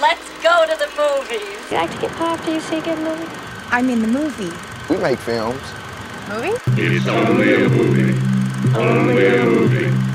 Let's go to the movies. You like to get pop after you see a good movie? I mean the movie. We make films. Movie? It's only a movie. Only a movie.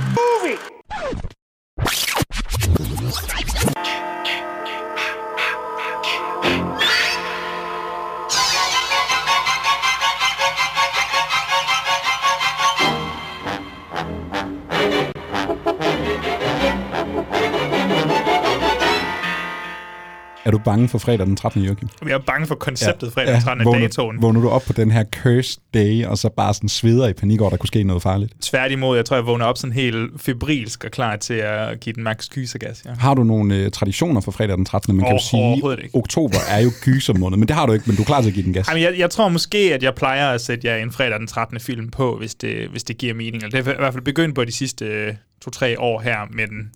Bange for fredag den 13. Joachim? Jeg er bange for konceptet fredag den 13. vågner, datoen. vågner du op på den her cursed day, og så bare sådan sveder i panik over, der kunne ske noget farligt? Tværtimod, jeg tror, jeg vågner op sådan helt febrilsk og klar til at give den max gysergas. Ja. Har du nogle øh, traditioner for fredag den 13. Man kan jo sige, ikke. oktober er jo gysermåned, men det har du ikke, men du er klar til at give den gas. Jamen, jeg, jeg tror måske, at jeg plejer at sætte jer en fredag den 13. film på, hvis det, hvis det giver mening. Eller det er i hvert fald begyndt på de sidste øh, to-tre år her, men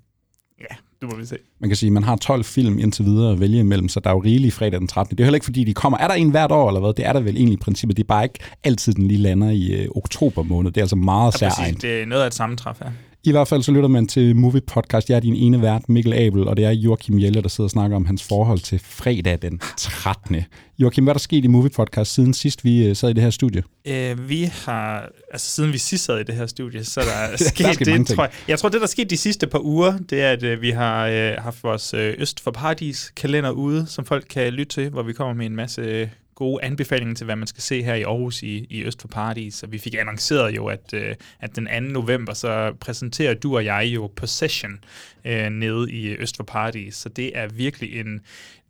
ja, det må vi se. Man kan sige, at man har 12 film indtil videre at vælge imellem, så der er jo rigeligt fredag den 13. Det er heller ikke, fordi de kommer. Er der en hvert år, eller hvad? Det er der vel egentlig i princippet. Det er bare ikke altid, den lige lander i øh, oktober måned. Det er altså meget Ja, særligt. det er noget af et sammentræf her. I hvert fald så lytter man til Movie Podcast. Jeg er din ene vært, Mikkel Abel, og det er Joachim Jelle, der sidder og snakker om hans forhold til fredag den 13. Joachim, hvad er der sket i Movie Podcast siden sidst vi øh, sad i det her studie? Øh, vi har, altså siden vi sidst sad i det her studie, så er der Der er sket sket det, tror jeg. Jeg tror, det der er sket de sidste par uger, det er, at øh, vi har øh, haft vores øh, Øst for Paradis kalender ude, som folk kan lytte til, hvor vi kommer med en masse øh, gode anbefalinger til, hvad man skal se her i Aarhus i, i Øst for Paradis. Og vi fik annonceret jo, at, øh, at den 2. november, så præsenterer du og jeg jo Possession øh, nede i Øst for Paradis. Så det er virkelig en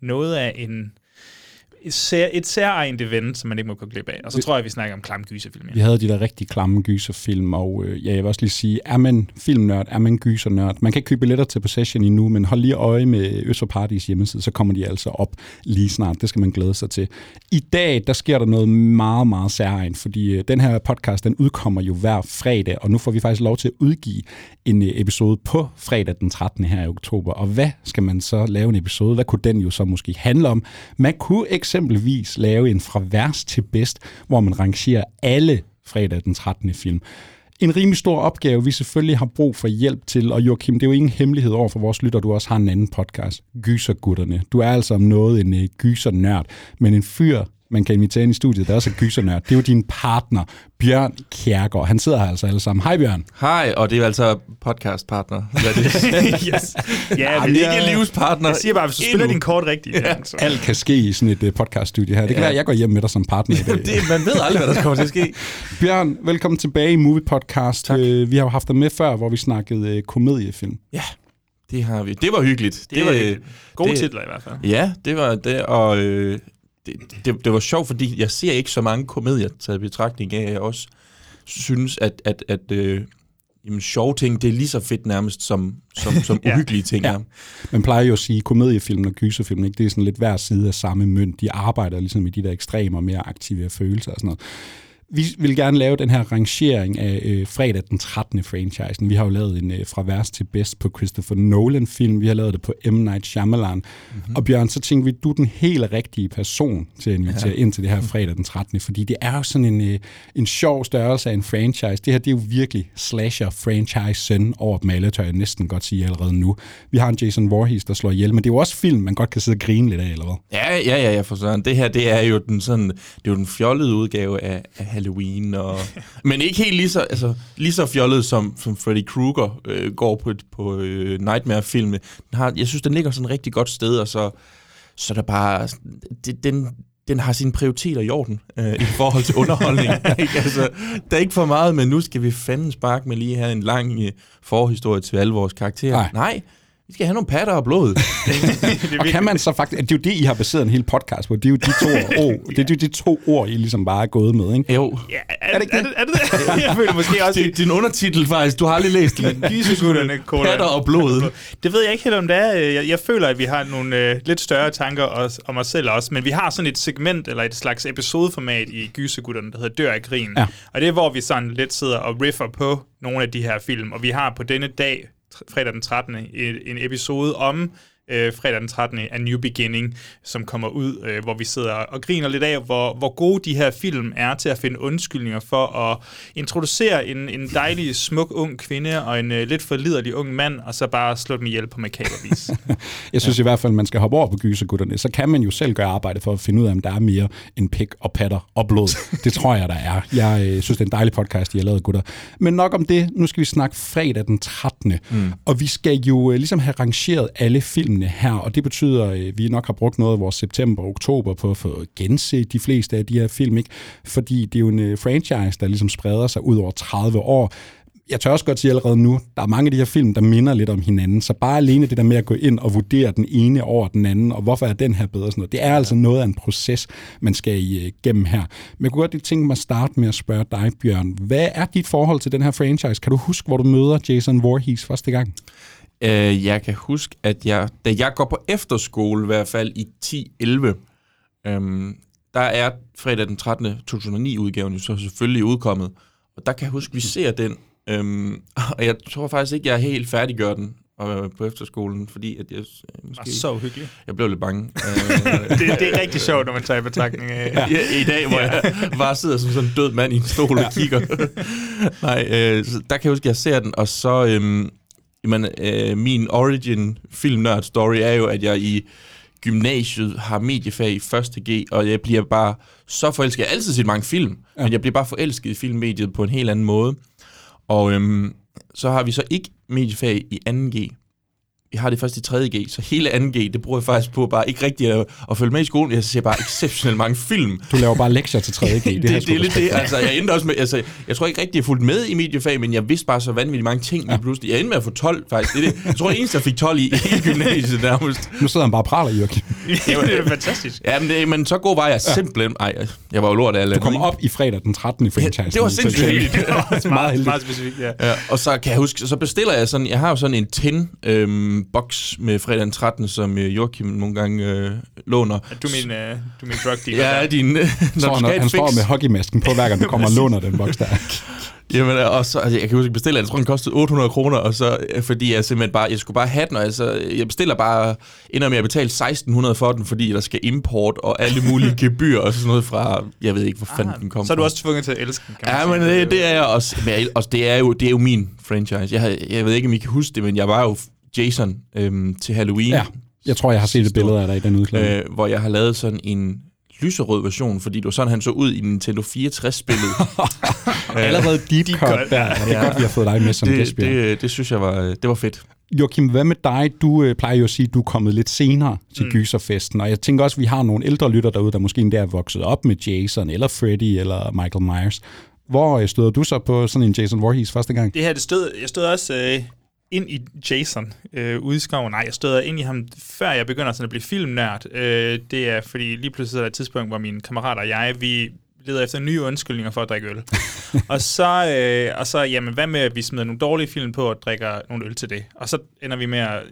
noget af en et, sær, et særligt event, som man ikke må gå glip af. Og så tror jeg, vi snakker om klam gyserfilm. Vi havde de der rigtig klamme gyserfilm, og øh, ja, jeg vil også lige sige, er man filmnørd, er man gysernørd? Man kan ikke købe billetter til Possession endnu, men hold lige øje med Øst Paradis hjemmeside, så kommer de altså op lige snart. Det skal man glæde sig til. I dag, der sker der noget meget, meget særligt, fordi øh, den her podcast, den udkommer jo hver fredag, og nu får vi faktisk lov til at udgive en øh, episode på fredag den 13. her i oktober. Og hvad skal man så lave en episode? Hvad kunne den jo så måske handle om? Man kunne eksempelvis lave en fra værst til bedst, hvor man rangerer alle fredag den 13. film. En rimelig stor opgave, vi selvfølgelig har brug for hjælp til, og Joachim, det er jo ingen hemmelighed over for vores lytter, du også har en anden podcast, Gysergutterne. Du er altså om noget en uh, gysernørd, men en fyr, man kan invitere ind i studiet, der også er gysernørd, det er jo din partner, Bjørn Kjærgaard. Han sidder her altså alle sammen. Hej Bjørn. Hej, og det er altså podcastpartner. Hvad er det? yes. Ja, Jamen, men ikke livspartner. Jeg siger bare, hvis du spiller din kort rigtigt. Ja. Så. Alt kan ske i sådan et uh, podcaststudie her. Det kan Ja. være, at jeg går hjem med dig som partner i dag. det, man ved aldrig, hvad der kommer til at ske. Bjørn, velkommen tilbage i Movie Podcast. Tak. Øh, vi har jo haft dig med før, hvor vi snakkede øh, komediefilm. Ja, det har vi. Det var hyggeligt. Det, det var øh, gode det- titler i hvert fald. Ja, det var det, og øh, det, det, det var sjovt, fordi jeg ser ikke så mange komedier taget i betragtning af, at jeg også synes, at, at, at øh, jamen, sjove ting, det er lige så fedt nærmest, som, som, som Ja. uhyggelige ting Ja. er. Man plejer jo at sige, at komediefilm og gyserfilm, ikke? det er sådan lidt hver side af samme mønt. De arbejder ligesom i de der ekstremer, mere aktive følelser og sådan noget. Vi vil gerne lave den her rangering af øh, fredag den 13. franchisen. Vi har jo lavet en øh, fra værst til bedst på Christopher Nolan-film. Vi har lavet det på M. Night Shyamalan. Mm-hmm. Og Bjørn, så tænkte vi, du er den helt rigtige person til at invitere ja. ind til det her fredag den 13. Fordi det er jo sådan en, øh, en sjov størrelse af en franchise. Det her det er jo virkelig slasher-franchise-søn over dem alle, tør jeg næsten godt sige allerede nu. Vi har en Jason Voorhees, der slår ihjel, men det er jo også film, man godt kan sidde og grine lidt af, eller hvad? Ja, ja, ja, ja, for sådan. Det her, det er jo den sådan, det er jo den fjollede udgave af, af Halloween, og, men ikke helt lige så, altså, lige så fjollet, som, som Freddy Krueger øh, går på, på øh, Nightmare-filme. Den har, jeg synes, den ligger sådan et rigtig godt sted, og så, så er der bare, det, den, den har sine prioriteter i orden øh, i forhold til underholdning. ikke? Altså, der er ikke for meget, men nu skal vi fanden sparke med lige her en lang øh, forhistorie til alle vores karakterer. Nej. Nej, vi skal have nogle patter og blod. Og kan man så faktisk, det er jo det, I har baseret en hel podcast på, det er jo de to ord, det er jo de to ord, I ligesom bare er gået med, ikke? jo, Ja, er, er, det, er, det, er det det? Jeg føler måske også... det din undertitel faktisk. Du har aldrig læst den. Gysergutterne, kolon. Patter og blod. Det ved jeg ikke helt, om det er. Jeg, jeg føler, at vi har nogle øh, lidt større tanker os, om os selv også, men vi har sådan et segment, eller et slags episodeformat i Gysergutterne, der hedder Dør af grin. Ja. Og det er, hvor vi sådan lidt sidder og riffer på nogle af de her film, og vi har på denne dag, fredag den 13., en, episode om øh, fredag den 13. A New Beginning, som kommer ud, øh, hvor vi sidder og griner lidt af, hvor, hvor gode de her film er til at finde undskyldninger for at introducere en, en dejlig, smuk ung kvinde og en øh, lidt for liderlig ung mand, og så bare slå dem ihjel på makaber vis. Jeg synes ja. i hvert fald, man skal hoppe over på gysergutterne. Så kan man jo selv gøre arbejde for at finde ud af, om der er mere end pik og patter og blod. Det tror jeg, der er. Jeg øh, synes, det er en dejlig podcast, I har lavet, gutter. Men nok om det. Nu skal vi snakke fredag den 13. Mm. Og vi skal jo øh, ligesom have rangeret alle filmene her, og det betyder, at vi nok har brugt noget af vores september og oktober på at få genset de fleste af de her film, ikke? Fordi det er jo en øh, franchise, der ligesom spreder sig ud over 30 år jeg tør også godt sige allerede nu, der er mange af de her film, der minder lidt om hinanden, så bare alene det der med at gå ind og vurdere den ene over den anden, og hvorfor er den her bedre, sådan noget, det er altså noget af en proces, man skal øh, igennem her. Men jeg kunne godt lige tænke mig at starte med at spørge dig, Bjørn. Hvad er dit forhold til den her franchise? Kan du huske, hvor du møder Jason Voorhees første gang? Øh, jeg kan huske, at jeg, da jeg går på efterskole, i hvert fald i 10-11, øhm, der er fredag den 13. 2009-udgaven jo så selvfølgelig udkommet. Og der kan jeg huske, at vi ser den Øhm, og jeg tror faktisk ikke, jeg er helt færdiggjort den øh, på efterskolen, fordi at jeg øh, måske... Det så hyggeligt. Jeg blev lidt bange. det, det er rigtig sjovt, når man tager i betragtning af... ja. I, I dag, hvor ja. jeg bare sidder som sådan en død mand i en stol og kigger. Nej, øh, så der kan jeg huske, at jeg ser den, og så... Øh, jamen, øh, min origin film nerd story er jo, at jeg i gymnasiet har mediefag i 1. G, og jeg bliver bare så forelsket. Jeg har altid set mange film, ja. men jeg bliver bare forelsket i filmmediet på en helt anden måde. Og øhm, så har vi så ikke mediefag i 2G vi har det først i 3.G, så hele 2G, det bruger jeg faktisk på bare ikke rigtig at, at følge med i skolen. Jeg ser bare exceptionelt mange film. Du laver bare lektier til 3.G. det, det, det, det er lidt det. Altså, jeg endte også med, altså, jeg tror ikke rigtig, jeg fulgte med i mediefag, men jeg vidste bare så vanvittigt mange ting ja. lige pludselig. Jeg endte med at få 12, faktisk. Det er det. Jeg tror, det eneste, jeg fik 12 i, i gymnasiet nærmest. Nu sidder han bare og praler, Jørgen. det er fantastisk. Ja, men, det, men så god var jeg simpelthen. Ej, jeg var jo lort af alle. Du kom op i fredag den 13. i franchise. Ja, det var sindssygt heldigt. det var meget, meget specifikt, ja. ja. Og så kan jeg huske, så bestiller jeg sådan, jeg har jo sådan en tin øhm, box med fredag den 13., som øh, Joachim nogle gange øh, låner. Er du min, øh, du min drug dealer? Ja, din... Øh, så han, han står med hockeymasken på, hver gang du kommer og låner den boks der. Jamen, og så, altså, jeg kan huske, bestille, jeg tror, den kostede 800 kroner, og så, øh, fordi jeg simpelthen bare, jeg skulle bare have den, og altså, jeg bestiller bare, ender med at betale 1600 for den, fordi der skal import og alle mulige gebyr og sådan noget fra, jeg ved ikke, hvor fanden ah, den kommer Så er du også tvunget til at elske den, kan Ja, men det, det, er jeg også, men jeg, også, det er jo, det er jo min franchise. Jeg, jeg ved ikke, om I kan huske det, men jeg var jo Jason øhm, til Halloween. Ja, jeg tror, jeg har set et billede af dig i den udklædning. Øh, hvor jeg har lavet sådan en lyserød version, fordi det var sådan, han så ud i Nintendo 64-spillet. Allerede deep cut der. Ja, det er godt, vi har fået dig med som det, det, det synes jeg var, det var fedt. Joachim, hvad med dig? Du øh, plejer jo at sige, at du er kommet lidt senere til mm. gyserfesten, og jeg tænker også, at vi har nogle ældre lytter derude, der måske endda er vokset op med Jason, eller Freddy, eller Michael Myers. Hvor øh, støder du så på sådan en Jason Voorhees første gang? Det her, det stod, jeg stod også øh, ind i Jason øh, ude i skoven. Nej, jeg støder ind i ham, før jeg begynder sådan at blive filmnørd. Øh, det er, fordi lige pludselig er der et tidspunkt, hvor mine kammerater og jeg, vi leder efter nye undskyldninger for at drikke øl. og så, øh, og så, jamen, hvad med, at vi smider nogle dårlige film på og drikker nogle øl til det? Og så ender vi med at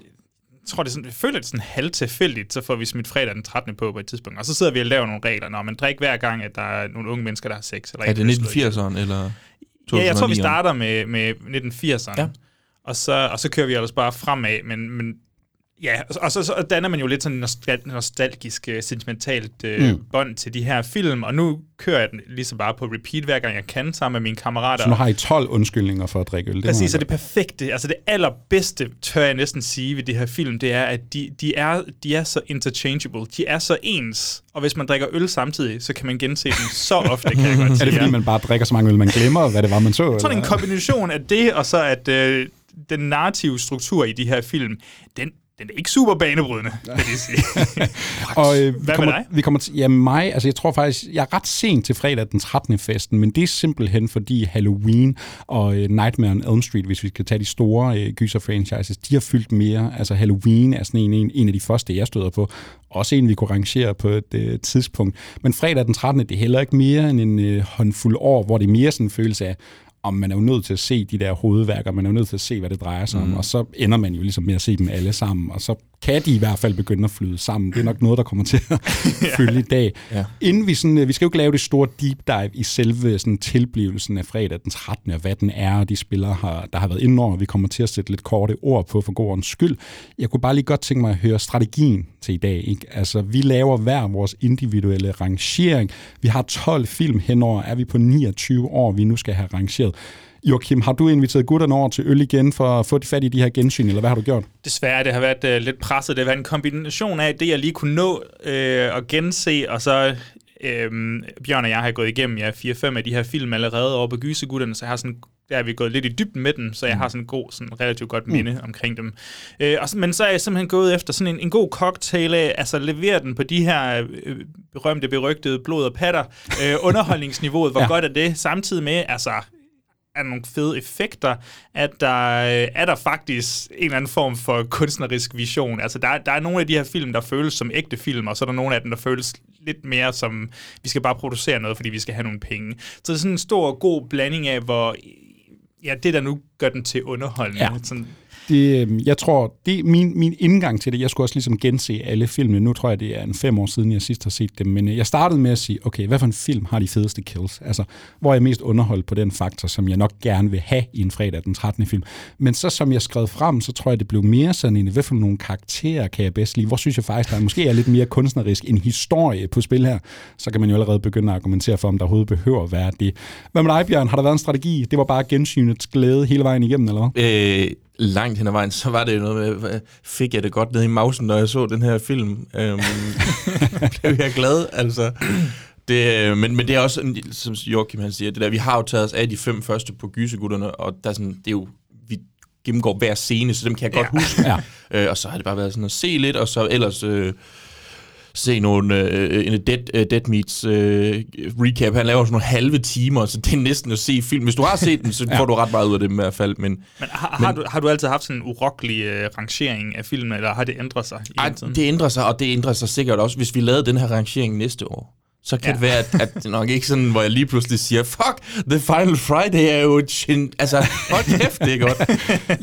jeg tror, det er sådan, jeg føler, det er sådan halvt tilfældigt, så får vi smidt fredag den 13. på på et tidspunkt. Og så sidder vi og laver nogle regler, når man drikker hver gang, at der er nogle unge mennesker, der har sex. Eller er det 1980'eren, eller 2009'eren? Ja, jeg tror, vi starter med, med 1980'eren. Ja og så, og så kører vi ellers bare fremad, men, men Ja, og så, så danner man jo lidt sådan nostal- nostalgisk, uh, sentimentalt uh, mm. bånd til de her film, og nu kører jeg den ligesom bare på repeat, hver gang jeg kan, sammen med mine kammerater. Så nu har I 12 undskyldninger for at drikke øl? Det Præcis, så det perfekte, altså det allerbedste, tør jeg næsten sige ved de her film, det er, at de, de, er, de er så interchangeable, de er så ens, og hvis man drikker øl samtidig, så kan man gense dem så ofte, kan jeg godt sige. Er det fordi, man bare drikker så mange øl, man glemmer, hvad det var, man så? Tror, det er en kombination af det, og så at... Uh, den narrative struktur i de her film, den, den er ikke super banebrydende, vil jeg sige. og, øh, Hvad kommer, med dig? Vi kommer til, ja, mig, altså jeg tror faktisk, jeg er ret sent til fredag den 13. festen, men det er simpelthen fordi Halloween og øh, Nightmare on Elm Street, hvis vi skal tage de store øh, gyser-franchises, de har fyldt mere. Altså Halloween er sådan en, en, en af de første, jeg støder på. Også en, vi kunne rangere på et øh, tidspunkt. Men fredag den 13. det er heller ikke mere end en øh, håndfuld år, hvor det er mere sådan en følelse af, om man er jo nødt til at se de der hovedværker, man er jo nødt til at se, hvad det drejer sig mm. om, og så ender man jo ligesom med at se dem alle sammen, og så kan de i hvert fald begynde at flyde sammen. Det er nok noget, der kommer til at følge i dag. Ja. Inden vi sådan, øh, vi skal jo ikke lave det store deep dive i selve sådan, tilblivelsen af fredag den 13. og hvad den er, og de spillere, har, der har været inde over. Vi kommer til at sætte lidt korte ord på for god skyld. Jeg kunne bare lige godt tænke mig at høre strategien til i dag. Ikke? Altså, vi laver hver vores individuelle rangering. Vi har 12 film henover. Er vi på 29 år, vi nu skal have rangeret? Joachim, har du inviteret gutterne over til øl igen for at få de fat i de her gensyn, eller hvad har du gjort? Desværre, det har været øh, lidt presset. Det har været en kombination af det, jeg lige kunne nå øh, at gense, og så øh, Bjørn og jeg har gået igennem ja, 4-5 af de her film allerede over på Gysegutterne, så jeg har sådan der er vi gået lidt i dybden med dem, så jeg har sådan en god, sådan relativt godt minde mm. omkring dem. Øh, og, men så er jeg simpelthen gået efter sådan en, en god cocktail af, altså levere den på de her øh, berømte, berygtede blod og patter, øh, underholdningsniveauet, hvor ja. godt er det, samtidig med, altså er nogle fede effekter, at der er der faktisk en eller anden form for kunstnerisk vision. Altså, der, der er nogle af de her film, der føles som ægte film, og så er der nogle af dem, der føles lidt mere som, vi skal bare producere noget, fordi vi skal have nogle penge. Så det er sådan en stor, god blanding af, hvor ja, det der nu gør den til underholdning. Ja. Sådan, det, øhm, jeg tror, det er min, min indgang til det. Jeg skulle også ligesom gense alle filmene. Nu tror jeg, det er en fem år siden, jeg sidst har set dem. Men øh, jeg startede med at sige, okay, hvad for en film har de fedeste kills? Altså, hvor er jeg mest underholdt på den faktor, som jeg nok gerne vil have i en fredag den 13. film. Men så som jeg skrev frem, så tror jeg, det blev mere sådan en, hvad for nogle karakterer kan jeg bedst lide? Hvor synes jeg faktisk, der er måske er lidt mere kunstnerisk en historie på spil her? Så kan man jo allerede begynde at argumentere for, om der overhovedet behøver at være det. Hvad med dig, Bjørn? Har der været en strategi? Det var bare gensynets glæde hele vejen igennem, eller hvad? Øh, langt hen ad vejen, så var det jo noget med, fik jeg det godt ned i mausen, når jeg så den her film. Øhm, blev jeg glad, altså. Det, øh, men, men det er også, som Joachim han siger, det der, vi har jo taget os af de fem første på Gysegutterne, og der er sådan, det er jo, vi gennemgår hver scene, så dem kan jeg ja. godt huske. Ja. Øh, og så har det bare været sådan at se lidt, og så ellers... Øh, se nogle øh, en Dead, uh, Dead Meats øh, recap. Han laver sådan nogle halve timer, så det er næsten at se film. Hvis du har set den, så ja. får du ret meget ud af det i hvert fald. Men, men, har, men har, du, har du altid haft sådan en urokkelig øh, rangering af film, eller har det ændret sig? I ej, det ændrer sig, og det ændrer sig sikkert også, hvis vi lavede den her rangering næste år så kan ja. det være, at, at det nok ikke sådan, hvor jeg lige pludselig siger, fuck, The Final Friday er jo et chin. Altså, hold kæft, det er godt.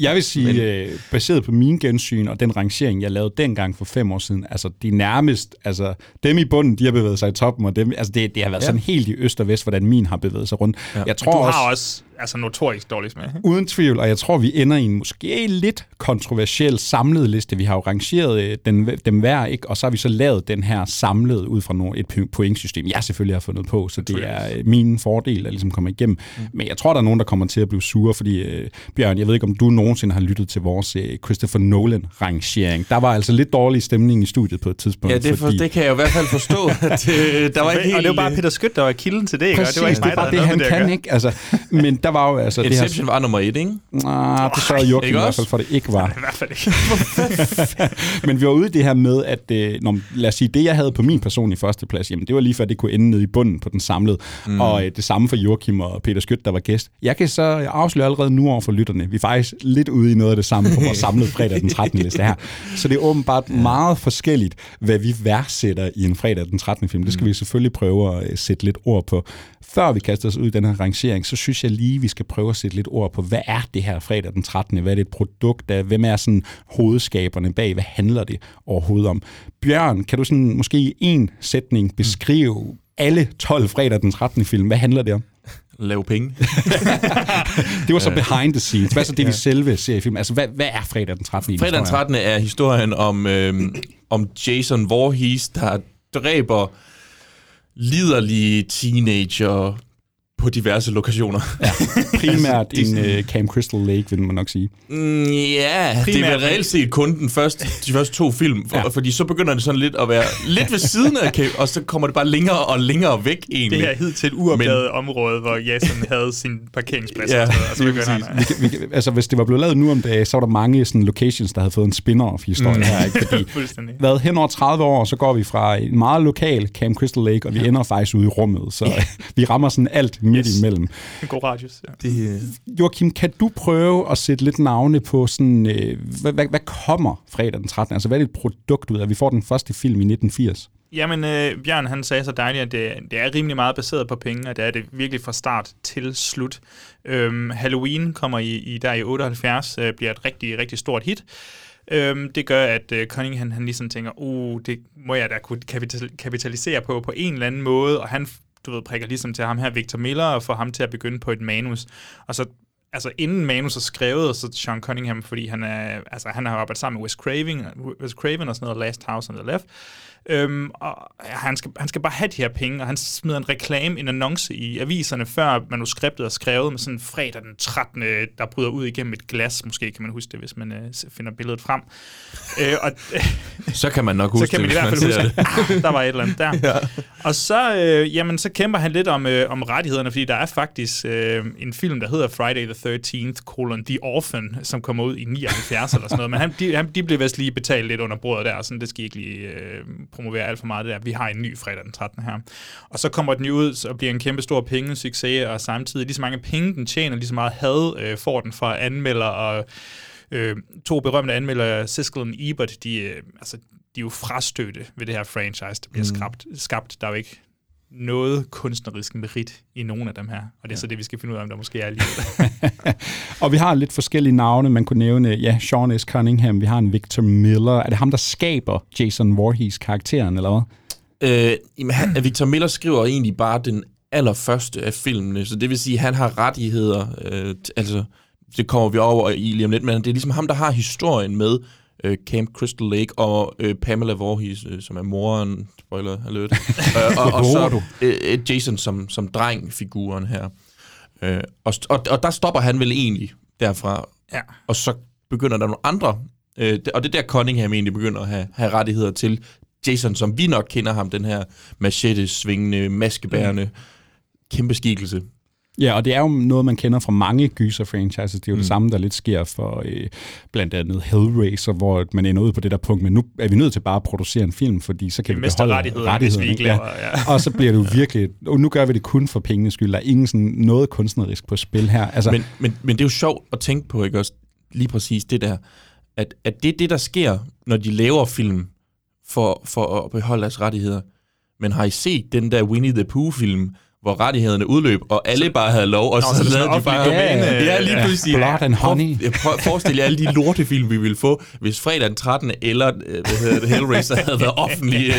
Jeg vil sige, Men, øh, baseret på min gensyn og den rangering, jeg lavede dengang for fem år siden, altså de nærmest, altså dem i bunden, de har bevæget sig i toppen, og dem, altså det, det har været ja. sådan helt i øst og vest, hvordan min har bevæget sig rundt. Ja. Jeg tror Men du også, har også altså notorisk dårlig smag. Uden tvivl, og jeg tror, vi ender i en måske lidt kontroversiel samlet liste. Vi har jo rangeret øh, den, dem hver, ikke? og så har vi så lavet den her samlet ud fra nogle, et pointsystem, jeg selvfølgelig har fundet på, så det er øh, min fordel, at ligesom kommer igennem. Mm. Men jeg tror, der er nogen, der kommer til at blive sure, fordi øh, Bjørn, jeg ved ikke, om du nogensinde har lyttet til vores øh, Christopher Nolan-rangering. Der var altså lidt dårlig stemning i studiet på et tidspunkt. Ja, det, for, fordi... det kan jeg i hvert fald forstå. at, øh, der var ikke helt... Og det var bare Peter Skødt, der var kilden til det, Præcis, ikke? det var ikke det, bare det, han kan, ikke? Altså, men der var jo altså... Inception det her... var nummer et, ikke? Nej, det så Joachim i hvert fald, for det ikke var. I hvert fald ikke. men vi var ude i det her med, at øh, når, lad os sige, det jeg havde på min personlige førsteplads, jamen det var lige før det kunne ende nede i bunden på den samlede. Mm. Og øh, det samme for Joachim og Peter Skødt, der var gæst. Jeg kan så afsløre allerede nu over for lytterne, vi er faktisk lidt ude i noget af det samme på vores samlede fredag den 13. liste her. Så det er åbenbart meget forskelligt, hvad vi værdsætter i en fredag den 13. film. Det skal mm. vi selvfølgelig prøve at øh, sætte lidt ord på. Før vi kaster os ud i den her rangering, så synes jeg lige, vi skal prøve at sætte lidt ord på, hvad er det her fredag den 13. Hvad er det et produkt af? Hvem er sådan hovedskaberne bag? Hvad handler det overhovedet om? Bjørn, kan du sådan måske i en sætning beskrive alle 12 fredag den 13. film? Hvad handler det om? Lave penge. det var så behind the scenes. Hvad så det, vi selve ser i filmen? Altså, hvad, hvad er fredag den 13. Fredag den 13. er historien om, øh, om Jason Voorhees, der dræber liderlige teenager på diverse lokationer. Ja, primært en uh, Camp Crystal Lake, vil man nok sige. Mm, ja, primært. det er reelt set kun den første, de første to film, for, ja. fordi så begynder det sådan lidt at være lidt ved siden af Camp, og så kommer det bare længere og længere væk egentlig. Det her hed til et uopdaget område, hvor Jason havde sin parkeringsplads. Ja, og så begynder han, vi, vi, altså, hvis det var blevet lavet nu om dagen, så var der mange sådan, locations, der havde fået en spin-off historie mm. her. Ikke? Fordi, hvad, hen over 30 år, så går vi fra en meget lokal Camp Crystal Lake, og vi ja. ender faktisk ude i rummet, så vi rammer sådan alt midt yes. imellem. En god radius, ja. Det, Joachim, kan du prøve at sætte lidt navne på sådan, øh, hvad, hvad, hvad kommer fredag den 13. Altså, hvad er det et produkt ud af? Vi får den første film i 1980. Jamen, øh, Bjørn han sagde så dejligt, at det, det er rimelig meget baseret på penge, og det er det virkelig fra start til slut. Øhm, Halloween kommer i, i der i 78, øh, bliver et rigtig, rigtig stort hit. Øhm, det gør, at øh, Cunningham han ligesom tænker, uh, det må jeg da kunne kapital- kapitalisere på på en eller anden måde, og han du ved, prikker ligesom til ham her, Victor Miller, og får ham til at begynde på et manus. Og så altså inden manus er skrevet, så Sean Cunningham, fordi han, er, altså, han har arbejdet sammen med Wes Craven, Wes Craven og sådan noget, Last House on the Left, Øhm, og han, skal, han skal bare have de her penge, og han smider en reklame, en annonce i aviserne, før manuskriptet er skrevet, med sådan fredag den 13. der bryder ud igennem et glas, måske kan man huske det, hvis man øh, finder billedet frem. øh, og, Så kan man nok huske så kan man i det, hvert hvis fald huske, det. ah, der var et eller andet der. ja. Og så, øh, jamen, så kæmper han lidt om, øh, om rettighederne, fordi der er faktisk øh, en film, der hedder Friday the 13th, colon, The Orphan, som kommer ud i 79 eller sådan noget, men han, de, han, de blev vist lige betalt lidt under bordet der, sådan, det skal I ikke lige øh, promovere alt for meget det der. Vi har en ny fredag den 13. her. Og så kommer den jo ud og bliver en kæmpe stor pengesucces, og samtidig lige så mange penge den tjener, lige så meget had øh, får den fra anmelder og øh, to berømte anmeldere, Siskel og Ebert, de, øh, altså, de er jo frastøtte ved det her franchise, der bliver mm. skabt. skabt. Der er jo ikke noget kunstnerisk merit i nogen af dem her. Og det er ja. så det, vi skal finde ud af, om der måske er alligevel. og vi har lidt forskellige navne. Man kunne nævne, ja, Sean S. Cunningham, vi har en Victor Miller. Er det ham, der skaber Jason Voorhees karakteren, eller hvad? Øh, jamen, han, Victor Miller skriver egentlig bare den allerførste af filmene, så det vil sige, at han har rettigheder, øh, altså det kommer vi over i lige om lidt, men det er ligesom ham, der har historien med øh, Camp Crystal Lake og øh, Pamela Voorhees, øh, som er moren, spoiler alert, øh, og, og så øh, Jason som, som dreng-figuren her. Øh, og, og, og der stopper han vel egentlig derfra, ja. og så begynder der nogle andre, øh, og det er der Cunningham egentlig begynder at have, have rettigheder til Jason, som vi nok kender ham, den her machete-svingende, maskebærende, mm. kæmpe skikkelse. Ja, og det er jo noget, man kender fra mange gyser-franchises. Det er jo mm. det samme, der lidt sker for øh, blandt andet Hellraiser, hvor man ender ud på det der punkt, men nu er vi nødt til bare at producere en film, fordi så kan vi, vi beholde rettigheder, rettigheder, hvis vi ikke laver, ja. Og så bliver det jo virkelig, og nu gør vi det kun for pengenes skyld. Der er ingen sådan noget kunstnerisk på spil her. Altså, men, men, men det er jo sjovt at tænke på, ikke også? Lige præcis det der, at, at det er det, der sker, når de laver film for, for at beholde deres rettigheder. Men har I set den der Winnie the Pooh-film, hvor rettighederne udløb, og alle bare havde lov, og Nå, så, så lavede de bare... Ja, ja, ja, lige pludselig. Blood and honey. For, forestil jer alle de lortefilm, vi ville få, hvis fredag den 13. eller hvad hedder det, Hellraiser havde været offentlig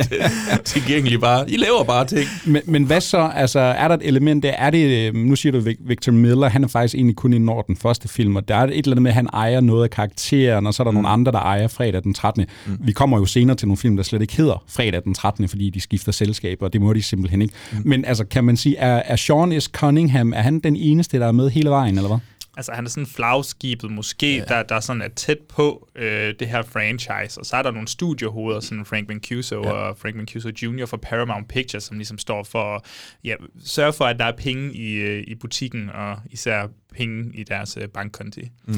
tilgængelig bare. I laver bare ting. Men, men hvad så? Altså, er der et element der? Er det, nu siger du Victor Miller, han er faktisk egentlig kun i Norden første film, og der er et eller andet med, at han ejer noget af karakteren, og så er der mm. nogle andre, der ejer fredag den 13. Mm. Vi kommer jo senere til nogle film, der slet ikke hedder fredag den 13., fordi de skifter selskaber, og det må de simpelthen ikke. Mm. Men altså, kan man sige, er, er Sean S. Cunningham, er han den eneste, der er med hele vejen, eller hvad? Altså, han er sådan flagskibet måske, ja. der, der sådan er tæt på øh, det her franchise. Og så er der nogle studiehoveder, sådan Frank Mancuso ja. og Frank Mancuso Jr. for Paramount Pictures, som ligesom står for at ja, sørge for, at der er penge i, øh, i butikken, og især penge i deres øh, bankkonti. Mm.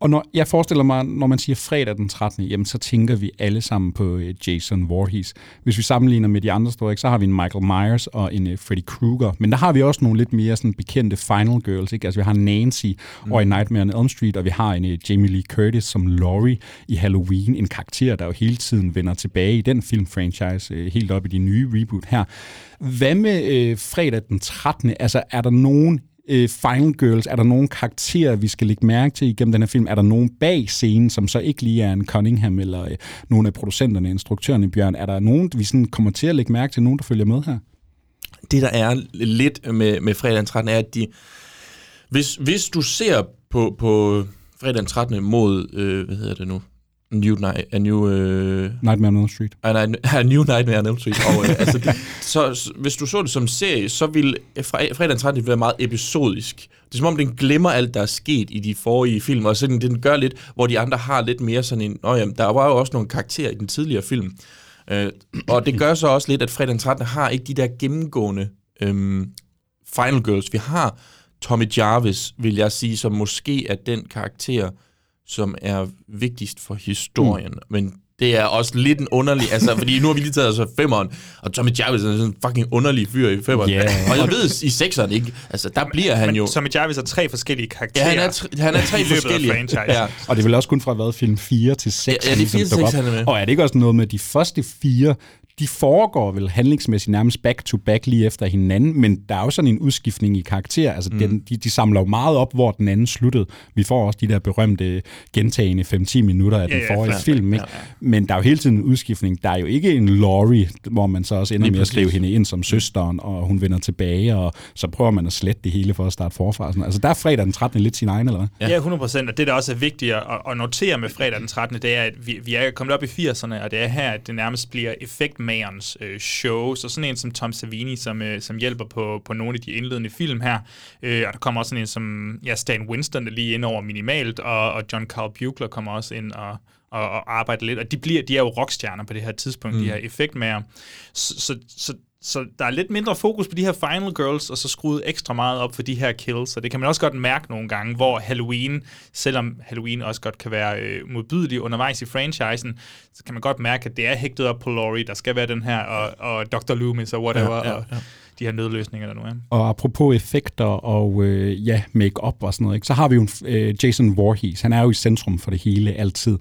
Og når jeg forestiller mig, når man siger fredag den 13., jamen, så tænker vi alle sammen på øh, Jason Voorhees. Hvis vi sammenligner med de andre store, så har vi en Michael Myers og en uh, Freddy Krueger. Men der har vi også nogle lidt mere sådan, bekendte Final Girls. Ikke? Altså, vi har Nancy mm. og i Nightmare on Elm Street, og vi har en Jamie Lee Curtis som Laurie i Halloween. En karakter, der jo hele tiden vender tilbage i den filmfranchise, helt op i de nye reboot her. Hvad med uh, fredag den 13.? Altså, er der nogen øh, Final Girls? Er der nogen karakterer, vi skal lægge mærke til igennem den her film? Er der nogen bag scenen, som så ikke lige er en Cunningham eller øh, nogle af producenterne, instruktørerne Bjørn? Er der nogen, vi sådan kommer til at lægge mærke til, nogen, der følger med her? Det, der er lidt med, med fredag den 13. er, at de, hvis, hvis du ser på, på fredag den 13. mod, øh, hvad hedder det nu, New, Night, a new uh, Nightmare on Elm Street. A, a New Nightmare on Elm Street. Og, uh, altså, det, så, så, hvis du så det som serie, så vil fredag den 13. være meget episodisk. Det er som om, den glemmer alt, der er sket i de forrige film, og så den, den gør lidt, hvor de andre har lidt mere sådan en... Nå, jamen, der var jo også nogle karakterer i den tidligere film. Uh, og det gør så også lidt, at fredag den 13. har ikke de der gennemgående um, Final Girls. Vi har Tommy Jarvis, vil jeg sige, som måske er den karakter, som er vigtigst for historien. Mm. Men det er også lidt en underlig, altså, fordi nu har vi lige taget altså femmeren, og Tommy Jarvis er sådan en fucking underlig fyr i femmeren. Yeah. Og jeg ved, i sekseren ikke, altså der bliver han Men jo... Tommy Jarvis er tre forskellige karakterer. Ja, han er, tre, han er tre forskellige. Ja. Og det vil også kun fra været film 4 til 6. Ja, ja det er 4 til 6, han er med. Og er det ikke også noget med de første fire, de foregår vel handlingsmæssigt nærmest back-to-back lige efter hinanden, men der er jo sådan en udskiftning i karakter. Altså, mm. den, de, de samler jo meget op, hvor den anden sluttede. Vi får også de der berømte gentagende 5-10 minutter af den Ja, ja, forrige film. Ikke? Ja, ja. Men der er jo hele tiden en udskiftning. Der er jo ikke en Laurie, hvor man så også ender med at skrive hende ind som søsteren, og hun vender tilbage, og så prøver man at slette det hele for at starte forfra. sådan. Altså, der er fredag den 13. lidt sin egen, eller hvad? Ja. ja, 100 procent. Og det, der også er vigtigt at, at notere med fredag den 13., det er, at vi, vi er kommet op i 80'erne, og det er her, at det nærmest bliver effektmagerens øh, show. Så sådan en som Tom Savini, som, øh, som hjælper på, på nogle af de indledende film her. Øh, og der kommer også sådan en som ja, Stan Winston, der lige ind over minimalt, og, og John Carl Buechler kommer også ind og, og, og arbejder lidt. Og de, bliver, de er jo rockstjerner på det her tidspunkt, mm. de her effektmager. Så, så, så så der er lidt mindre fokus på de her Final Girls, og så skruet ekstra meget op for de her kills. Så det kan man også godt mærke nogle gange, hvor Halloween, selvom Halloween også godt kan være øh, modbydelig undervejs i franchisen, så kan man godt mærke, at det er hægtet op på Laurie. Der skal være den her, og, og Dr. Loomis og whatever, ja, ja, ja. og de her nødløsninger, der nu er. Og apropos effekter og øh, ja, make-up og sådan noget, ikke? så har vi jo en, øh, Jason Voorhees. Han er jo i centrum for det hele altid.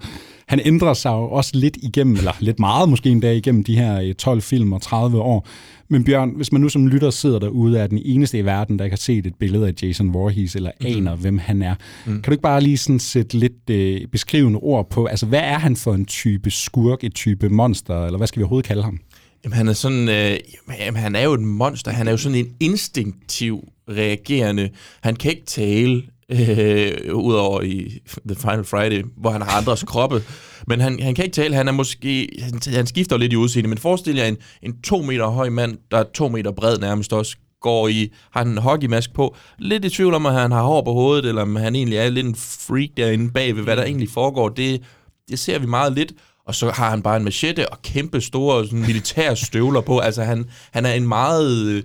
Han ændrer sig jo også lidt igennem, eller lidt meget måske endda igennem de her øh, 12 film og 30 år. Men Bjørn, hvis man nu som lytter sidder derude er den eneste i verden, der har set et billede af Jason Voorhees, eller Mhm. aner, hvem han er, mm. kan du ikke bare lige sådan sætte lidt øh, beskrivende ord på, altså hvad er han for en type skurk, et type monster, eller hvad skal vi overhovedet kalde ham? Jamen, han er sådan, øh, jamen, han er jo et monster. Han er jo sådan en instinktiv reagerende. Han kan ikke tale, øh, udover i The Final Friday, hvor han har andres kroppe. Men han, han kan ikke tale. Han er måske, han, han skifter lidt i udseende. Men forestil jer en, en to meter høj mand, der er to meter bred nærmest også, går i, har en hockeymask på. Lidt i tvivl om, at han har hår på hovedet, eller om han egentlig er lidt en freak derinde bagved, hvad der egentlig foregår. Det, det ser vi meget lidt. Og så har han bare en machete og kæmpe store sådan, militære støvler på. Altså han, han er en meget øh,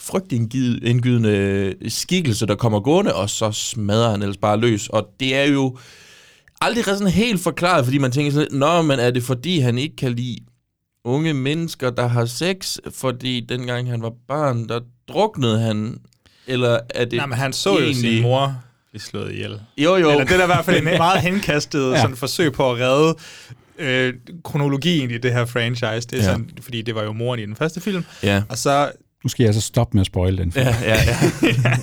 frygtindgydende skikkelse, der kommer gående, og så smadrer han ellers bare løs. Og det er jo aldrig sådan helt forklaret, fordi man tænker sådan Nå, men er det fordi, han ikke kan lide unge mennesker, der har sex? Fordi dengang han var barn, der druknede han? Eller er det Nej, men han så jo egentlig... sin mor blive slået ihjel. Jo, jo. Eller det er i hvert fald en meget henkastet ja. sådan forsøg på at redde øh, kronologien i det her franchise. Det er ja. sådan, fordi det var jo moren i den første film. Ja. Og så, Nu skal jeg så stoppe med at spoil den. film. Ja, ja, ja.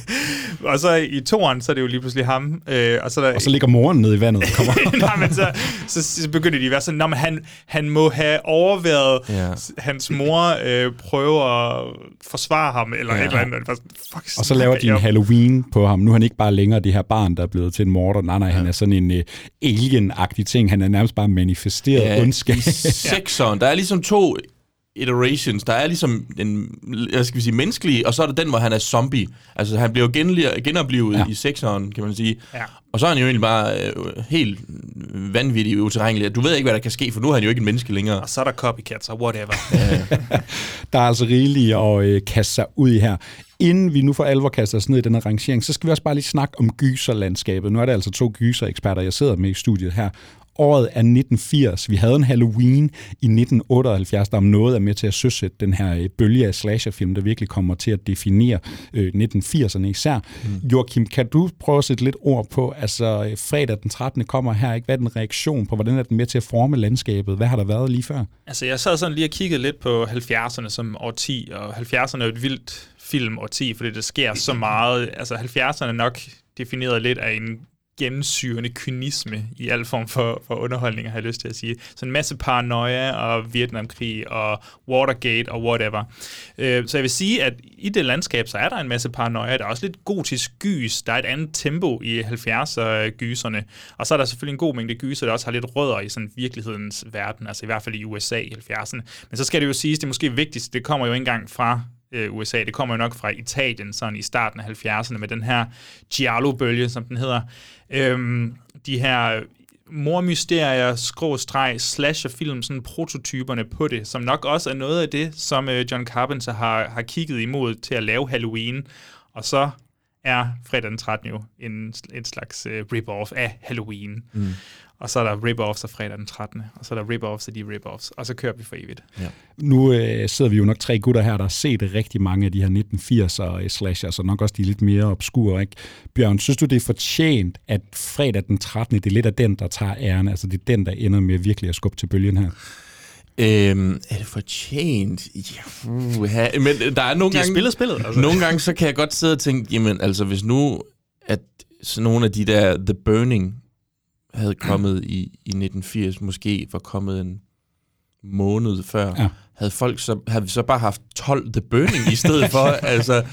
og så i toeren, så er det jo lige pludselig ham. Øh, og så, er der, Og så ligger moren nede i vandet og kommer. Nej, men så, så, så begynder de at være sådan, men han, han må have overværet Ja. hans mor øh, prøve at forsvare ham, eller Ja. et eller andet. Sådan, Fuck, Og så laver de en? Halloween på ham. Nu er han ikke bare længere det her barn, der er blevet til en morder. Nej, nej, ja. han er sådan en uh, alien-agtig ting. Han er nærmest bare manifesteret ja, ondskab. I sekseren, der er ligesom to iterations. Der er ligesom den, jeg skal sige, menneskelige, og så er der den, hvor han er zombie. Altså, han bliver jo genoplevet Ja. i sekseren, kan man sige. Ja. Og så er han jo egentlig bare øh, helt vanvittig uterrenelig. Du ved ikke, hvad der kan ske, for nu er han jo ikke en menneske længere. Og så er der copycats og whatever. Der er altså rigeligt at øh, kaste sig ud i her. Inden vi nu for alvor kaster os ned i den her rangering, så skal vi også bare lige snakke om gyserlandskabet. Nu er det altså to gysereksperter, jeg sidder med i studiet her. Året er 1980. Vi havde en Halloween i 1978, der om noget er med til at søsætte den her øh, bølge af slasherfilm, der virkelig kommer til at definere øh, 1980'erne især. Mm. Joachim, kan du prøve at sætte lidt ord på, altså øh, fredag den 13. kommer her, ikke? hvad er den reaktion på, hvordan er den med til at forme landskabet? Hvad har der været lige før? Altså, jeg sad sådan lige og kiggede lidt på 70'erne som årti, og 70'erne er jo et vildt film årti, fordi der sker så meget. Altså, 70'erne er nok defineret lidt af en gennemsyrende kynisme i al form for, for underholdning, har jeg lyst til at sige. Så en masse paranoia og Vietnamkrig og Watergate og whatever. Øh, så jeg vil sige, at i det landskab, så er der en masse paranoia. Der er også lidt gotisk gys. Der er et andet tempo i 70'er-gyserne. Og så er der selvfølgelig en god mængde gyser, der også har lidt rødder i sådan virkelighedens verden, altså i hvert fald i USA i 70'erne. Men så skal det jo siges, det er måske vigtigst, det kommer jo ikke engang fra øh, USA. Det kommer jo nok fra Italien, sådan i starten af 70'erne, med den her Giallo-bølge, som den hedder. Øhm, de her mormysterier, skråstreg, slasherfilm, sådan prototyperne på det, som nok også er noget af det, som øh, John Carpenter har, har kigget imod til at lave Halloween. Og så er fredag den 13. jo en, en slags øh, rip-off af Halloween. Mm. Og så er der rip-offs af fredag den 13. Og så er der rip-offs af de rip-offs. Og så kører vi for evigt. Nu øh, sidder vi jo nok tre gutter her, der har set rigtig mange af de her 1980'er slashers, og nok også de lidt mere obskure. Ikke? Bjørn, synes du, det er fortjent, at fredag den 13. det er lidt af den, der tager æren? Altså det er den, der ender med virkelig at skubbe til bølgen her? Øhm, er det fortjent? Ja, uha. Men der er nogle De gange... spillet spillet, altså. Nogle gange så kan jeg godt sidde og tænke, jamen altså hvis nu, at så nogle af de der The Burning havde kommet i, i 1980, måske var kommet en måned før, Ja. havde folk så, havde vi så bare haft 12 The Burning i stedet for, altså,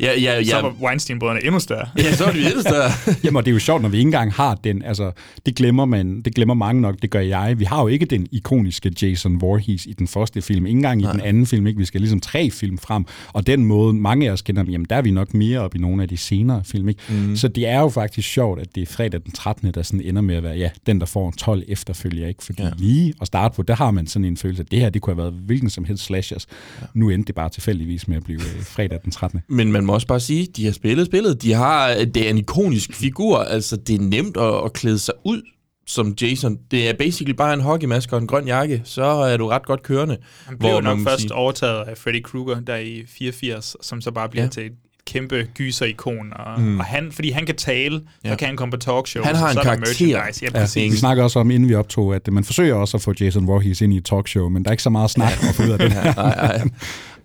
ja, ja, Så ja, var Weinstein-brødrene endnu større. ja, så er det jo endnu større. Jamen, og det er jo sjovt, når vi ikke engang har den. Altså, det glemmer man, det glemmer mange nok, det gør jeg. Vi har jo ikke den ikoniske Jason Voorhees i den første film. Ikke engang i Nej. den anden film. Ikke? Vi skal ligesom tre film frem. Og den måde, mange af os kender dem, jamen der er vi nok mere op i nogle af de senere film. Ikke? Mm. Så det er jo faktisk sjovt, at det er fredag den 13., der sådan ender med at være, ja, den der får 12 efterfølger. Ikke? Fordi ja. Ja. lige at starte på, der har man sådan en følelse, at det her, det kunne have været hvilken som helst slashers. Ja. Nu endte det bare tilfældigvis med at blive øh, fredag den 13. Men man må også bare sige, de har spillet spillet. De har, det er en ikonisk figur. Altså, det er nemt at, at klæde sig ud som Jason. Det er basically bare en hockeymaske og en grøn jakke. Så er du ret godt kørende. Han blev Hvor nok man først sige- overtaget af Freddy Krueger der i 84, som så bare bliver ja. Til et kæmpe gyser-ikon. Og, mm. og han, fordi han kan tale, ja. Så kan han komme på talkshows. Han har og en så er karakter. Ja, Ja. Vi snakker også om, inden vi optog, at man forsøger også at få Jason Voorhees ind i et talkshow, men der er ikke så meget snak at få ud af det. Nej, nej.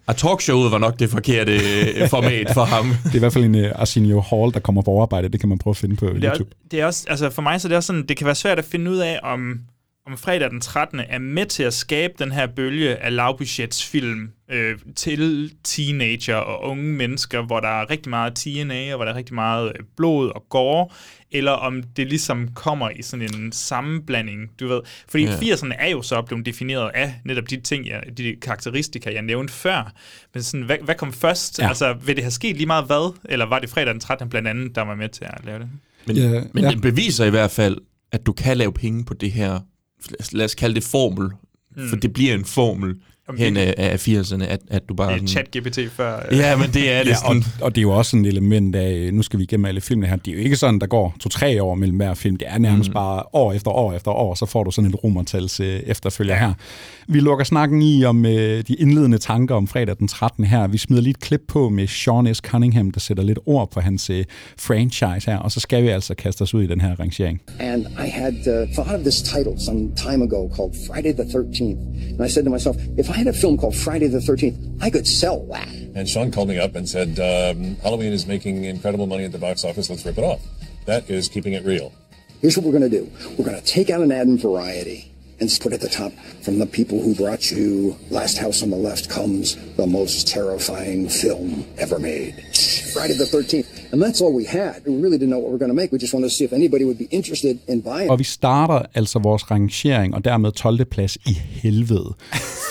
Og talkshowet var nok det forkerte øh, format for ham. Det er i hvert fald en uh, Arsenio Hall, der kommer på arbejde. Det kan man prøve at finde på Det er, YouTube. det er også, altså for mig så er det også sådan, det kan være svært at finde ud af, om, om fredag den 13. er med til at skabe den her bølge af lavbudgetsfilm øh, til teenager og unge mennesker, hvor der er rigtig meget TNA, og hvor der er rigtig meget øh, blod og gore, eller om det ligesom kommer i sådan en sammenblanding, du ved. Fordi ja. 80'erne er jo så blevet defineret af netop de ting, jeg, de karakteristika, jeg nævnte før. Men sådan, hvad, hvad kom først? Ja. Altså, vil det have sket lige meget hvad? Eller var det fredag den 13. blandt andet, der var med til at lave det? Men, Ja, men ja. det beviser i hvert fald, at du kan lave penge på det her, lad os kalde det formel, mm. for det bliver en formel Jamen, hen det- af, af 80'erne, at, at du bare... Det er sådan- chat-GPT før. øh, Ja, men det er det Ja, og, og det er jo også sådan et element af, nu skal vi igennem alle filmene her, det er jo ikke sådan, der går to-tre år mellem hver film. Det er nærmest mm. bare år efter år efter år, så får du sådan et romertals øh, efterfølger her. Vi lukker snakken i om øh, de indledende tanker om fredag den 13. her. Vi smider lige et klip på med Sean S. Cunningham, der sætter lidt ord på hans øh, franchise her, og så skal vi altså kaste os ud i den her rangering. And I had uh, thought of this title some time ago called Friday the 13th. And I said to myself, if I had a film called Friday the 13th, I could sell that. And Sean called me up and said, um, Halloween is making incredible money at the box office. Let's rip it off. That is keeping it real. Here's what we're going to do we're going to take out an ad in Variety and put at the top from the people who brought you Last House on the Left comes the most terrifying film ever made. Friday the 13th. And that's all we had. We really didn't know what we were going to make. We just wanted to see if anybody would be interested in buying Og vi starter altså vores rangering, og dermed 12. plads i helvede.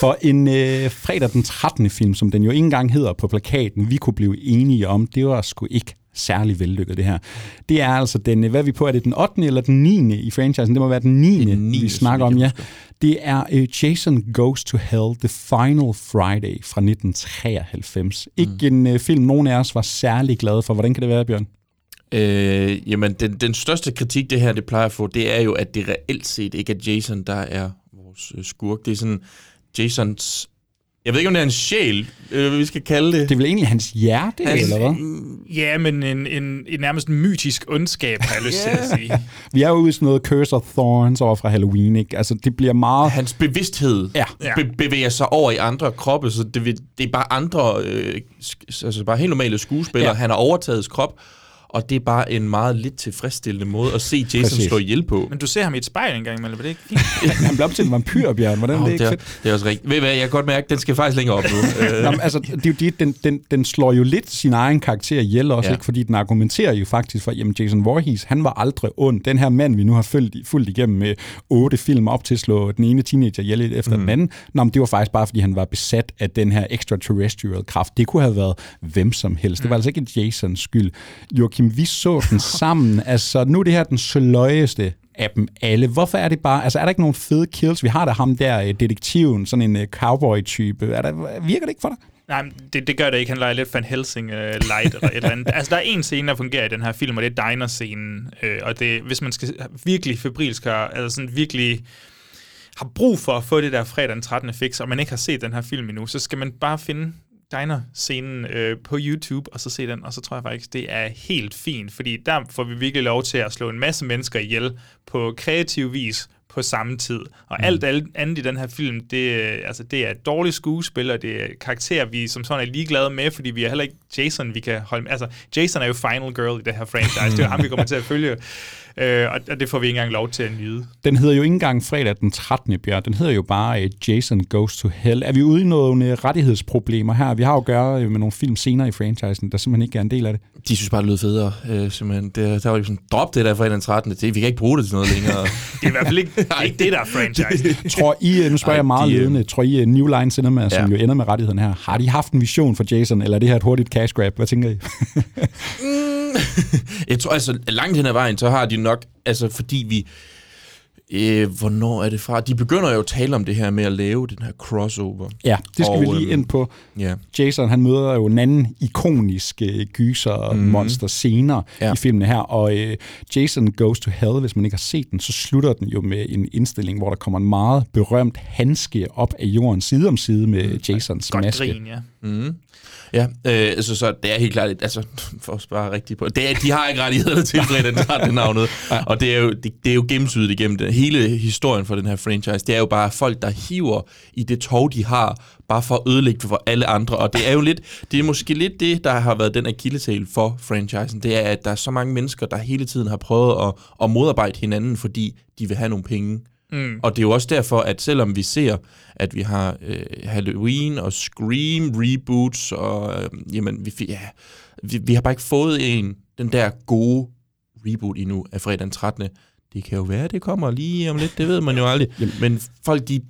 For en øh, fredag den 13. film, som den jo ikke engang hedder på plakaten, vi kunne blive enige om, det var sgu ikke særlig vellykket det her. Det er altså den, hvad er vi på, er det den 8. eller den 9. i franchisen? Det må være den 9. den 9., vi snakker om, ja. Det er øh, Jason Goes to Hell, The Final Friday fra 1993. Ikke en øh, film, nogen af os var særlig glade for. Hvordan kan det være, Bjørn? Øh, jamen, den, den største kritik, det her det plejer at få, det er jo, at det reelt set ikke er Jason, der er vores øh, skurk. Det er sådan Jasons... Jeg ved ikke, om det er en sjæl, øh, vi skal kalde det. Det er vel egentlig hans hjerte, Hans- eller hvad? Ja, men en, en, en nærmest mytisk ondskab, har jeg lyst til at sige. Vi er jo ude i sådan noget Curse of Thorns over fra Halloween, ikke? Altså, det bliver meget... Hans bevidsthed Ja. Be- bevæger sig over i andre kroppe, så det, vil- det er bare andre, øh, sk- altså bare helt normale skuespillere. Ja. Ja. Han har overtaget hans krop, og det er bare en meget lidt tilfredsstillende måde at se Jason Præcis. Slå ihjel på. Men du ser ham i et spejl engang imellem, er det ikke fint? Han bliver op til en vampyr, Bjørn. Hvordan er Oh, det ikke det, er, fedt? det er også rigtigt. Ved hvad, jeg kan godt mærke, at den skal faktisk længere op nu. Øh, Nå, men, altså, det er jo det, den, den, den slår jo lidt sin egen karakter ihjel også, ja. Ikke? fordi den argumenterer jo faktisk for, jamen Jason Voorhees, han var aldrig ond. Den her mand, vi nu har fulgt, fulgt igennem med otte film op til at slå den ene teenager ihjel efter mm. den anden, Nå, men det var faktisk bare, fordi han var besat af den her extraterrestrial kraft. Det kunne have været hvem som helst. Det var altså ikke Jasons skyld. Joachim, vi så den sammen. Altså, nu er det her den sløjeste af dem alle. Hvorfor er det bare... Altså, er der ikke nogen fede kills? Vi har da ham der, øh, detektiven, sådan en øh, cowboy-type. Er der, virker det ikke for dig? Nej, det, det gør det ikke. Han leger lidt Van Helsing uh, light eller et eller andet. Altså, der er en scene, der fungerer i den her film, og det er diner-scenen. Øh, og det, hvis man skal virkelig febrilsk gøre, altså sådan virkelig har brug for at få det der fredag den 13. fix, og man ikke har set den her film endnu, så skal man bare finde diner-scenen øh, på YouTube, og så se den, og så tror jeg faktisk, det er helt fint, fordi der får vi virkelig lov til at slå en masse mennesker ihjel på kreativ vis, på samme tid. Og mm. alt, andet i den her film, det, øh, altså, det er dårlige skuespil, og det er karakterer, vi som sådan er ligeglade med, fordi vi er heller ikke Jason, vi kan holde med. Altså, Jason er jo final girl i det her franchise. det er jo ham, vi kommer til at følge. Øh, og det får vi ikke engang lov til at nyde. Den hedder jo ikke engang fredag den 13. Bjørn. Den hedder jo bare uh, Jason Goes to Hell. Er vi ude i nogle rettighedsproblemer her? Vi har jo at gøre med nogle film senere i franchisen, der simpelthen ikke er en del af det. De synes bare, det lød federe. Øh, simpelthen. Det, der var jo sådan, drop det der fredag den 13. Det, vi kan ikke bruge det til noget længere. det er i hvert fald ikke, det, er ikke det, der er franchise. tror I, nu spørger Ej, jeg meget de, ledende, tror I New Line Cinema, som ja. jo ender med rettigheden her, har de haft en vision for Jason, eller er det her et hurtigt cash grab? Hvad tænker I? mm, jeg tror altså, langt hen ad vejen, så har de nok, altså fordi vi, øh, hvornår er det fra? De begynder jo at tale om det her med at lave den her crossover. Ja, det skal og, vi lige øhm, ind på. Ja. Jason, han møder jo en anden ikonisk øh, gyser-monster mm. senere ja. i filmen her, og øh, Jason Goes to Hell, hvis man ikke har set den, så slutter den jo med en indstilling, hvor der kommer en meget berømt handske op af jorden side om side med mm. Jasons Godt maske. Grin, ja. Mm. Ja, øh, altså, så det er helt klart, altså, for at spare rigtigt på det, er, de har ikke rettighederne til den tager det navnet, og det er jo, det, det er jo gennemsydet igennem det. Hele historien for den her franchise, det er jo bare folk, der hiver i det tog, de har, bare for at ødelægge det for alle andre, og det er jo lidt, det er måske lidt det, der har været den akillesæl for franchisen, det er, at der er så mange mennesker, der hele tiden har prøvet at, at modarbejde hinanden, fordi de vil have nogle penge. Mm. Og det er jo også derfor, at selvom vi ser, at vi har øh, Halloween og Scream reboots, og øh, jamen, vi, ja, vi, vi har bare ikke fået en, den der gode reboot endnu af fredag den 13. Det kan jo være, det kommer lige om lidt, det ved man jo aldrig. Men folk, de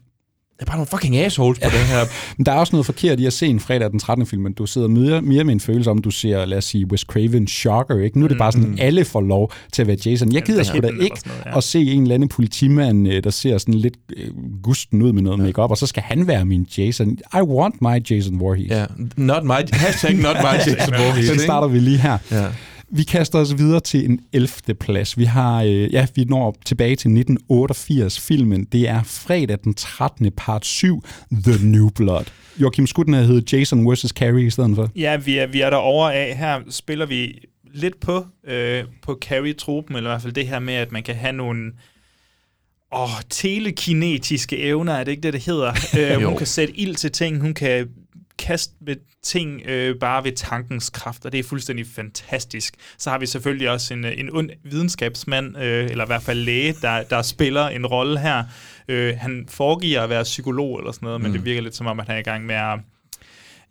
er bare nogle fucking assholes på ja. det her. Men der er også noget forkert i at se en fredag den 13. film, men du sidder mere, mere med en følelse om, du ser, lad os sige, Wes Craven Shocker, ikke? Nu er det bare sådan, mm. alle får lov til at være Jason. Jeg gider sgu da ikke noget, ja. at se en eller anden politimand, øh, der ser sådan lidt øh, gusten ud med noget ja. makeup, og så skal han være min Jason. I want my Jason Voorhees. Ja, yeah. not my, hashtag not my Jason Voorhees. Den starter vi lige her. Ja. Vi kaster os videre til en 11. plads. Vi har, øh, ja, vi når tilbage til 1988 filmen. Det er fredag den 13. part 7, The New Blood. Joachim, have heddet Jason vs. Carrie i stedet for? Ja, vi er, vi er der over af. Her spiller vi lidt på, øh, på Carrie-truppen, eller i hvert fald det her med, at man kan have nogle åh, telekinetiske evner, er det ikke det, det hedder? øh, hun kan sætte ild til ting, hun kan kaste med ting øh, bare ved tankens kraft, og det er fuldstændig fantastisk. Så har vi selvfølgelig også en, en ond videnskabsmand, øh, eller i hvert fald læge, der, der spiller en rolle her. Øh, han foregiver at være psykolog eller sådan noget, mm. men det virker lidt som om, at han er i gang med at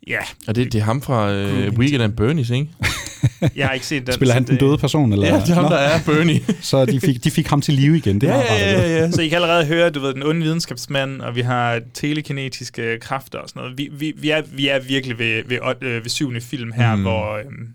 Ja. Og det, det er ham fra uh, Weekend and Bernie's, ikke? jeg har ikke set den. Spiller han den døde person? Eller? Ja, det er ham, der er Bernie. så de fik, de fik ham til live igen. Det ja, ja, ja, ja. Så I kan allerede høre, du ved, den onde videnskabsmand, og vi har telekinetiske kræfter og sådan noget. Vi, vi, vi, er, vi er virkelig ved, ved, ved, ved syvende film her, mm. hvor... Øhm,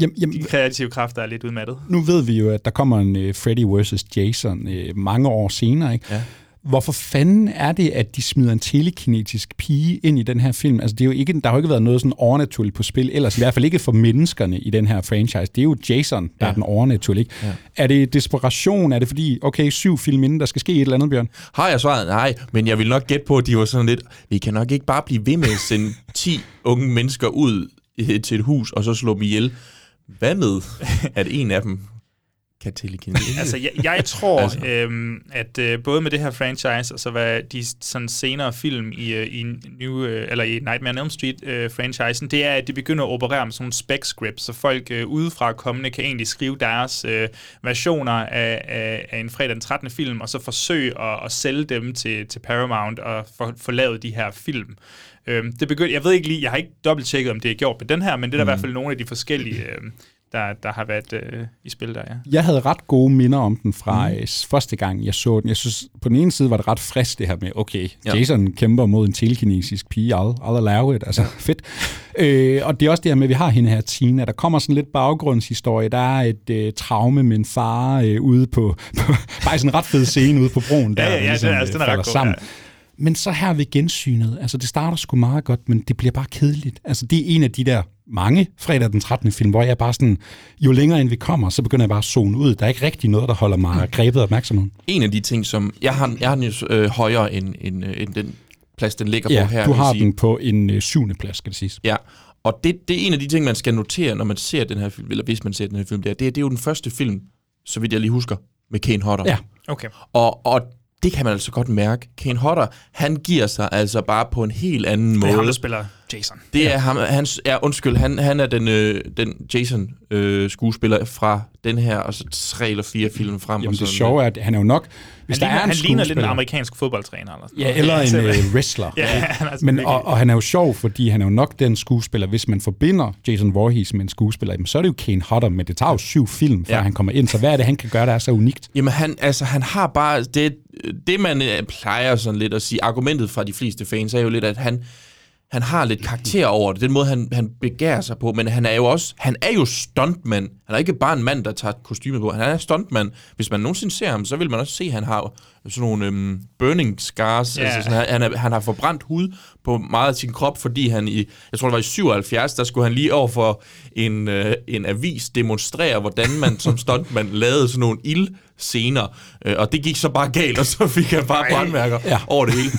Jamen, jamen, de kreative kræfter er lidt udmattet. Nu ved vi jo, at der kommer en uh, Freddy vs. Jason uh, mange år senere, ikke? Ja. Hvorfor fanden er det, at de smider en telekinetisk pige ind i den her film? Altså, det er jo ikke, der har jo ikke været noget sådan overnaturligt på spil, ellers i hvert fald ikke for menneskerne i den her franchise. Det er jo Jason, der ja. er den overnaturlige. Ja. Er det desperation? Er det fordi, okay, syv film inden, der skal ske et eller andet, Bjørn? Har jeg svaret? Nej, men jeg vil nok gætte på, at de var sådan lidt, vi kan nok ikke bare blive ved med at sende 10 unge mennesker ud til et hus, og så slå dem ihjel. Hvad med, at en af dem kan telekinese? altså, jeg, jeg tror, altså. øhm, at øh, både med det her franchise, og så hvad de sådan senere film i, øh, i, New, øh, eller i Nightmare on Elm Street øh, det er, at de begynder at operere med sådan nogle spec scripts, så folk øh, udefra kommende kan egentlig skrive deres øh, versioner af, af, af en fredag den 13. film, og så forsøge at, at sælge dem til, til Paramount og få, få lavet de her film. Øhm, det begyndte, jeg ved ikke lige, jeg har ikke dobbelttjekket, om det er gjort med den her, men det er der mm. i hvert fald nogle af de forskellige øh, der, der har været øh, i spil der, ja. Jeg havde ret gode minder om den fra mm. øh, første gang, jeg så den. Jeg synes, på den ene side var det ret frisk, det her med, okay, ja. Jason kæmper mod en telekinesisk pige, I'll, I'll allow it, altså fedt. Øh, og det er også det her med, at vi har hende her, Tina. Der kommer sådan lidt baggrundshistorie. Der er et øh, traume med en far øh, ude på, på, faktisk en ret fed scene ude på broen, der ja, ja, ja, ligesom, den er, den er ret god, sammen. Ja. Men så her ved gensynet, altså det starter sgu meget godt, men det bliver bare kedeligt. Altså det er en af de der mange fredag den 13. film, hvor jeg bare sådan, jo længere ind vi kommer, så begynder jeg bare at zone ud. Der er ikke rigtig noget, der holder mig mm. grebet opmærksomhed. En af de ting, som jeg har, jeg har den jo øh, højere end, end, øh, end den plads, den ligger ja, på her. du har sige. den på en øh, syvende plads, skal det siges. Ja, og det, det er en af de ting, man skal notere, når man ser den her film, eller hvis man ser den her film, det er, det er, det er jo den første film, så vidt jeg lige husker, med Kane Hodder. Ja. Okay. Og, og det kan man altså godt mærke. Kane Hodder, han giver sig altså bare på en helt anden Det måde. er ham, der spiller Jason. Det er ham, han, ja, undskyld, han, han er den, øh, den Jason øh, skuespiller fra den her, og så tre eller fire film frem. Jamen og det sjove er, at han er jo nok... Hvis Han, der ligner, er en han ligner lidt en amerikansk fodboldtræner. Eller sådan Ja, eller en øh, wrestler. Ja, han er Men, og, og han er jo sjov, fordi han er jo nok den skuespiller, hvis man forbinder Jason Voorhees med en skuespiller, jamen, så er det jo Kane Hodder, men det tager jo syv film, før Ja. ja. han kommer ind. Så hvad er det, han kan gøre, der er så unikt? Jamen, han, altså, han har bare... Det, det man øh, plejer sådan lidt at sige, argumentet fra de fleste fans er jo lidt, at han, han har lidt karakter over det. Den måde, han, han begærer sig på. Men han er jo også... Han er jo stuntmand. Han er ikke bare en mand, der tager et kostyme på. Han er stuntmand. Hvis man nogensinde ser ham, så vil man også se, at han har sådan nogle øhm, burning scars. Ja. Altså sådan, han, er, han har forbrændt hud på meget af sin krop, fordi han i... Jeg tror, det var i 77, der skulle han lige over for en, øh, en avis demonstrere, hvordan man som stuntmand lavede sådan nogle ild scener, øh, og det gik så bare galt, og så fik han bare brandmærker ja. Over det hele.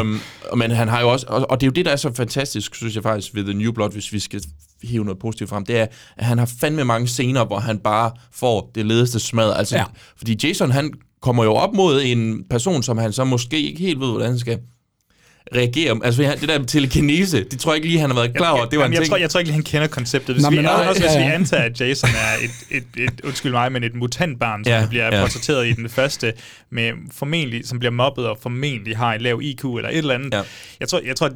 um, men han har jo også, og, og det er jo det, der er så fantastisk, synes jeg faktisk, ved The New Blood, hvis vi skal hive noget positivt frem, det er, at han har fandme mange scener, hvor han bare får det ledeste smad. Altså. Ja. Fordi Jason, han kommer jo op mod en person, som han så måske ikke helt ved, hvordan han skal reagere. Altså det der med telekinese, det tror jeg ikke lige, han har været klar over. Det var Jamen, en jeg, ting. tror, jeg tror ikke lige, han kender konceptet. Hvis Nå, vi, men, også, nej, også hvis ja, vi ja. antager, at Jason er et, et, et, undskyld mig, men et mutantbarn, som Ja, ja, bliver ja. ja. portrætteret i den første, med formentlig, som bliver mobbet og formentlig har en lav IQ eller et eller andet. Ja. Jeg tror, jeg tror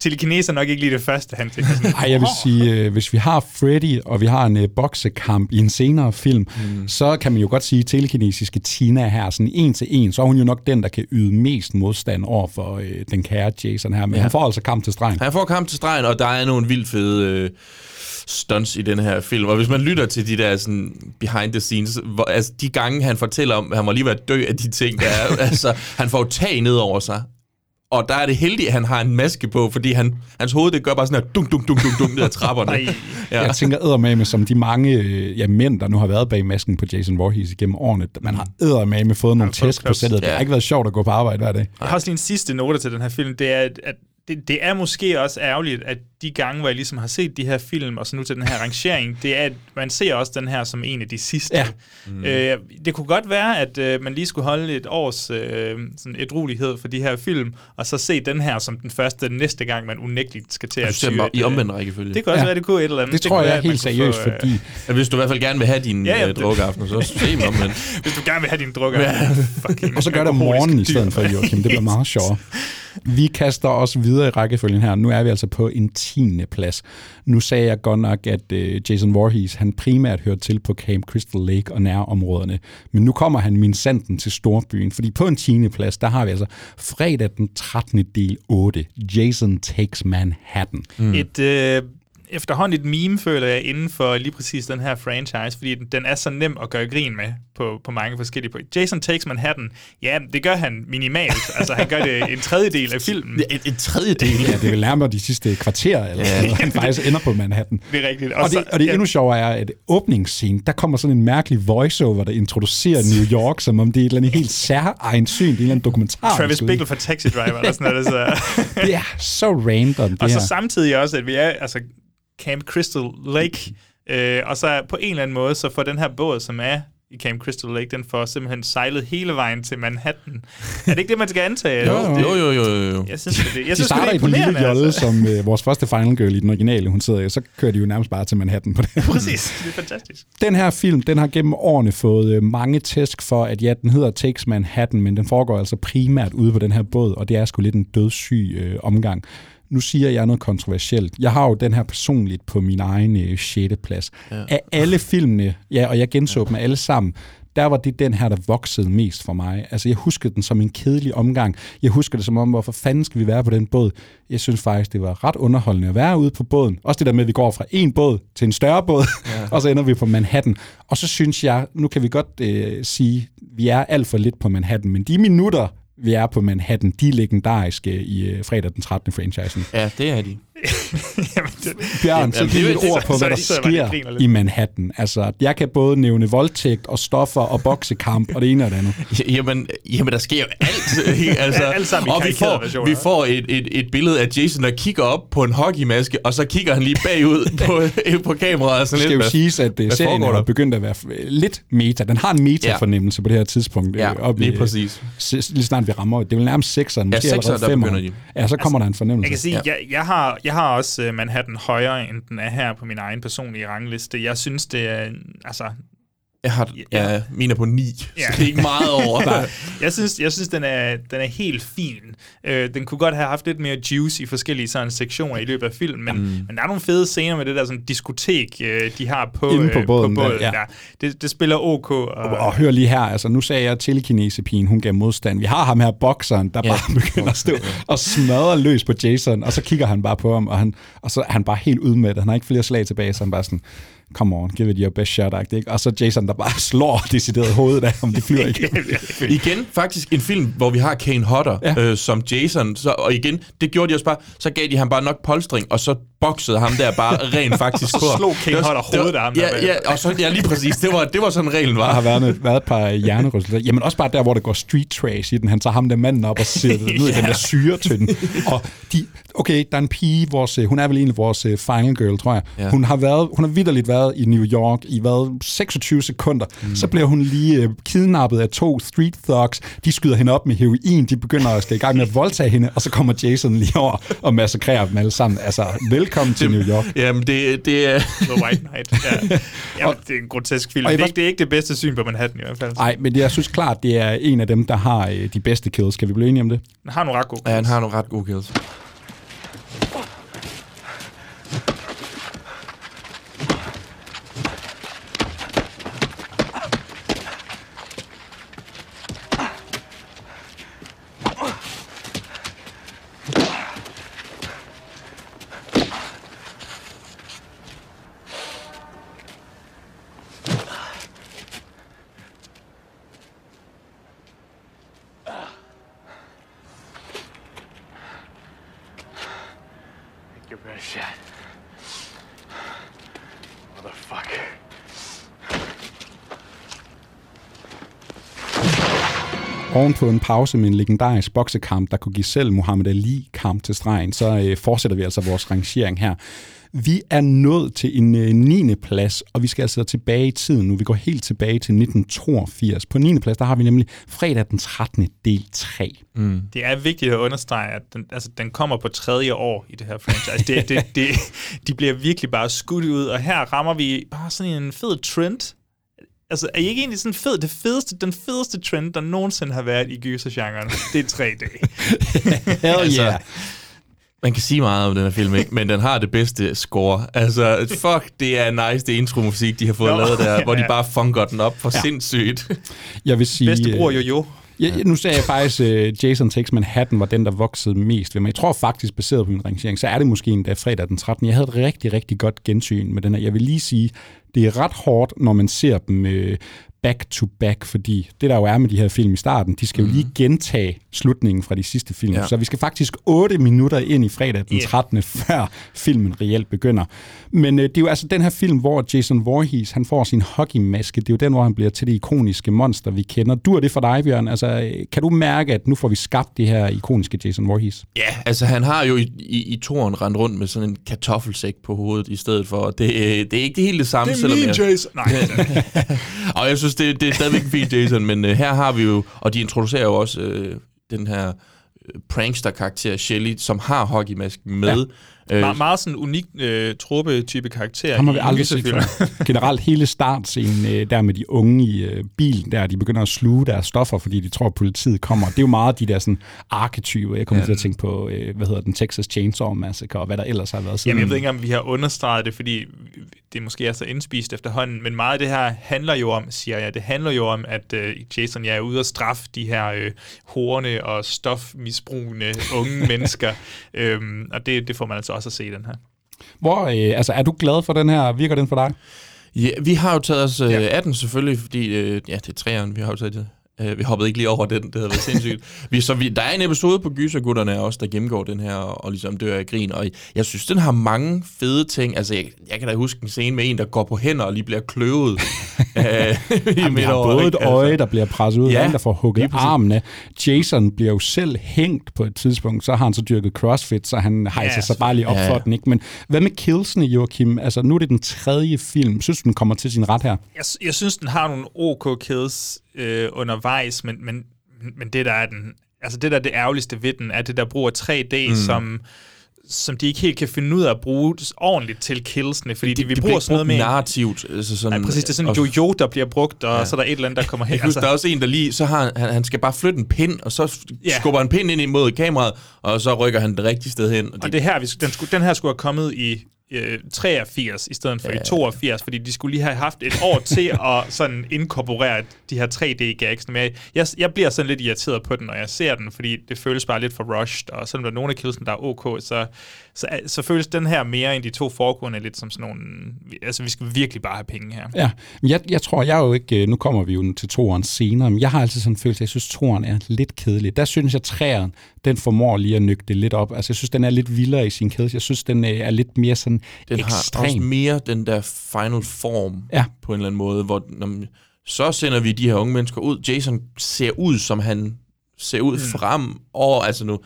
telekinese er nok ikke lige det første, han tænker sådan. Ej, jeg vil sige, øh, hvis vi har Freddy, og vi har en øh, boksekamp i en senere film, mm. så kan man jo godt sige, at telekinesiske Tina her, sådan en til en, så er hun jo nok den, der kan yde mest modstand over for øh, den kære Jason her. Men ja. han får altså kamp til stregen. Han får kamp til stregen, og der er nogle vildt fede øh, stunts i den her film. Og hvis man lytter til de der sådan, behind the scenes, hvor, altså de gange han fortæller om, at han var lige ved at dø af de ting, der er, altså han får jo tag ned over sig. Og der er det heldigt, at han har en maske på, fordi han, hans hoved det gør bare sådan her dunk, dunk, dunk, dunk, dunk ned ad trapperne. Ej. Ja. Jeg tænker eddermame som de mange ja, mænd, der nu har været bag masken på Jason Voorhees igennem årene. Man har eddermame fået nogle tæsk på sættet. Det Ja. har ikke været sjovt at gå på arbejde hver dag. Jeg har også lige en sidste note til den her film, det er, at, at det, det er måske også ærgerligt, at de gange, hvor jeg ligesom har set de her film, og så nu til den her rangering, det er, at man ser også den her som en af de sidste. Ja. Mm. Øh, det kunne godt være, at øh, man lige skulle holde et års øh, sådan et rolighed for de her film, og så se den her som den første næste gang, man unægteligt skal til at tyre i øh, omvendt rækkefølge. Det kan også Ja. være, det kunne et eller andet. Det tror kunne jeg være, er helt seriøst, få, øh, fordi Ja, Hvis du i hvert fald gerne vil have din Ja, ja, det- drukaften, så se dem omvendt. Hvis du gerne vil have dine drukker. Ja. fucking Og så gør det om morgenen i stedet for, Joachim. Det bliver meget sjovere. Vi kaster os videre i rækkefølgen her. Nu er vi altså på en tiende plads. Nu sagde jeg godt nok, at øh, Jason Voorhees, han primært hørte til på Camp Crystal Lake og nærområderne. Men nu kommer han min sanden til storbyen, fordi på en tiende plads, der har vi altså fredag den 13. del 8, Jason Takes Manhattan. Mm. Et, øh, efterhånden et meme, føler jeg, inden for lige præcis den her franchise, fordi den, den er så nem at gøre grin med på, på mange forskellige punkter. Jason Takes Manhattan, ja, det gør han minimalt. altså, han gør det en tredjedel af filmen. Et, et tredjedel. Ja, det er nærmere de sidste kvarter, eller Ja. ja. han faktisk ender på Manhattan. Det er rigtigt. Og det, og det endnu sjovere er, at åbningsscenen, der kommer sådan en mærkelig voiceover, der introducerer New York, som om det er et eller andet helt særegen syn, det er en eller anden dokumentar. Travis Bickle fra Taxi Driver, eller sådan noget. Så. Det er så random, det og så her. samtidig også, at vi er altså Camp Crystal Lake, øh, og så på en eller anden måde, så får den her båd, som er i Camp Crystal Lake, den får simpelthen sejlet hele vejen til Manhattan. er det ikke det, man skal antage? Jo, Jo, jo, jo, jo. jo. Jeg synes, det, jeg De synes, det starter er i den lille imponerende. jolle, Altså. som øh, vores første Final Girl i den originale, hun sidder i, så kører de jo nærmest bare til Manhattan på det. Præcis, det er fantastisk. Den her film, den har gennem årene fået øh, mange tæsk for, at ja, den hedder Takes Manhattan, men den foregår altså primært ude på den her båd, og det er sgu lidt en dødssyg øh, omgang. Nu siger jeg noget kontroversielt. Jeg har jo den her personligt på min egen øh, 6. plads. Ja. Af alle filmene, ja, og jeg genså dem alle sammen, der var det den her, der voksede mest for mig. Altså, jeg husker den som en kedelig omgang. Jeg husker det som om, hvorfor fanden skal vi være på den båd? Jeg synes faktisk, det var ret underholdende at være ude på båden. Også det der med, at vi går fra en båd til en større båd, ja. og så ender vi på Manhattan. Og så synes jeg, nu kan vi godt øh, sige, vi er alt for lidt på Manhattan, men de minutter, vi er på Manhattan. De er legendariske i øh, fredag den 13. franchisen. Ja, det er de. Jamen, det, Bjørn, så giv det er et ord på, så- hvad der så- sker i Manhattan. Altså, jeg kan både nævne voldtægt og stoffer og boksekamp og det ene og det andet. Jamen, jamen der sker jo alt. altså, Alt sammen i og vi får, vi får et, et, et billede af Jason, der kigger op på en hockeymaske, og så kigger han lige bagud på, på kameraet. Og sådan skal lidt, jo siges, at øh, hvad serien foregår er begyndt at være øh, lidt meta. Den har en meta-fornemmelse på det her tidspunkt. øh, Ja, op i, lige øh, præcis. Lige snart vi rammer. Det er vel nærmest sekseren, Ja, måske allerede sekseren, der femeren. Ja, så kommer der en fornemmelse. Jeg kan sige, Ja. ja. jeg, jeg, har, jeg har også øh, Manhattan højere, end den er her på min egen personlige rangliste. Jeg synes, det er... Altså, jeg har, Ja. ja, min er på 9, Ja. så det er ikke meget over. jeg synes, jeg synes den, er, den er helt fin. Øh, den kunne godt have haft lidt mere juice i forskellige sådan, sektioner i løbet af filmen, men, mm. men der er nogle fede scener med det der sådan, diskotek, øh, de har på, Inde på øh, båden på der, båden ja. der. Det, det spiller OK. Og, Og, og hør lige her, altså nu sagde jeg, at telekinesepigen, hun gav modstand. Vi har ham her, bokseren, der Ja. bare begynder at stå og smadre løs på Jason, og så kigger han bare på ham, og, han, og så er han bare helt udmattet. Han har ikke flere slag tilbage, så han bare sådan, come on, give it your best shot, ikke? Og så Jason, der bare slår decideret hovedet af ham, det flyver ikke. Igen, faktisk en film, hvor vi har Kane Hodder Ja. øh, som Jason. Så, og igen, det gjorde de også bare, så gav de ham bare nok polstring, og så boksede ham der bare rent faktisk på. slog Kane var- Hodder det var- hovedet af ham der Ja, bagefter. ja, og så, ja, lige præcis. Det var, det var sådan reglen Der har var. været, været et par hjernerystelser. Jamen også bare der, hvor det går street trash i den. Han tager ham der manden op og sætter det ned i den der syretønde. Og de, okay, der er en pige, vores, øh, hun er vel egentlig vores øh, final girl, tror jeg. Ja. Hun har været, hun har vidderligt været i New York i hvad, 26 sekunder. Mm. Så bliver hun lige øh, kidnappet af to street thugs. De skyder hende op med heroin. De begynder at skal i gang med at voldtage hende, og så kommer Jason lige over og massakrerer dem alle sammen. Altså, velkommen til New York. Jamen, det, det er... The White Knight. Ja. Jamen, det er en grotesk film. og Det er, ikke, det er ikke det bedste syn på Manhattan i hvert fald. Nej, men jeg synes klart, det er en af dem, der har øh, de bedste kills. Kan vi blive enige om det? Den har nogle ret gode Ja, han har nogle ret gode kills. Take your best shot. Motherfucker. Oven på en pause med en legendarisk boksekamp, der kunne give selv Muhammad Ali kamp til stregen, så øh, fortsætter vi altså vores rangering her. Vi er nået til en øh, 9. plads, og vi skal altså tilbage i tiden nu. Vi går helt tilbage til 1982. På 9. plads, der har vi nemlig fredag den 13. del 3. Det er vigtigt at understrege, at den, altså, den kommer på tredje år i det her franchise. Det, det, det, de bliver virkelig bare skudt ud, og her rammer vi bare sådan en fed trend. Altså, er I ikke egentlig sådan fed? Det fedeste, den fedeste trend, der nogensinde har været i gysergenren, det er 3D. Hell Altså, yeah. Man kan sige meget om den her film, ikke? men den har det bedste score. Altså, fuck, det er nice, det intromusik, de har fået Nå, lavet der, hvor de ja. bare funker den op for ja. sindssygt. Jeg vil sige... Bedste bror øh, jo jo. Ja, nu sagde jeg faktisk, at Jason Takes Manhattan var den, der voksede mest ved mig. Jeg tror faktisk, baseret på min rangering, så er det måske endda fredag den 13. Jeg havde et rigtig, rigtig godt gensyn med den her. Jeg vil lige sige, det er ret hårdt, når man ser dem øh, back to back, fordi det der jo er med de her film i starten, de skal jo lige gentage slutningen fra de sidste film. Ja. Så vi skal faktisk 8 minutter ind i fredag den Yeah. 13. før filmen reelt begynder. Men øh, det er jo altså den her film, hvor Jason Voorhees, han får sin hockeymaske. Det er jo den, hvor han bliver til det ikoniske monster, vi kender. Du er det for dig, Bjørn? Altså, øh, kan du mærke, at nu får vi skabt det her ikoniske Jason Voorhees? Ja, altså han har jo i, i, i toren rendt rundt med sådan en kartoffelsæk på hovedet i stedet for. Det, øh, det er ikke det helt det samme, selvom jeg... Jason. Nej, Og jeg synes, det, det er stadigvæk en fin Jason, men øh, her har vi jo, og de introducerer jo også øh, den her øh, prankster-karakter, Shelly, som har hockeymasken med. Ja. Me- meget sådan unik øh, truppe-type karakter Ham har vi aldrig set før. Generelt hele startscenen øh, der med de unge i øh, bilen, der de begynder at sluge deres stoffer, fordi de tror, at politiet kommer. Det er jo meget de der sådan arketyper. Jeg kommer ja. til at tænke på, øh, hvad hedder den, Texas Chainsaw Massacre, og hvad der ellers har været siden. Jamen, jeg ved ikke, om vi har understreget det, fordi det måske er så indspist efterhånden, men meget af det her handler jo om, siger jeg, det handler jo om, at øh, Jason jeg er ude og straffe de her øh, horne og stofmisbrugende unge mennesker, øhm, og det, det får man altså også at se den her. Hvor, øh, altså, er du glad for den her? Virker den for dig? Ja, vi har jo taget os øh, Ja. af den selvfølgelig, fordi øh, ja, det er træeren, vi har jo taget det Uh, vi hoppede ikke lige over den, det havde været sindssygt. Vi, så vi, der er en episode på Gysergutterne også, der gennemgår den her, og ligesom dør af grin, og jeg synes, den har mange fede ting. Altså, jeg, jeg kan da huske en scene med en, der går på hænder og lige bliver kløvet. uh, Jamen, vi har både et øje, der bliver presset ud, Ja, ja, en, der får hugget lige præcis. armen af. Jason bliver jo selv hængt på et tidspunkt, så har han så dyrket crossfit, så han hejser Ja, sig bare lige op Ja. for den. Ikke? Men hvad med killsene, Joachim? Altså, nu er det den tredje film. Synes du, den kommer til sin ret her? Jeg, jeg synes, den har nogle OK kills øh, undervejs, men, men, men det der er den... Altså det der er det ærgerligste ved den, er det der bruger 3D, mm. som som de ikke helt kan finde ud af at bruge ordentligt til killsene, fordi de, de, vi de bruger sådan noget med... narrativt. Altså sådan, Ja, præcis, det er sådan en jojo, der bliver brugt, og ja. så er der et eller andet, der kommer hen. Jeg husker, der er også en, der lige, så har han, han, skal bare flytte en pind, og så Ja. skubber han pind ind imod kameraet, og så rykker han det rigtige sted hen. Og Og det her, vi- den, skulle, den her skulle have kommet i øh, 83 i stedet for ja. i 82, fordi de skulle lige have haft et år til at sådan inkorporere de her 3D-gags. Men jeg, jeg, jeg bliver sådan lidt irriteret på den, når jeg ser den, fordi det føles bare lidt for rushed, og selvom der er nogle af killsene, der er ok, så, så, så føles den her mere end de to foregående lidt som sådan nogle... Altså, vi skal virkelig bare have penge her. Ja, men jeg, jeg tror, jeg er jo ikke... øh, Nu kommer vi jo til toeren senere, men jeg har altid sådan en følelse, at jeg synes, toeren er lidt kedelig. Der synes jeg, træeren, den formår lige at nykke det lidt op. Altså, jeg synes, den er lidt vildere i sin kæde. Jeg synes, den øh, er lidt mere sådan den har ekstrem. også mere den der final form Ja. på en eller anden måde, hvor når, så sender vi de her unge mennesker ud. Jason ser ud, som han ser ud mm. frem og altså nu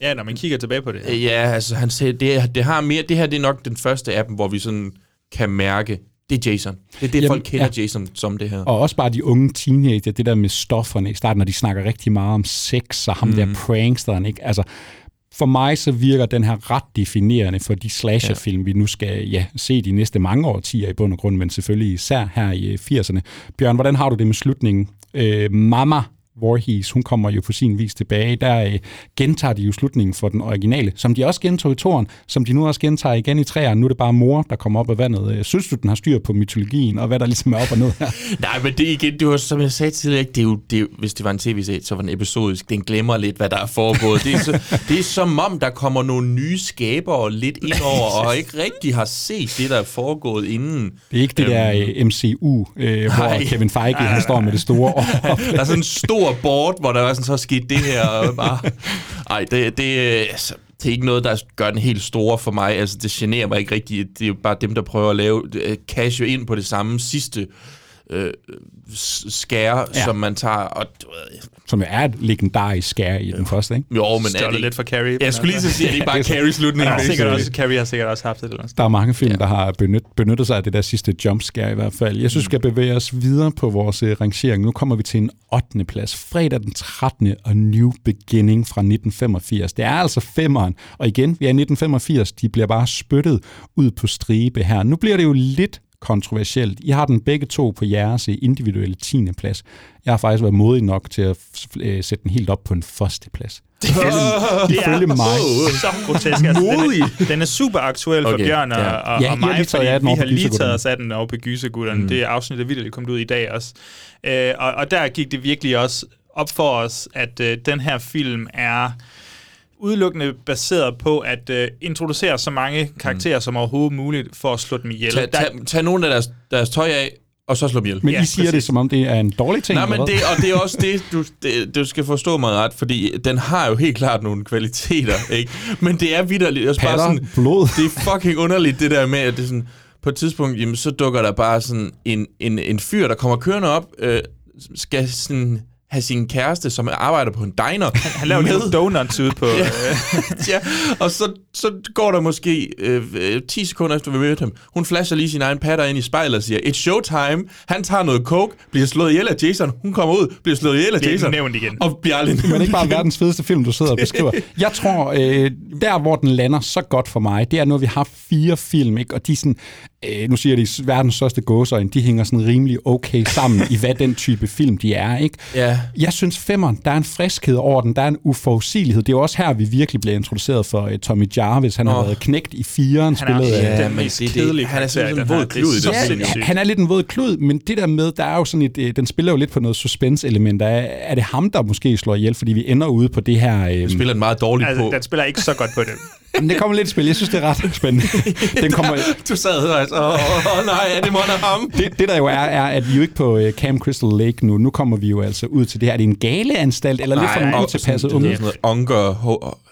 Ja, når man kigger tilbage på det. Øh, Ja, altså han siger, det, det har mere, det her det er nok den første af dem, hvor vi sådan kan mærke, det er Jason. Det er det, Jamen, folk kender ja. Jason som det her. Og også bare de unge teenager, det der med stofferne i starten, når de snakker rigtig meget om sex og ham mm. der pranksteren, ikke? Altså, for mig så virker den her ret definerende for de slasherfilm, vi nu skal ja, se de næste mange årtier i bund og grund, men selvfølgelig især her i øh, 80'erne. Bjørn, hvordan har du det med slutningen? Øh, Mama Voorhees, hun kommer jo på sin vis tilbage. Der øh, gentager de jo slutningen for den originale, som de også gentog i toren, som de nu også gentager igen i træerne. Nu er det bare mor, der kommer op af vandet. Øh, Synes du, den har styr på mytologien, og hvad der ligesom er op og ned her? Nej, men det igen, det var, som jeg sagde tidligere, det er jo, det er hvis det var en tv-serie, så var den episodisk. Den glemmer lidt, hvad der er foregået. Det er, så, det er som om, der kommer nogle nye skabere lidt ind over, og ikke rigtig har set det, der er foregået inden. Det er ikke det der øh, MCU, øh, hvor Nej. Kevin Feige han står med det store. Der er sådan en stor board, hvor der er sådan så sket det her. Og bare, ej, det, det, altså, det er ikke noget, der gør den helt store for mig. Altså, det generer mig ikke rigtigt. Det er jo bare dem, der prøver at lave øh, cash ind på det samme sidste øh, skære, Ja. ja. som man tager. Og, du ved, som jo er et legendarisk skær i den første, ikke? jo, men er Stjålet det, lidt fra Carrie. Jeg skulle lige så sige, at det ikke bare Det er så- Carrie-slutningen. Ja, er sikkert så- også, Carrie har sikkert også haft det. Eller. Der er mange film, ja. der har benyt, benyttet sig af det der sidste jumpscare i hvert fald. Jeg synes, vi skal bevæge os videre på vores øh, rangering. Nu kommer vi til en 8. plads. Fredag den 13. og New Beginning fra 1985. Det er altså femeren. Og igen, vi er i 1985. De bliver bare spyttet ud på stribe her. Nu bliver det jo lidt kontroversielt. I har den begge to på jeres øh, individuelle 10. plads. Jeg har faktisk været modig nok til at øh, sætte den helt op på en første plads. Det er, Ifølge mig. så grotesk. Altså, den, er, den er super aktuel for Okay, Bjørn og, ja. og, Ja, og mig, lige fordi vi har på lige taget os af den over på Gysergutterne. Mm. Det er afsnit, der vildt kommet ud i dag også. Øh, og, og der gik det virkelig også op for os, at øh, den her film er udelukkende baseret på at øh, introducere så mange karakterer mm. som overhovedet muligt for at slå dem ihjel. Tag, tag, tag nogle af deres, deres tøj af, og så slå dem ihjel. Men Ja, I siger det, præcis. som om det er en dårlig ting. Nej, men det, og det er også det du, det, du skal forstå mig ret, fordi den har jo helt klart nogle kvaliteter, ikke? Men det er vidderligt. også bare Patter, sådan, blod. det er fucking underligt, det der med, at det er sådan, på et tidspunkt, jamen, så dukker der bare sådan en, en, en fyr, der kommer kørende op, øh, skal sådan have sin kæreste, som arbejder på en diner. han laver lige nogle donuts ude på... Ja. Øh, ja, og så, så går der måske øh, øh, 10 sekunder efter, vi mødte ham. Hun flasher lige sin egen patter ind i spejlet og siger, it's showtime. Han tager noget coke, bliver slået ihjel af Jason. Hun kommer ud, bliver slået ihjel af Det er Jason. ikke nævnt igen. Og bliver aldrig nævnt Men ikke bare igen. verdens fedeste film, du sidder og beskriver. Jeg tror, øh, der hvor den lander så godt for mig, det er, når vi har fire film, ikke? og de er sådan, øh, nu siger de er verdens største gåsøjne, de hænger sådan rimelig okay sammen i, hvad den type film de er. ikke? Ja. Jeg synes, femmeren, der er en friskhed over den, der er en uforudsigelighed. Det er jo også her, vi virkelig bliver introduceret for uh, Tommy Jarvis. Han har Åh. været knægt i firen, Han er spillet af... den mest det er det. kedelige Han er sådan en våd Det klud den Ja, sindssygt. han er lidt en våd klud, men det der med, der er jo sådan et, øh, den spiller jo lidt på noget suspense-element. Er, er det ham, der måske slår ihjel, fordi vi ender ude på det her... Øh, spiller den meget dårligt altså, på. den spiller ikke så godt på det. Jamen, det kommer lidt i spil. Jeg synes, det er ret spændende. Den kommer, Du sad her altså, åh oh, oh, nej, er det må ham? det, det der jo er, er, at vi jo ikke på uh, Camp Crystal Lake nu. Nu kommer vi jo altså ud til det her. Er det en galeanstalt, eller lidt for nogle og utilpassede sådan, det unge? hedder sådan noget Unger,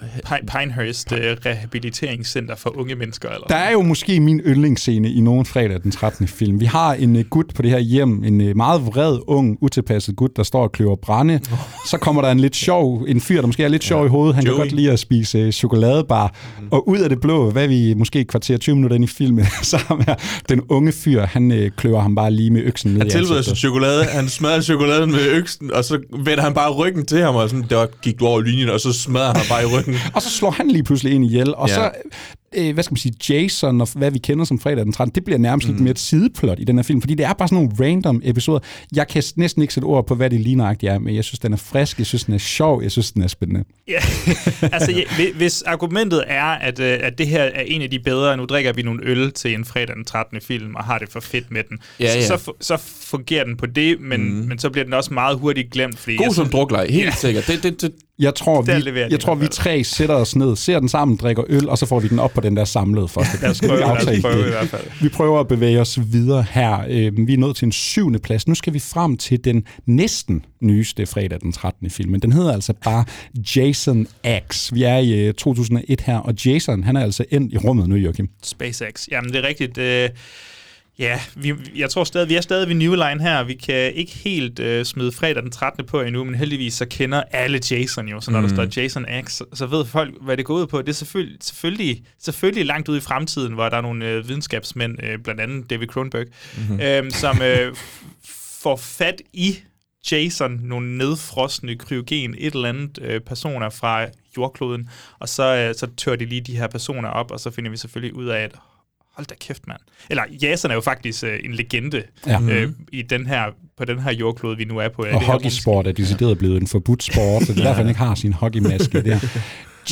Pinehurst uh, Rehabiliteringscenter for unge mennesker. Eller Der er jo måske min yndlingsscene i nogen fredag den 13. film. Vi har en uh, gut på det her hjem, en uh, meget vred, ung, utilpasset gut, der står og kløver brænde. Så kommer der en lidt sjov, en fyr, der måske er lidt sjov i hovedet. Han Joey. kan godt lide at spise uh, chokoladebar. Mm. Og ud af det blå, hvad er vi måske et kvarter 20 minutter ind i filmen, så her, den unge fyr, han uh, kløver ham bare lige med øksen ned Han tilbyder sig chokolade, han smadrer chokoladen med øksen, og så vender han bare ryggen til ham, og sådan, der gik du over linjen, og så smadrer han bare i ryggen. Og så slår han lige pludselig ind ihjel, og ja. så, øh, hvad skal man sige, Jason og hvad vi kender som fredag den 13., det bliver nærmest mm. lidt mere et sideplot i den her film, fordi det er bare sådan nogle random episoder. Jeg kan næsten ikke sætte ord på, hvad det lige nøjagtigt er, men jeg synes, den er frisk, jeg synes, den er sjov, jeg synes, den er spændende. Ja, altså ja, hvi- hvis argumentet er, at, øh, at det her er en af de bedre, nu drikker vi nogle øl til en fredag den 13. film, og har det for fedt med den, Ja, ja. Så, så, så fungerer den på det, men, mm. men så bliver den også meget hurtigt glemt. Fordi God jeg som drukleg, helt Ja. sikkert. Det, det, det, Jeg tror, vi, jeg tror vi tre sætter os ned, ser den sammen, drikker øl, og så får vi den op på den der samlede første Lad os plads. prøve, Vi lad os prøve det. i hvert fald. Vi prøver at bevæge os videre her. Øh, Vi er nået til en syvende plads. Nu skal vi frem til den næsten nyeste fredag den 13. film. Men den hedder altså bare Jason X. Vi er i øh, 2001 her, og Jason, han er altså endt i rummet nu, Joachim. SpaceX. Jamen, det er rigtigt. Øh, ja, vi, jeg tror stadig, vi er stadig ved New Line her. Vi kan ikke helt øh, smide fredag den 13. på endnu, men heldigvis så kender alle Jason jo. Så når mm. der står Jason X, så, så ved folk, hvad det går ud på. Det er selvfølgelig, selvfølgelig, selvfølgelig langt ude i fremtiden, hvor der er nogle øh, videnskabsmænd, øh, blandt andet David Cronenberg, mm-hmm. øh, som øh, får fat i Jason, nogle nedfrostende kryogen, et eller andet øh, personer fra jordkloden, og så, øh, så tør de lige de her personer op, og så finder vi selvfølgelig ud af, at hold da kæft, mand. Eller Jason er jo faktisk øh, en legende Ja. øh, i den her, på den her jordklode, vi nu er på. Og hockeysport er decideret blevet en forbudt sport, så det er derfor, han ikke har sin hockeymaske der.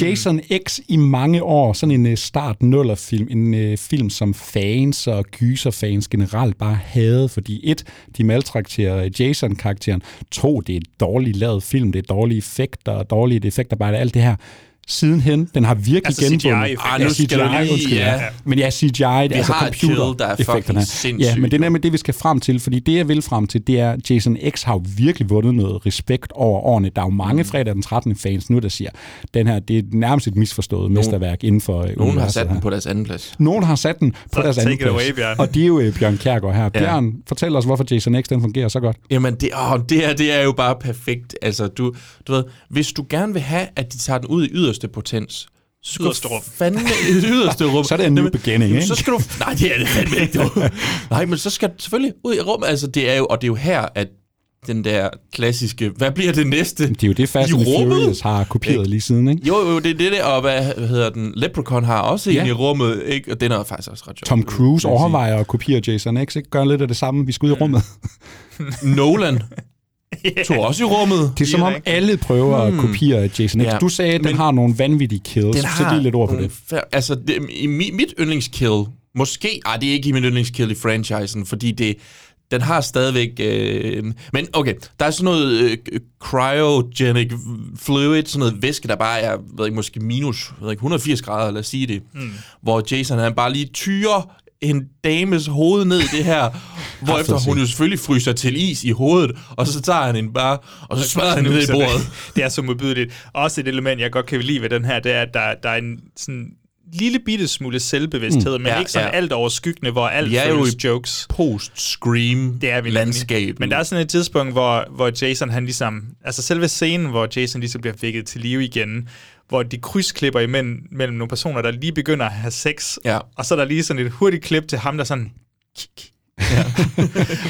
Jason X i mange år, sådan en uh, start nuller film, en uh, film som fans og gyserfans generelt bare havde, fordi et, de maltrakterer Jason-karakteren, to, det er et dårligt lavet film, det er dårlige effekter, dårlige effektarbejde, alt det her. Sidenhen, den har virkelig Altså genvundet. Ah, nu skal du lige- undskyld, ja. Men ja, CGI, det er altså har et computer der er effekterne. sindssygt, Ja, men det er nemlig det, vi skal frem til, fordi det, jeg vil frem til, det er, at Jason X har jo virkelig vundet noget respekt over årene. Der er jo mange fredag den 13. fans nu, der siger, den her, det er nærmest et misforstået mesterværk inden for nogen har sat den på deres anden plads. Nogen har sat den på Så deres anden it away, plads. Bjørn. Og det er jo øh, Bjørn Kjærgaard her. Bjørn, fortæl os, hvorfor Jason X den fungerer så godt. Jamen, det, åh, det, her, det er jo bare perfekt. Altså, du, du ved, hvis du gerne vil have, at de tager den ud i yderste potens, så skal Yderste rum. fandme yderste rum. Så er det en ny beginning, ikke? Så skal du... Nej, det er det fandme ikke. Du. Nej, men så skal du selvfølgelig ud i rummet. Altså, det er jo, og det er jo her, at den der klassiske, hvad bliver det næste? Det er jo det, Fast I and? Furious har kopieret lige siden, ikke? Jo, jo, det er det der, og hvad, hedder den? Leprechaun har også Ja. en i rummet, ikke? Og den er faktisk også ret sjov. Tom Cruise overvejer at kopiere Jason X, ikke? Gør lidt af det samme. Vi skal ud i rummet. Nolan tog også i rummet. Det er som om alle prøver at kopiere Jason X. Ja. Du sagde, at den Men- har nogle vanvittige kills. Den så giv lidt ord på det. fær- Altså, det, i mi, mit yndlingskill, måske, ej, det er ikke i min yndlingskill i franchisen, fordi det, den har stadigvæk... Øh, men okay, der er sådan noget øh, cryogenic fluid, sådan noget væske, der bare er, ved ikke, måske minus ved ikke, 180 grader, lad os sige det. Mm. Hvor Jason, han bare lige tyrer en dames hoved ned i det her, hvorefter at hun jo selvfølgelig fryser til is i hovedet, og så tager han en bare, og så smadrer han ned i bordet. det. Er så modbydeligt. Også et element, jeg godt kan lide ved den her, det er, at der, der er en sådan lille bitte smule selvbevidsthed, mm, men ja, ikke sådan ja. alt overskyggende, hvor alt er jo føles jokes. Post-scream Det er vi landskab. Men der er sådan et tidspunkt, hvor, hvor Jason, han ligesom... Altså selve scenen, hvor Jason ligesom bliver vækket til live igen, hvor de krydsklipper imellem mellem nogle personer, der lige begynder at have sex, Ja. og så er der lige sådan et hurtigt klip til ham, der sådan... Kik. Ja.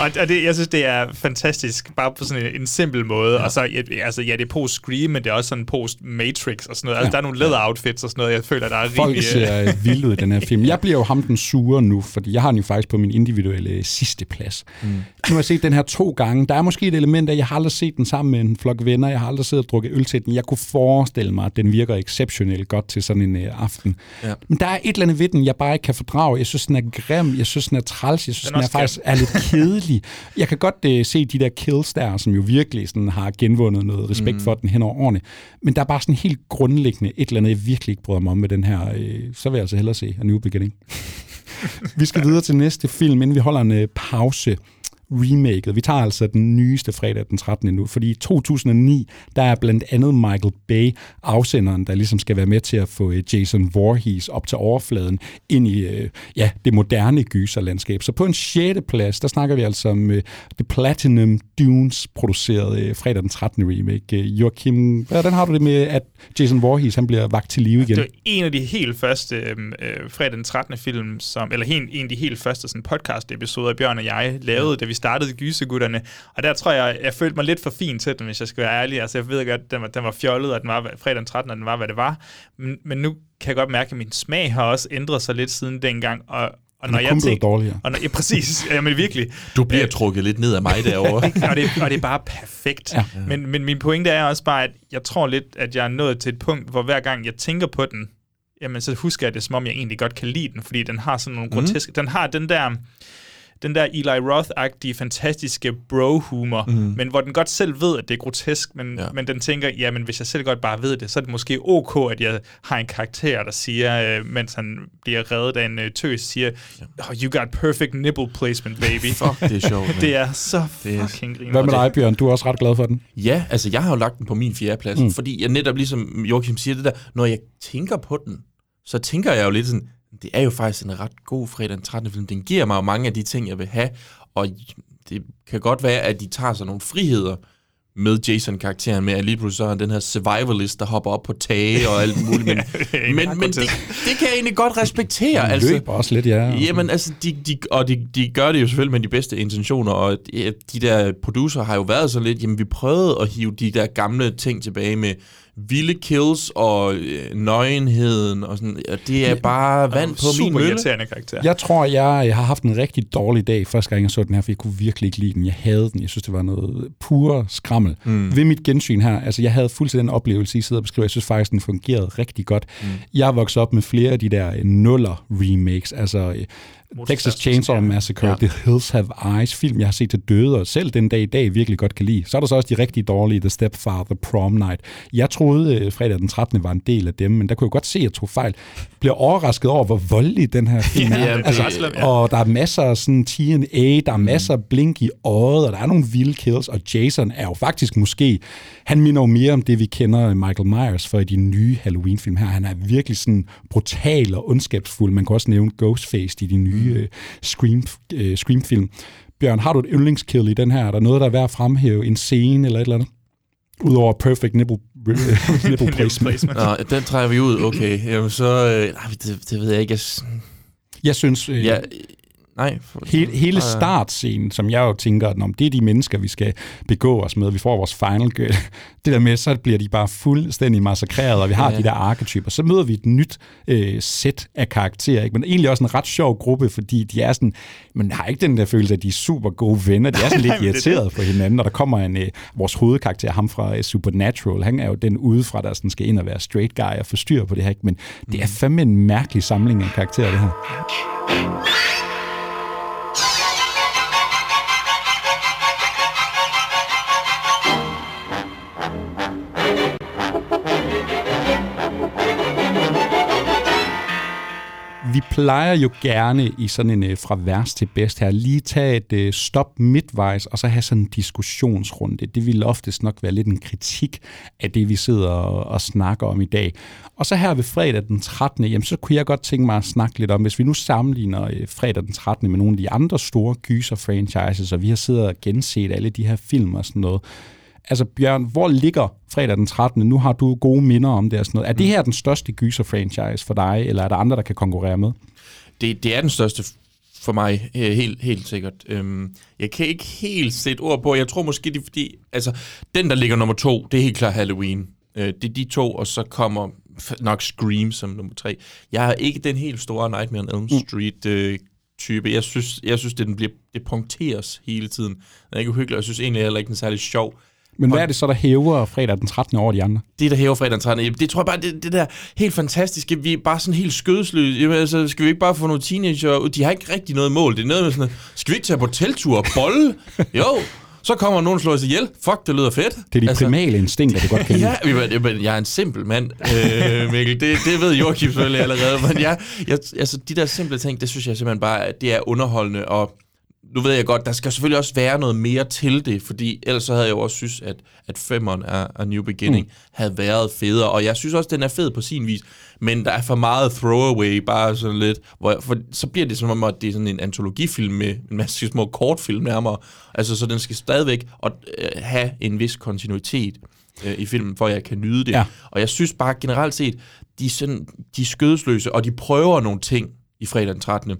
og det, jeg synes, det er fantastisk, bare på sådan en, en simpel måde. Ja. Og så, altså, ja, det er post-Scream, men det er også sådan post-Matrix og sådan noget. Altså, Ja. der er nogle leather-outfits og sådan noget, jeg føler, der er Folk rimelig... ser øh, vildt ud i den her film. Jeg bliver jo ham den sure nu, fordi jeg har den jo faktisk på min individuelle øh, sidste plads. Mm. Nu har jeg set den her to gange. Der er måske et element af, jeg har aldrig set den sammen med en flok venner. Jeg har aldrig siddet og drukket øl til den. Jeg kunne forestille mig, at den virker exceptionelt godt til sådan en øh, aften. Ja. Men der er et eller andet ved den, jeg bare ikke kan fordrage. Jeg synes, den er grim. Jeg synes, den er træls. Jeg synes, Den den, er også er lidt kedelig. Jeg kan godt uh, se de der kills der, som jo virkelig sådan, har genvundet noget respekt mm. for den hen over årene. Men der er bare sådan helt grundlæggende et eller andet, jeg virkelig ikke bryder mig om med den her. Uh, så vil jeg altså hellere se A New Beginning. vi skal videre til næste film, inden vi holder en uh, pause remaket. Vi tager altså den nyeste fredag den 13. nu, fordi i 2009, der er blandt andet Michael Bay, afsenderen, der ligesom skal være med til at få øh, Jason Voorhees op til overfladen ind i øh, ja, det moderne gyserlandskab. Så på en 6. plads, der snakker vi altså om uh, The Platinum Dunes, produceret uh, fredag den 13. remake. Uh, Joachim, hvordan har du det med, at Jason Voorhees han bliver vagt til live igen? Det var en af de helt første øh, fredag den 13. film, som, eller en, en af de helt første sådan, podcast-episoder, Bjørn og jeg lavede, da vi startede Gysegutterne. Og der tror jeg, jeg følte mig lidt for fin til den, hvis jeg skal være ærlig. Altså, jeg ved godt, at den var, den var fjollet, og den var fredag den 13. og den var, hvad det var. Men, men nu kan jeg godt mærke, at min smag har også ændret sig lidt siden dengang, og, og når jeg tænker, dårligere. Og når, ja, præcis. Jamen virkelig. Du bliver øh, trukket lidt ned af mig derovre. og, det, og det er bare perfekt. Ja. Men, men min pointe er også bare, at jeg tror lidt, at jeg er nået til et punkt, hvor hver gang jeg tænker på den, jamen så husker jeg det, som om jeg egentlig godt kan lide den, fordi den har sådan nogle mm. groteske... Den har den der den der Eli Roth-agtige, fantastiske bro-humor, mm. men hvor den godt selv ved, at det er grotesk, men, ja. men den tænker, ja, men hvis jeg selv godt bare ved det, så er det måske ok, at jeg har en karakter, der siger, øh, mens han bliver reddet af en øh, tøs, siger, oh, you got perfect nipple placement, baby. Fuck, det er sjovt. det er så fucking griner. Hvad med dig, Bjørn? Du er også ret glad for den. Ja, altså jeg har jo lagt den på min fjerde plads, mm. fordi jeg netop ligesom Joachim siger det der, når jeg tænker på den, så tænker jeg jo lidt sådan, det er jo faktisk en ret god fredag den 13. film. Den giver mig jo mange af de ting, jeg vil have, og det kan godt være, at de tager sig nogle friheder med Jason-karakteren med, at lige pludselig så er den her survivalist, der hopper op på tage og alt muligt. Men, ja, men, men det, det kan jeg egentlig godt respektere. De altså, løber også lidt, ja. Jamen, altså, de, de, og de, de gør det jo selvfølgelig med de bedste intentioner, og de, de der producer har jo været så lidt, jamen vi prøvede at hive de der gamle ting tilbage med vilde kills og øh, nøgenheden og sådan. Og det er bare vand på min mølle. irriterende karakter. Jeg tror, jeg, jeg har haft en rigtig dårlig dag første gang, jeg så den her, for jeg kunne virkelig ikke lide den. Jeg havde den. Jeg synes, det var noget pure skrammel. Mm. Ved mit gensyn her, altså jeg havde fuldstændig den oplevelse, I sidder og beskriver. Jeg synes faktisk, den fungerede rigtig godt. Mm. Jeg vokset op med flere af de der nuller remakes, altså Texas Chainsaw Massacre, ja. The Hills Have Eyes, film, jeg har set til døde, og selv den dag i dag virkelig godt kan lide. Så er der så også de rigtig dårlige, The Stepfather, Prom Night. Jeg troede, øh, fredag den 13. var en del af dem, men der kunne jeg godt se, at jeg tog fejl. Bliver overrasket over, hvor voldelig den her film er. ja, altså, ja. Og der er masser af sådan TNA, der er masser af blink i øjet, og der er nogle vilde kills, og Jason er jo faktisk måske, han minder jo mere om det, vi kender Michael Myers for i de nye Halloween-film her. Han er virkelig sådan brutal og ondskabsfuld. Man kan også nævne Ghostface i de nye nye øh, Scream, øh, Scream-film. Bjørn, har du et yndlingskill i den her? Er der noget, der er værd at fremhæve? En scene eller et eller andet? Udover perfect nipple, nipple placement. Nå, den træder vi ud. Okay, Jamen, så... Øh, nej, det, det ved jeg ikke. Jeg, jeg synes... Øh, ja, Nej. For, hele, hele startscenen, som jeg jo tænker, at det er de mennesker, vi skal begå os med. Vi får vores final girl. Det der med, så bliver de bare fuldstændig massakreret, og vi har ja. de der arketyper. Så møder vi et nyt øh, sæt af karakterer, ikke? men egentlig også en ret sjov gruppe, fordi de er sådan, man har ikke den der følelse, at de er super gode venner. De er sådan lidt irriteret på hinanden, og der kommer en, øh, vores hovedkarakter, ham fra øh, Supernatural, han er jo den udefra, der sådan skal ind og være straight guy og få styr på det her, ikke? men det er mm. fandme en mærkelig samling af karakterer, det her. Vi plejer jo gerne i sådan en øh, fra værst til bedst her, lige tage et øh, stop midtvejs, og så have sådan en diskussionsrunde. Det vil oftest nok være lidt en kritik af det, vi sidder og, og snakker om i dag. Og så her ved fredag den 13. Jamen, så kunne jeg godt tænke mig at snakke lidt om, hvis vi nu sammenligner øh, fredag den 13. med nogle af de andre store gyser-franchises, og vi har siddet og genset alle de her film og sådan noget, Altså Bjørn, hvor ligger fredag den 13. Nu har du gode minder om det og sådan noget. Er det mm. her den største gyser-franchise for dig, eller er der andre, der kan konkurrere med? Det, det er den største for mig, øh, helt, helt sikkert. Øhm, jeg kan ikke helt sætte ord på, jeg tror måske, det er fordi, altså, den der ligger nummer to, det er helt klart Halloween. Øh, det er de to, og så kommer nok Scream som nummer tre. Jeg er ikke den helt store Nightmare on Elm mm. Street øh, type. Jeg synes, jeg synes det, den bliver, det punkteres hele tiden. Den er ikke uhyggelig, og jeg synes egentlig heller ikke, den er særlig sjov. Men hvad er det så, der hæver fredag den 13. over de andre? det, der hæver fredag den 13. Det tror jeg bare, det, det der helt fantastiske, vi er bare sådan helt skødesløse. Jamen, altså, skal vi ikke bare få nogle teenager ud? De har ikke rigtig noget mål. Det er noget med sådan, skal vi ikke tage på teltur og bolle? jo, så kommer nogen og slår os ihjel. Fuck, det lyder fedt. Det er de altså, primale instinkter, du godt kan. Ja, men, men jeg er en simpel mand, øh, Mikkel. Det, det ved Joachim selvfølgelig allerede. Men jeg, jeg, altså, de der simple ting, det synes jeg simpelthen bare, det er underholdende. Og nu ved jeg godt, der skal selvfølgelig også være noget mere til det, fordi ellers så havde jeg jo også synes, at, at femmeren af, af New Beginning mm. havde været federe, og jeg synes også, den er fed på sin vis, men der er for meget throwaway, bare sådan lidt, hvor, for så bliver det som om, at det er sådan en antologifilm med en masse små kortfilm nærmere, altså så den skal stadigvæk og, øh, have en vis kontinuitet øh, i filmen, for at jeg kan nyde det. Ja. Og jeg synes bare generelt set, de er, sådan, de er skødesløse, og de prøver nogle ting i fredag den 13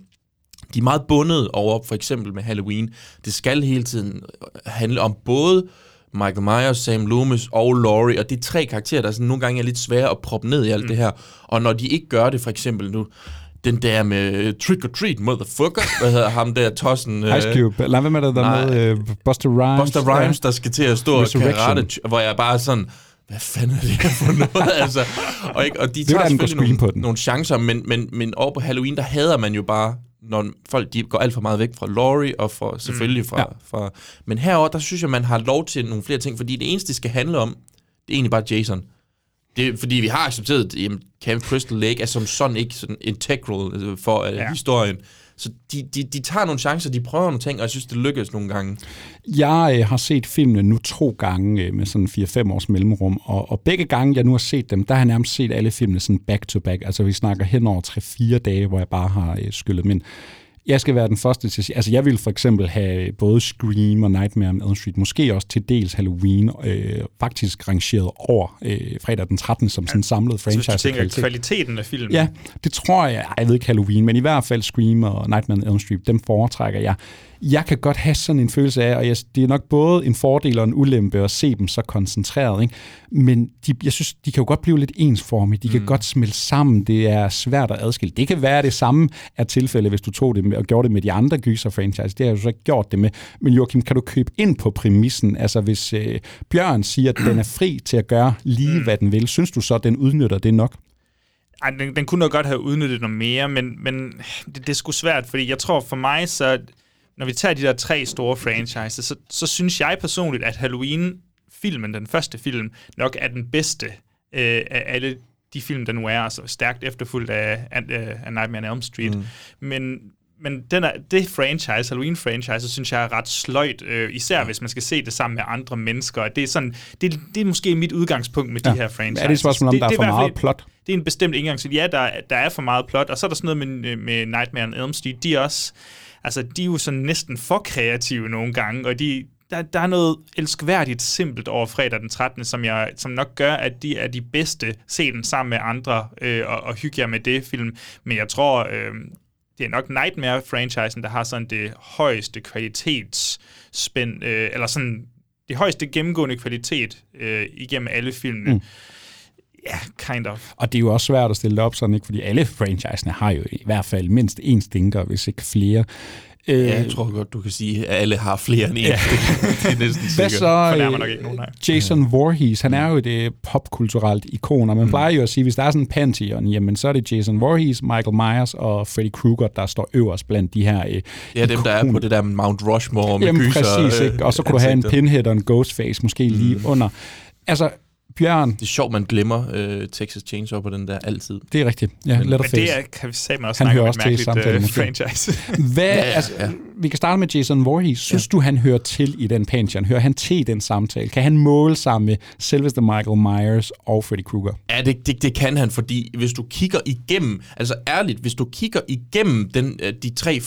de er meget bundet over, for eksempel med Halloween. Det skal hele tiden handle om både Michael Myers, Sam Loomis og Laurie, og det er tre karakterer, der sådan nogle gange er lidt svære at proppe ned i alt mm. det her. Og når de ikke gør det, for eksempel nu, den der med Trick or Treat, motherfucker, hvad hedder ham der, Tossen? Ice Cube. Lad være med det der nej. med uh, Buster Rhymes. Buster Rhymes, der skal til at stå og karate, hvor jeg bare sådan, hvad fanden er det her for noget? altså, og, ikke, og de Det er tager selvfølgelig screen på nogle, den. nogle chancer, men, men, men over på Halloween, der hader man jo bare, når folk de går alt for meget væk fra Laurie, og fra, selvfølgelig fra, Ja. fra... Men herover der synes jeg, man har lov til nogle flere ting, fordi det eneste, det skal handle om, det er egentlig bare Jason. Det er, fordi vi har accepteret, at Camp Crystal Lake er som sådan ikke sådan integral øh, for uh, ja. historien. Så de, de, de tager nogle chancer, de prøver nogle ting, og jeg synes, det lykkes nogle gange. Jeg øh, har set filmene nu to gange øh, med sådan 4-5 års mellemrum, og, og begge gange, jeg nu har set dem, der har jeg nærmest set alle filmene sådan back-to-back. Altså vi snakker hen over 3-4 dage, hvor jeg bare har øh, skyllet dem ind. Jeg skal være den første til at sige, altså jeg vil for eksempel have både Scream og Nightmare on Elm Street, måske også til dels Halloween, øh, faktisk rangeret over øh, fredag den 13. som sådan en samlet Så hvis franchise. du tænker kvalitet. kvaliteten af filmen. Ja, det tror jeg. Jeg ved ikke Halloween, men i hvert fald Scream og Nightmare on Elm Street, dem foretrækker jeg. Jeg kan godt have sådan en følelse af, og jeg, det er nok både en fordel og en ulempe at se dem så koncentreret, ikke? men de, jeg synes, de kan jo godt blive lidt ensformige. De kan mm. godt smelte sammen. Det er svært at adskille. Det kan være det samme er tilfælde, hvis du tog det med, og gjorde det med de andre gyser-franchise. Det har jeg jo så ikke gjort det med. Men Joachim, kan du købe ind på præmissen? Altså hvis øh, Bjørn siger, at den er fri til at gøre lige, mm. hvad den vil, synes du så, at den udnytter det nok? Ej, den, den kunne nok godt have udnyttet noget mere, men, men det, det er sgu svært, fordi jeg tror for mig, så når vi tager de der tre store franchises, så, så synes jeg personligt, at Halloween-filmen, den første film, nok er den bedste øh, af alle de film, der nu er, altså stærkt efterfulgt af, af, af Nightmare on Elm Street. Mm. Men, men den er, det franchise, Halloween-franchise, synes jeg er ret sløjt, øh, især ja. hvis man skal se det sammen med andre mennesker. Det er, sådan, det, det er måske mit udgangspunkt med ja. de her franchises. Er det et spørgsmål om, der er for fald meget et- plot? det er en bestemt indgang til, ja, der, der er for meget plot, og så er der sådan noget med, med Nightmare on Elm Street, de er også, altså, de er jo sådan næsten for kreative nogle gange, og de, der, der er noget elskværdigt simpelt over fredag den 13., som, jeg, som nok gør, at de er de bedste, se den sammen med andre, øh, og, og hygge jer med det film, men jeg tror, øh, det er nok Nightmare-franchisen, der har sådan det højeste kvalitetsspænd, øh, eller sådan det højeste gennemgående kvalitet øh, igennem alle filmene. Mm. Ja, kind of. Og det er jo også svært at stille det op sådan, ikke? fordi alle franchisene har jo i hvert fald mindst én stinker, hvis ikke flere. Øh, Ja, jeg tror godt, du kan sige, at alle har flere end en. Ja. det er næsten Hvad sikkert. så Fornærmer øh, nok ikke nogen, nej. Jason Voorhees? Han er jo et øh, popkulturelt ikon, og man Mm. plejer jo at sige, hvis der er sådan en pantheon, jamen så er det Jason Voorhees, Michael Myers og Freddy Krueger, der står øverst blandt de her øh, Ja, dem, der er på det der Mount Rushmore med Jamen gyser. præcis, ikke? og så kunne du have en. Pinhead og en Ghostface måske lige Mm. under. Altså, Bjørn, Det er sjovt, man glemmer øh, Texas Chainsaw på den der altid. det er rigtigt. Ja, Men- Letterface. Men det er, kan vi sige også Han hører også til samtalen, måske. franchise. Hvad, Ja, ja, ja, altså, ja. Vi kan starte med Jason Voorhees. Synes ja. du, han hører til i den pantheon? Hører han til i den samtale? Kan han måle sammen med selveste Michael Myers og Freddy Krueger? Ja, det, det, det kan han, fordi hvis du kigger igennem, altså ærligt, hvis du kigger igennem den, øh, de tre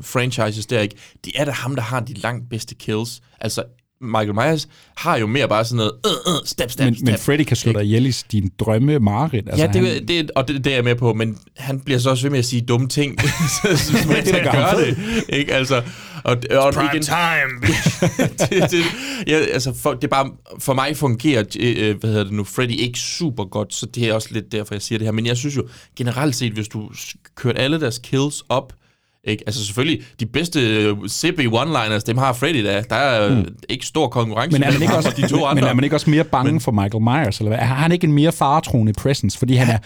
franchises der, ikke, det er da ham, der har de langt bedste kills. Altså, Michael Myers har jo mere bare sådan noget, øh, øh, stab, stab, Men, stab. men Freddy kan slå dig ihjel i din drømme mareridt. Altså, ja, det, han, det, og det, det er jeg med på, men han bliver så også ved med at sige dumme ting, så Det er da gør det. Ikke? Altså, og, og Prime igen, time! det, det, ja, altså for, det er bare, for mig fungerer, øh, hvad hedder det nu, Freddy ikke super godt, så det er også lidt derfor, jeg siger det her. Men jeg synes jo, generelt set, hvis du kørte alle deres kills op, Ikke? Altså selvfølgelig, de bedste øh, CB one-liners, dem har Freddy da. Der er mm. ikke stor konkurrence Men er man ikke også, og de to andre. men er man ikke også mere bange men, for Michael Myers? Eller hvad? Har han ikke en mere faretroende presence? Fordi han, er,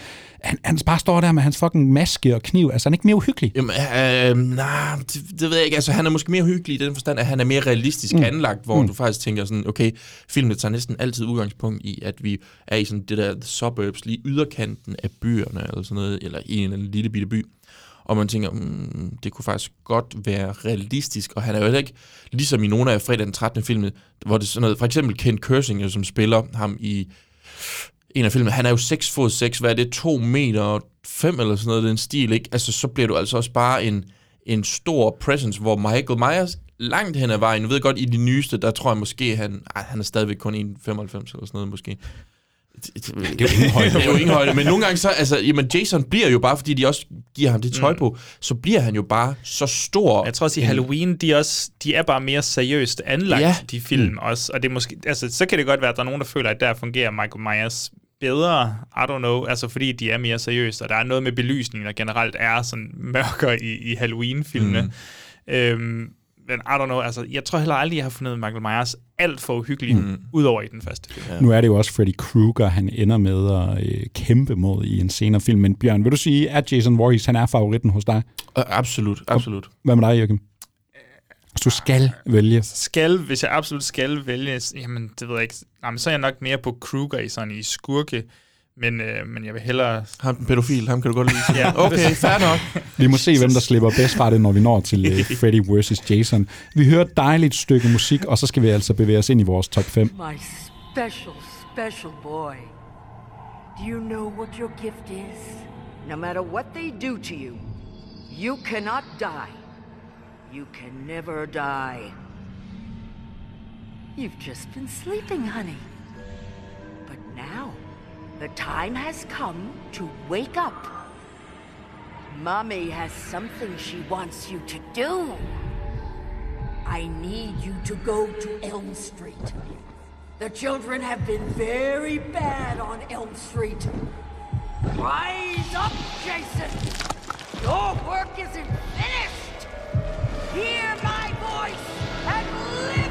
han, han bare står der med hans fucking maske og kniv. Altså, han er ikke mere uhyggelig. Jamen, øh, nej, det, det ved jeg ikke. Altså, han er måske mere hyggelig i den forstand, at han er mere realistisk mm. anlagt, hvor mm. du faktisk tænker sådan, okay, filmen tager næsten altid udgangspunkt i, at vi er i sådan det der suburbs, lige yderkanten af byerne, eller sådan noget, eller i en anden lille bitte by. Og man tænker, mm, det kunne faktisk godt være realistisk, og han er jo heller ikke, ligesom i nogle af fredag den 13. filmen, hvor det er sådan noget, for eksempel Ken Kersinger, som spiller ham i en af filmene, han er jo 6 fod 6, hvad er det, 2 meter 5 eller sådan noget, den stil, ikke? Altså, så bliver du altså også bare en, en stor presence, hvor Michael Myers langt hen ad vejen, jeg ved godt, i de nyeste, der tror jeg måske, han, ej, han er stadigvæk kun 1,95 eller sådan noget måske. Det, er jo ingen højde. det er jo ingen højde. Men nogle gange så, altså, jamen Jason bliver jo bare, fordi de også giver ham det tøj på, så bliver han jo bare så stor. Jeg tror også, i Halloween, de er, også, de er bare mere seriøst anlagt, Ja. de film også. Og det er måske, altså, så kan det godt være, at der er nogen, der føler, at der fungerer Michael Myers bedre, I don't know, altså fordi de er mere seriøse, og der er noget med belysningen, der generelt er sådan mørkere i, i Halloween-filmene. Mm. Øhm, men I don't know, altså, jeg tror heller aldrig, jeg har fundet Michael Myers alt for uhyggelig, mm. udover i den første film. Ja. Nu er det jo også Freddy Krueger, han ender med at øh, kæmpe mod i en senere film. Men Bjørn, vil du sige, at Jason Voorhees, han er favoritten hos dig? Øh, Absolut, absolut. Hvad med dig, Jørgen? Hvis du skal vælge. Skal, hvis jeg absolut skal vælge, jamen det ved jeg ikke, jamen, så er jeg nok mere på Kruger i sådan i skurke, men, øh, men jeg vil hellere... Ham den pædofil, ham kan du godt lide. Ja, okay, fair nok. Vi må se, hvem der slipper bedst fra det, når vi når til øh, Freddy vs. Jason. Vi hører et dejligt stykke musik, og så skal vi altså bevæge os ind i vores top 5. My special, special boy. Do you know what your gift is? No matter what they do to you, you cannot die. You can never die. You've just been sleeping, honey. But now, the time has come to wake up. Mommy has something she wants you to do. I need you to go to Elm Street. The children have been very bad on Elm Street. Rise up, Jason! Your work isn't finished! Hear my voice and live!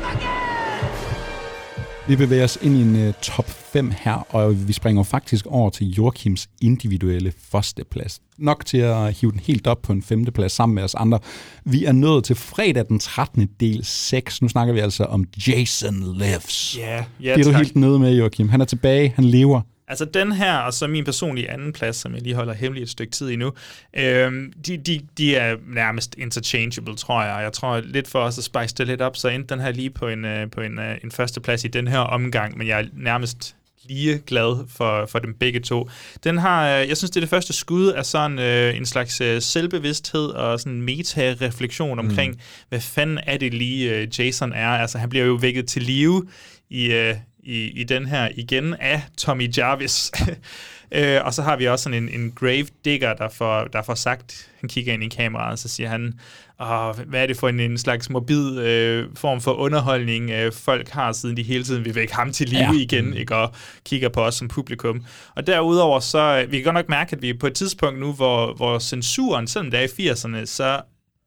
Vi bevæger os ind i en uh, top 5 her, og vi springer faktisk over til Joachims individuelle førsteplads. Nok til at hive den helt op på en femteplads sammen med os andre. Vi er nået til fredag den 13. del 6. Nu snakker vi altså om Jason Lives. Ja, det er du tak. helt nede med, Joachim. Han er tilbage, han lever. Altså den her, og så min personlige anden plads, som jeg lige holder hemmelig et stykke tid endnu, øhm, de, de, de er nærmest interchangeable, tror jeg. Jeg tror lidt for os at spice det lidt op, så endte den her lige på en, øh, på en, øh, en første plads i den her omgang, men jeg er nærmest lige glad for, for dem begge to. Den har, øh, jeg synes, det er det første skud af sådan øh, en slags øh, selvbevidsthed og sådan meta-refleksion omkring, mm. hvad fanden er det lige øh, Jason er. Altså han bliver jo vækket til live i, øh, i, i den her igen af Tommy Jarvis. øh, og så har vi også sådan en, en grave digger, der får, der får sagt, han kigger ind i kameraet, og så siger han, Åh, hvad er det for en, en slags morbid øh, form for underholdning, øh, folk har, siden de hele tiden vil vække ham til live Ja. igen, ikke? og kigger på os som publikum. Og derudover, så øh, vi kan godt nok mærke, at vi er på et tidspunkt nu, hvor, hvor censuren, selvom det er i 80'erne, så,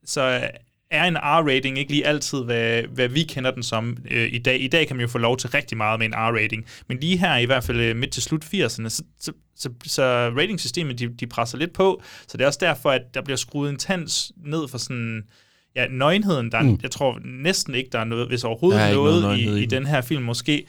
så er en R-rating ikke lige altid, hvad, hvad vi kender den som øh, i dag. I dag kan man jo få lov til rigtig meget med en R-rating, men lige her, i hvert fald øh, midt til slut 80'erne, så, så, så, så ratingsystemet, de, de presser lidt på, så det er også derfor, at der bliver skruet en tand ned for sådan ja, nøgenheden. Der er, mm. Jeg tror næsten ikke, der er noget, hvis overhovedet Der er noget, noget i, i i den. her film måske.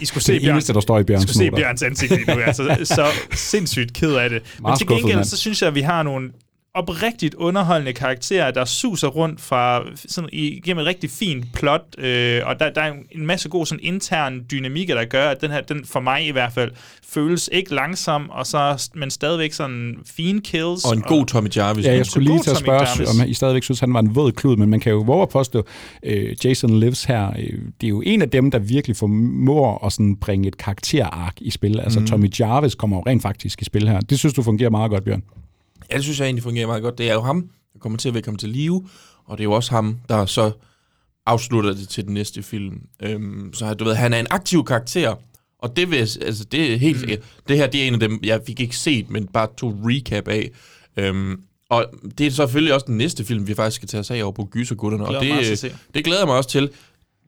I skulle se det eneste, der står i I Bjørns skulle se. Bjørns ansigt lige nu. Altså, så sindssygt ked af det. Men til gengæld, så synes jeg, at vi har nogle oprigtigt underholdende karakterer, der suser rundt fra sådan, igennem et rigtig fint plot, øh, og der, der er en masse god sådan intern dynamikker, der gør, at den her, den for mig i hvert fald, føles ikke langsom, og så, men stadigvæk sådan fine kills. Og en god Tommy Jarvis. Ja, jeg skulle lige til at spørge, Jarvis. om I stadigvæk synes, han var en våd klud, men man kan jo våge at påstå, øh, Jason Lives her, øh, det er jo en af dem, der virkelig formår at sådan bringe et karakterark i spil. Altså Mhm. Tommy Jarvis kommer jo rent faktisk i spil her. Det synes du fungerer meget godt, Bjørn. Ja, det synes jeg egentlig fungerer meget godt. Det er jo ham, der kommer til at vække ham til live, og det er jo også ham, der så afslutter det til den næste film. Øhm, så du ved, han er en aktiv karakter, og det, vil, altså, det er helt mm. Det her det er en af dem, jeg fik ikke set, men bare to recap af. Øhm, Og det er selvfølgelig også den næste film, vi faktisk skal tage os af over på Gysergutterne. Og det, det glæder jeg mig også til.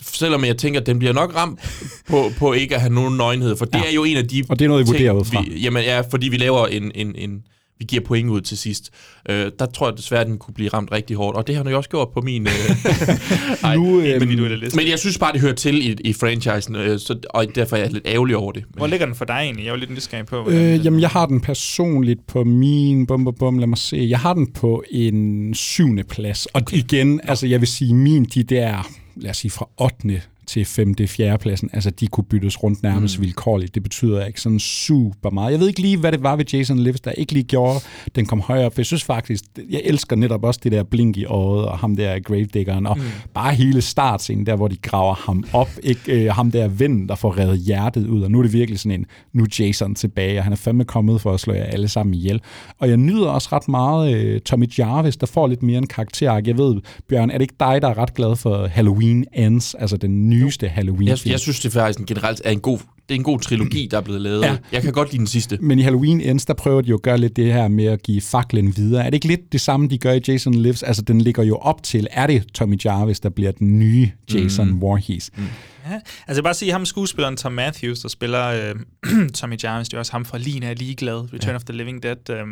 Selvom jeg tænker, at den bliver nok ramt på, på ikke at have nogen nøgenhed. For det Ja. er jo en af de Og det er noget, I vurderer ud fra. Vi, jamen ja, fordi vi laver en, en, en vi giver point ud til sidst. Øh, der tror jeg desværre, at den kunne blive ramt rigtig hårdt. Og det har den jo også gjort på min... Øh, ej, Nu, øhm, individuelle liste. men jeg synes bare, det hører til i, i franchisen, øh, så, og derfor er jeg lidt ærgerlig over det. Hvor ligger den for dig egentlig? Jeg er jo lidt nysgerrig på. hvordan Øh, jamen, jeg har den personligt på min... Bum, bum, bum, lad mig se. Jeg har den på en syvende plads. Og okay. igen, altså jeg vil sige, min de der, lad os sige fra 8. til 5. 4. pladsen, altså de kunne byttes rundt nærmest mm. vilkårligt. Det betyder ikke sådan super meget. Jeg ved ikke lige, hvad det var ved Jason Lives, der ikke lige gjorde, den kom højere op. Jeg synes faktisk, jeg elsker netop også det der blink i øjet, og ham der gravediggeren, og mm. bare hele startscenen der, hvor de graver ham op. Ikke øh, ham der ven, der får revet hjertet ud, og nu er det virkelig sådan en, nu er Jason tilbage, og han er fandme kommet for at slå jer alle sammen ihjel. Og jeg nyder også ret meget øh, Tommy Jarvis, der får lidt mere en karakter. Jeg ved, Bjørn, er det ikke dig, der er ret glad for Halloween Ends, altså den nyeste halloween Jeg, jeg synes, det faktisk generelt er en god, det er en god trilogi, der er blevet lavet. Ja. Ja. Jeg kan godt lide den sidste. Men i Halloween Ends, der prøver de jo at gøre lidt det her med at give faklen videre. Er det ikke lidt det samme, de gør i Jason Lives? Altså, den ligger jo op til, er det Tommy Jarvis, der bliver den nye Jason mm. Voorhees? Mm. Ja, altså jeg vil bare sige, ham skuespilleren Tom Matthews, der spiller øh, Tommy Jarvis, det er også ham fra Lina er ligeglad, Return ja. of the Living Dead. Øh,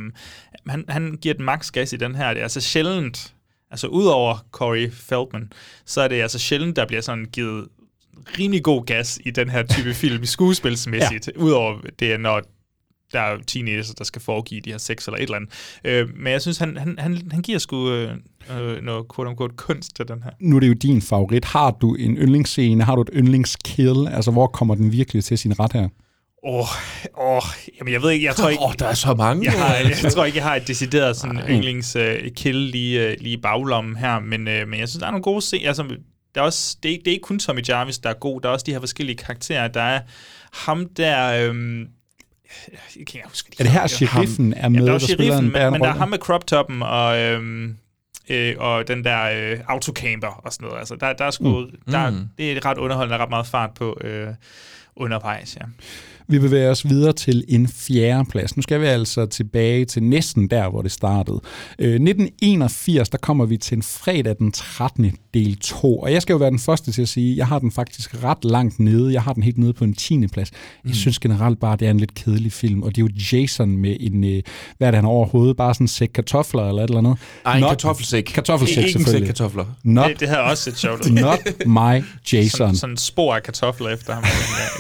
han, han giver den max gas i den her. Det er altså sjældent, altså udover Corey Feldman, så er det altså sjældent, der bliver sådan givet rimelig god gas i den her type film, skuespilsmæssigt. Ja. Udover det, er, når der er teenager, der skal foregive de her sex eller et eller andet. Øh, men jeg synes, han, han, han, han giver sgu øh, øh, noget quote-unquote kunst til den her. Nu er det jo din favorit. Har du en yndlingsscene? Har du et yndlingskill? Altså, hvor kommer den virkelig til sin ret her? Åh, oh, oh, jamen jeg ved ikke, jeg tror ikke... Åh, oh, der er så mange. Jeg, har, jeg tror ikke, jeg har et decideret sådan yndlings uh, kill lige, uh, lige i baglommen her, men, uh, men jeg synes, der er nogle gode scener. Altså, der er også, det, er, ikke- det er ikke kun Tommy Jarvis, der er god. Der er også de her forskellige karakterer. Der er ham der... Øhm, jeg kan ikke huske, Er det her, sheriffen er med, ja, der er sheriffen, en men, men der er ham med crop-toppen og, øhm, øh, og den der øh, autocamper og sådan noget. Altså, der, der er sgu, mm. der, Mm. det er ret underholdende, der er ret meget fart på øh, undervejs, ja. Vi bevæger os videre til en fjerde plads. Nu skal vi altså tilbage til næsten der, hvor det startede. Øh, 1981, der kommer vi til en fredag den 13. del 2. Og jeg skal jo være den første til at sige, at jeg har den faktisk ret langt nede. Jeg har den helt nede på en 10. plads. Jeg synes generelt bare, det er en lidt kedelig film. Og det er jo Jason med en, øh, hvad er det han overhovedet, bare sådan en sæk kartofler eller et eller andet. Ej, en Not- kartoffelsæk. Kartoffelsæk, Ikke en sæk selvfølgelig. kartofler. Not, Det, det havde også et sjovt not my Jason. Sådan, sådan en spor af kartofler efter ham.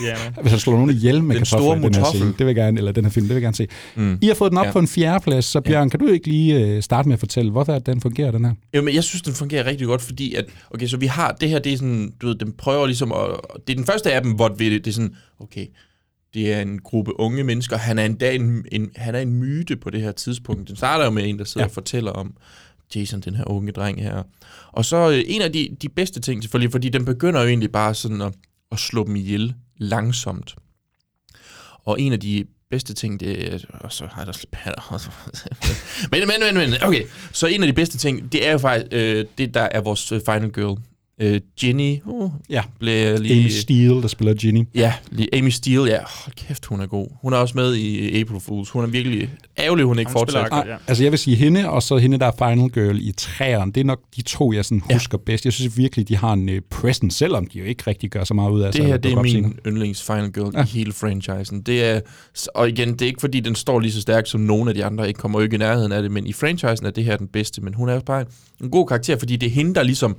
Ja, ja, Hvis han slår nogen ihjel med Den kartofler store i den her scene, det vil jeg gerne, eller den her film, det vil jeg gerne se. Mm. I har fået den op ja. Ja. på en fjerde plads, så Bjørn, kan du ikke lige øh, starte med at fortælle, hvorfor den fungerer, den her? Jamen, jeg synes, den fungerer rigtig godt, fordi at, okay, så vi har, det her, det er sådan, du ved, den prøver ligesom at, det er den første af dem, hvor vi, det er sådan, okay, det er en gruppe unge mennesker, han er endda en, en, han er en myte på det her tidspunkt. Den starter jo med en, der sidder Ja. ja. og fortæller om Jason, den her unge dreng her. Og så øh, en af de, de bedste ting selvfølgelig, fordi den begynder jo egentlig bare sådan at, at slå dem ihjel langsomt. Og en af de bedste ting, det er... Og så har jeg der men, men, men, men, okay. Så en af de bedste ting, det er jo faktisk øh, det, der er vores øh, final girl. Øh, Ginny, uh, Ja, blev lige... Amy Steele, der spiller Ginny. Ja, lige Amy Steele, ja. Hold kæft, hun er god. Hun er også med i April Fools. Hun er virkelig ærgerlig, hun ikke Hun spiller fortsætter. Ah, ja. altså jeg vil sige hende, og så hende, der er Final Girl i træerne. Det er nok de to, jeg sådan husker bedst. Jeg synes virkelig, de har en uh, presence, selvom de jo ikke rigtig gør så meget ud af sig. Det her, det er senere. min yndlings Final Girl Ja. ja. i hele franchisen. Det er, og igen, det er ikke fordi, den står lige så stærkt som nogle af de andre. Ikke kommer jo ikke i nærheden af det, men i franchisen er det her den bedste. Men hun er jo bare en god karakter, fordi det er hende, der ligesom...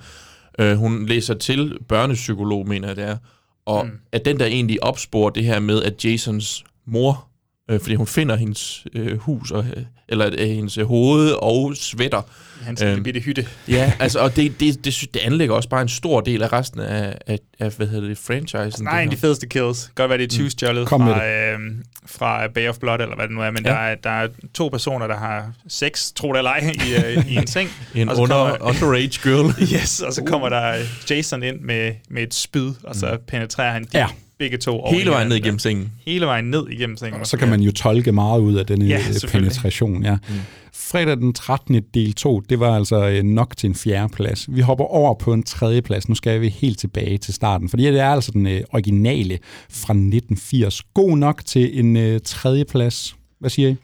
Øh, hun læser til børnepsykolog, mener jeg det er. Og mm. at den der egentlig opsporer det her med, at Jasons mor, øh, fordi hun finder hendes øh, hus, og, øh, eller øh, hendes øh, hoved og sweater. Hans Øhm, bitte hytte. Ja, altså, og det, det, det, det anlægger også bare en stor del af resten af, af, af hvad hedder det, franchisen. Nej, en af de fedeste kills. Godt være, det er 20 stjålet Kom med fra, øh, fra Bay of Blood, eller hvad det nu er, men Ja. der, er, der er to personer, der har sex, tro det eller ej, i, øh, i en seng. En under, kommer- underage girl. Yes, og så kommer der Jason ind med, med et spyd, og så penetrerer han de Ja. Begge to over Hele vejen ned igennem sengen. Hele vejen ned igennem sengen. Og så kan man jo tolke meget ud af denne Ja, selvfølgelig. penetration. Ja. Mm. Fredag den 13. del 2, det var altså øh, nok til en fjerde plads. Vi hopper over på en tredje plads. Nu skal vi helt tilbage til starten, fordi det er altså den øh, originale fra 1980. God nok til en øh, tredje plads. Hvad siger I?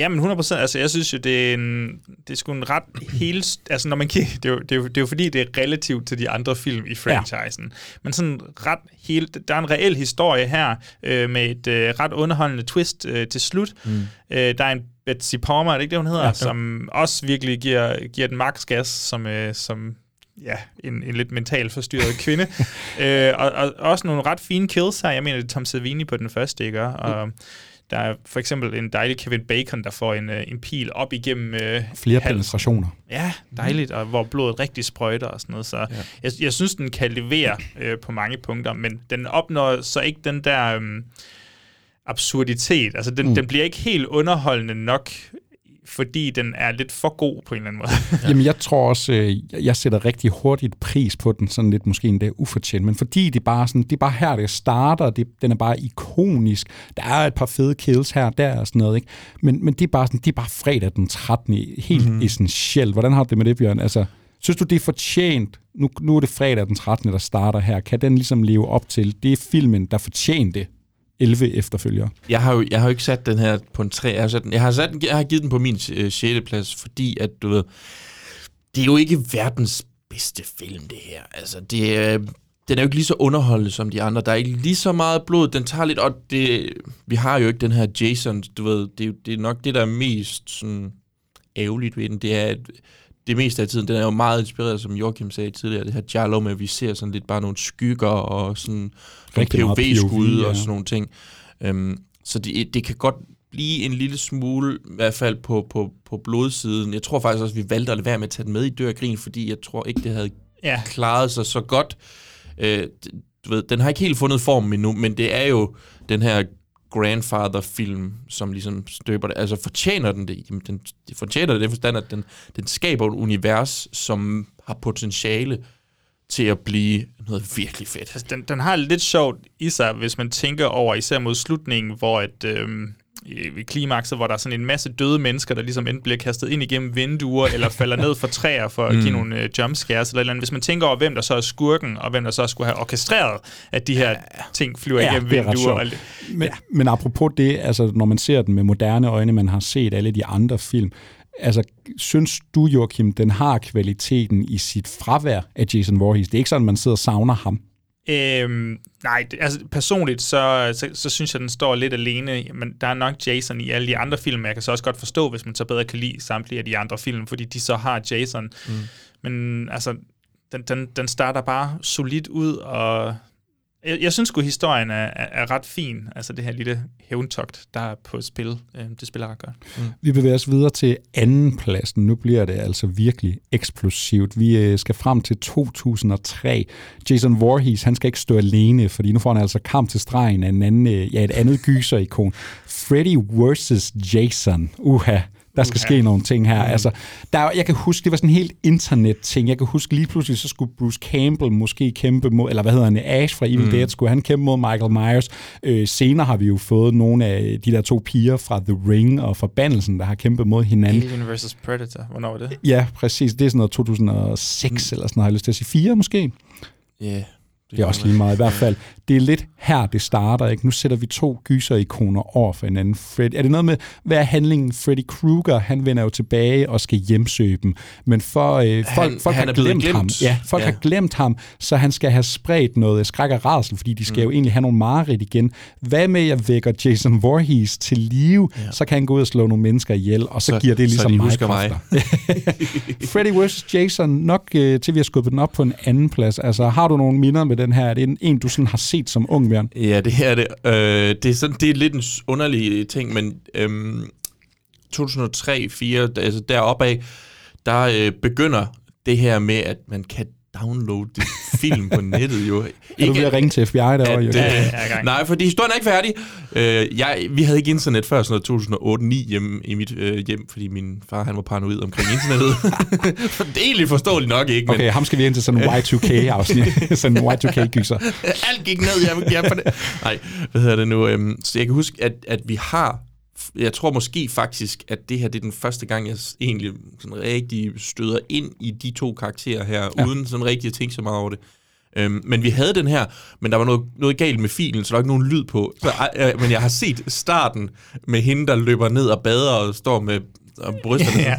Ja, men 100%. Altså, jeg synes jo, det er, en, det er sgu en ret hele... Altså, når man kigger... Det er, jo, det, er jo, det er jo fordi, det er relativt til de andre film i franchisen. Ja. Men sådan ret hele... Der er en reel historie her, øh, med et øh, ret underholdende twist øh, til slut. Mm. Øh, der er en Betsy Palmer, er det ikke det, hun hedder? Ja, som også virkelig giver, giver den max gas, som, øh, som ja, en, en lidt mentalt forstyrret kvinde. øh, og, og, også nogle ret fine kills her. Jeg mener, det er Tom Savini på den første, ikke? Og, mm der er for eksempel en dejlig Kevin Bacon, der får en, øh, en pil op igennem... Øh, Flere penetrationer. Ja, dejligt, og hvor blodet rigtig sprøjter og sådan noget. Så ja. jeg, jeg synes, den kan levere øh, på mange punkter, men den opnår så ikke den der... Øh, absurditet. Altså, den, mm. den bliver ikke helt underholdende nok fordi den er lidt for god på en eller anden måde. ja. Jamen, jeg tror også, øh, jeg sætter rigtig hurtigt pris på den, sådan lidt måske endda ufortjent, men fordi det bare sådan, det er bare her, det starter, det, den er bare ikonisk, der er et par fede kills her der og sådan noget, ikke? Men, men det er bare sådan, det er bare fredag den 13. helt mm-hmm. essentielt. Hvordan har du det med det, Bjørn? Altså, synes du, det er fortjent? Nu, nu er det fredag den 13. der starter her. Kan den ligesom leve op til? Det er filmen, der fortjente 11 efterfølgere. Jeg har jo, jeg har jo ikke sat den her på en 3. Jeg har, sat den, jeg har, sat den, jeg har givet den på min øh, 6. plads, fordi at, du ved, det er jo ikke verdens bedste film, det her. Altså, det øh, den er jo ikke lige så underholdende som de andre. Der er ikke lige så meget blod. Den tager lidt... Og det, vi har jo ikke den her Jason, du ved, det, det er nok det, der er mest sådan, ærgerligt ved den. Det er, at det meste af tiden, den er jo meget inspireret, som Joachim sagde tidligere, det her Jarlo med, at vi ser sådan lidt bare nogle skygger og sådan nogle POV-skud ja. og sådan nogle ting. Um, så det, det kan godt blive en lille smule, i hvert fald på, på, på blodsiden. Jeg tror faktisk også, at vi valgte at lade være med at tage den med i Dør Grin, fordi jeg tror ikke, det havde ja. klaret sig så godt. Uh, du ved, den har ikke helt fundet formen endnu, men det er jo den her grandfather-film, som ligesom støber det. Altså fortjener den det? Jamen, den, den fortjener det i forstand, at den, den skaber et univers, som har potentiale til at blive noget virkelig fedt. Altså, den, den har lidt sjovt i sig, hvis man tænker over, især mod slutningen, hvor at, øhm, i klimakset, hvor der er sådan en masse døde mennesker, der ligesom enten bliver kastet ind igennem vinduer, eller falder ned fra træer for at give mm. nogle uh, jumpscares, eller, eller andet. Hvis man tænker over, hvem der så er skurken, og hvem der så skulle have orkestreret, at de her ting flyver ja, igennem vinduer. Og, men, ja. men apropos det, altså når man ser den med moderne øjne, man har set alle de andre film, altså, synes du, Joachim, den har kvaliteten i sit fravær af Jason Voorhees? Det er ikke sådan, man sidder og savner ham. Øhm, nej, altså personligt, så, så, så synes jeg, den står lidt alene. Men der er nok Jason i alle de andre film. Jeg kan så også godt forstå, hvis man så bedre kan lide samtlige af de andre film, fordi de så har Jason. Mm. Men altså, den, den, den starter bare solidt ud, og jeg, jeg synes sgu, historien er, er, er ret fin. Altså det her lille hævntogt, der er på spil. Øh, det spiller ret godt. Mm. Vi bevæger os videre til anden pladsen. Nu bliver det altså virkelig eksplosivt. Vi øh, skal frem til 2003. Jason Voorhees, han skal ikke stå alene, fordi nu får han altså kamp til stregen af en anden, øh, ja, et andet gyserikon. Freddy vs. Jason. Uha der skal ske nogle ting her. Mm. Altså, der, jeg kan huske, det var sådan en helt internet-ting. Jeg kan huske lige pludselig, så skulle Bruce Campbell måske kæmpe mod, eller hvad hedder han, Ash fra Evil mm. Dead, skulle han kæmpe mod Michael Myers. Øh, senere har vi jo fået nogle af de der to piger fra The Ring og Forbandelsen, der har kæmpet mod hinanden. Alien vs. Predator, hvornår var det? Ja, præcis. Det er sådan noget 2006 mm. eller sådan noget, har jeg lyst til at sige. Fire måske? Ja. Yeah. Det er også lige meget i hvert fald. Det er lidt her, det starter. Ikke? Nu sætter vi to gyser-ikoner over for hinanden. Fred, er det noget med, hvad er handlingen? Freddy Krueger, han vender jo tilbage og skal hjemsøge dem. Men for, øh, han, folk, folk han har glemt, glemt ham. Ja, folk ja. har glemt ham, så han skal have spredt noget skræk og rasel, fordi de skal mm. jo egentlig have nogle mareridt igen. Hvad med, at jeg vækker Jason Voorhees til live, ja. så kan han gå ud og slå nogle mennesker ihjel, og så, så giver det ligesom så de mig. mig. Freddy vs. Jason, nok øh, til vi har skubbet den op på en anden plads. Altså, har du nogle minder med den her? Er det en, en du sådan har set som ung, Bjørn? Ja, det er det. Øh, det, er sådan, det er lidt en underlig ting, men øhm, 2003-2004, altså deroppe af, der øh, begynder det her med, at man kan downloade film på nettet jo. er du at ringe til FBI derovre? Jo? Øh, nej, fordi historien er ikke færdig. Øh, jeg, vi havde ikke internet før sådan noget 2008-2009 hjemme i mit øh, hjem, fordi min far han var paranoid omkring internettet. det er egentlig forståeligt nok ikke. Men... Okay, ham skal vi ind til sådan en Y2K-afsnit. sådan en Y2K-gyser. Alt gik ned, jeg, jeg på det. Nej, hvad hedder det nu? Øhm, så jeg kan huske, at, at vi har jeg tror måske faktisk, at det her det er den første gang, jeg egentlig sådan rigtig støder ind i de to karakterer her, ja. uden sådan rigtig at tænke så meget over det. Øhm, men vi havde den her, men der var noget, noget galt med filen, så der var ikke nogen lyd på. Så, øh, men jeg har set starten med hende, der løber ned og bader og står med og brysterne. Ja.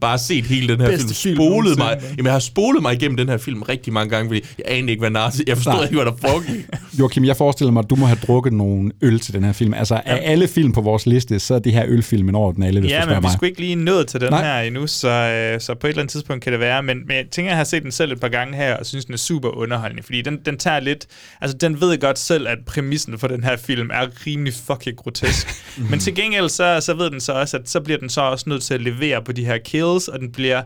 Bare set hele den her Bedste film. film Spolet mig. Jamen, jeg har spolet mig igennem den her film rigtig mange gange, fordi jeg anede ikke, hvad nazi... Jeg forstod Nej. ikke, hvad der foregik. Joachim, jeg forestiller mig, at du må have drukket nogle øl til den her film. Altså, af alle film på vores liste, så er det her ølfilmen over den alle, hvis du Ja, spørger men vi skulle ikke lige nået til den Nej. Her endnu, så, øh, så på et eller andet tidspunkt kan det være. Men, men jeg tænker, jeg har set den selv et par gange her, og synes, den er super underholdende, fordi den, den tager lidt... Altså, den ved godt selv, at præmissen for den her film er rimelig fucking grotesk. men til gengæld, så, så ved den så også, at så bliver den så også nødt til at levere på de her kills, og den bliver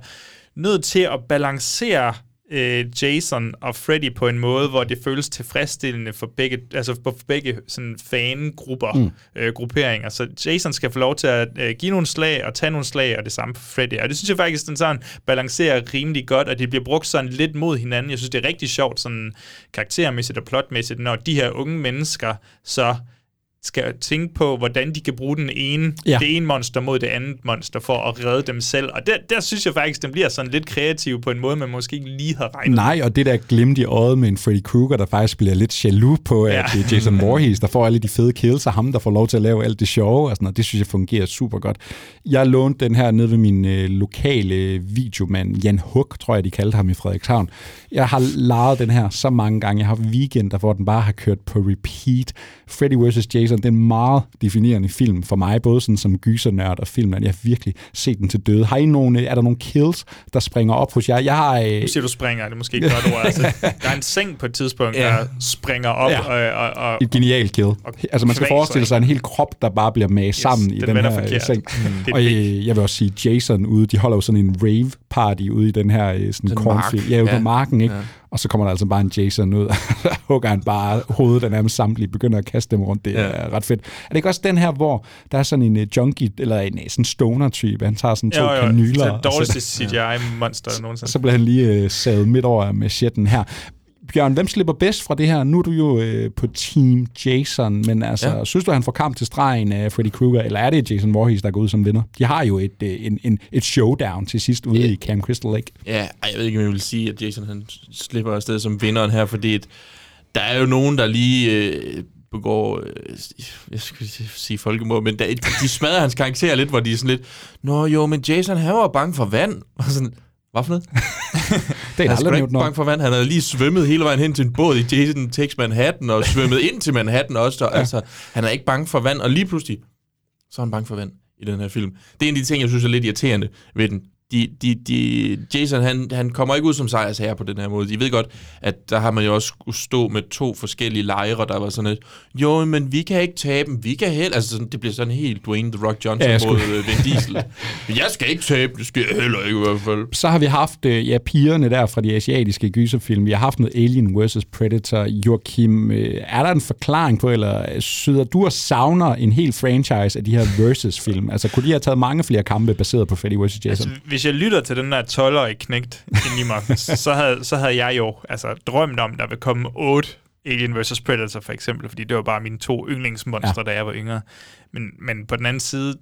nødt til at balancere øh, Jason og Freddy på en måde, hvor det føles tilfredsstillende for begge, altså for begge sådan fangrupper, mm. øh, grupperinger. Så Jason skal få lov til at øh, give nogle slag og tage nogle slag, og det samme for Freddy. Og det synes jeg faktisk, den sådan balancerer rimelig godt, og det bliver brugt sådan lidt mod hinanden. Jeg synes, det er rigtig sjovt, sådan karaktermæssigt og plotmæssigt, når de her unge mennesker så skal tænke på, hvordan de kan bruge den ene, Ja. det ene monster mod det andet monster for at redde dem selv. Og der, der synes jeg faktisk, den bliver sådan lidt kreativ på en måde, man måske ikke lige havde regnet. Nej, og det der glimt i øjet med en Freddy Krueger, der faktisk bliver lidt jaloux på, at Ja. det er Jason Voorhees, der får alle de fede kills, og ham, der får lov til at lave alt det sjove, og sådan noget. Det synes jeg fungerer super godt. Jeg lånte den her nede ved min øh, lokale videomand, Jan Huk, tror jeg, de kaldte ham i Frederikshavn. Jeg har lejet den her så mange gange. Jeg har weekender, hvor den bare har kørt på repeat. Freddy vs. Jason, det er en meget definerende film for mig, både sådan som gysernørd og film, at jeg har virkelig set den til døde. Har I nogle, er der nogle kills, der springer op hos jer? Jeg har... Øh, Nu siger du springer, det er måske ikke godt ord. Altså, der er en seng på et tidspunkt, Ja. der springer op. Ja. Og, og, og, et genialt kill. Altså man skal forestille sig en hel krop, der bare bliver mast yes, sammen i den den her forkert. seng. Mm. Og øh, jeg vil også sige, Jason ude, de holder jo sådan en rave party ude i den her øh, sådan Sådan cornfield. mark. Ja, ude Ja. på marken, ikke? Ja. Og så kommer der altså bare en Jason ud, og hugger han bare hovedet af nærmest samtlige, begynder at kaste dem rundt. Det Ja. er ret fedt. Er det ikke også den her, hvor der er sådan en uh, junkie, eller en uh, sådan stoner-type, han tager sådan to jo, jo, kanyler, det er det så, dårligste CGI-monster ja. nogensinde. så bliver han lige uh, savet midt over med shitten her. Bjørn, hvem slipper bedst fra det her? Nu er du jo øh, på Team Jason, men altså, ja. Synes du, han får kamp til stregen af Freddy Krueger, eller er det Jason Voorhees, der går ud som vinder? De har jo et, øh, en, en, et showdown til sidst ude Ja. i Camp Crystal Lake. Ja, jeg ved ikke, om jeg vil sige, at Jason han slipper afsted som vinderen her, fordi at der er jo nogen, der lige øh, begår, øh, jeg skulle sige folkemord, men der, de smadrer hans karakter lidt, hvor de er sådan lidt, Nå jo, men Jason, han var bange for vand. Og sådan, hvad for noget? Det er Han er aldrig ikke bange for vand. Han havde lige svømmet hele vejen hen til en båd i Jason Takes Manhattan, og svømmet ind til Manhattan også. Og, ja. Altså, han er ikke bange for vand, og lige pludselig, så er han bange for vand i den her film. Det er en af de ting, jeg synes er lidt irriterende ved den. De, de, de, Jason, han, han kommer ikke ud som sejrsherre på den her måde. De ved godt, at der har man jo også skulle stå med to forskellige lejre, der var sådan et, jo, men vi kan ikke tabe dem, vi kan heller... Altså, sådan, det bliver sådan helt Dwayne The Rock Johnson Ja, mod skulle- øh, Vin Diesel. jeg skal ikke tabe, det skal jeg heller ikke i hvert fald. Så har vi haft øh, ja, pigerne der fra de asiatiske gyserfilm. Vi har haft noget Alien vs. Predator. Joachim, øh, er der en forklaring på, eller sidder du og savner en hel franchise af de her versus-film? Altså, kunne de have taget mange flere kampe baseret på Freddy vs. Jason? Altså, hvis jeg lytter til den der 12-årige knægt ind i mig, så havde, så havde jeg jo altså, drømt om, der vil komme otte Alien vs. Predator for eksempel, fordi det var bare mine to yndlingsmonstre, ja. da jeg var yngre. Men, men på den anden side,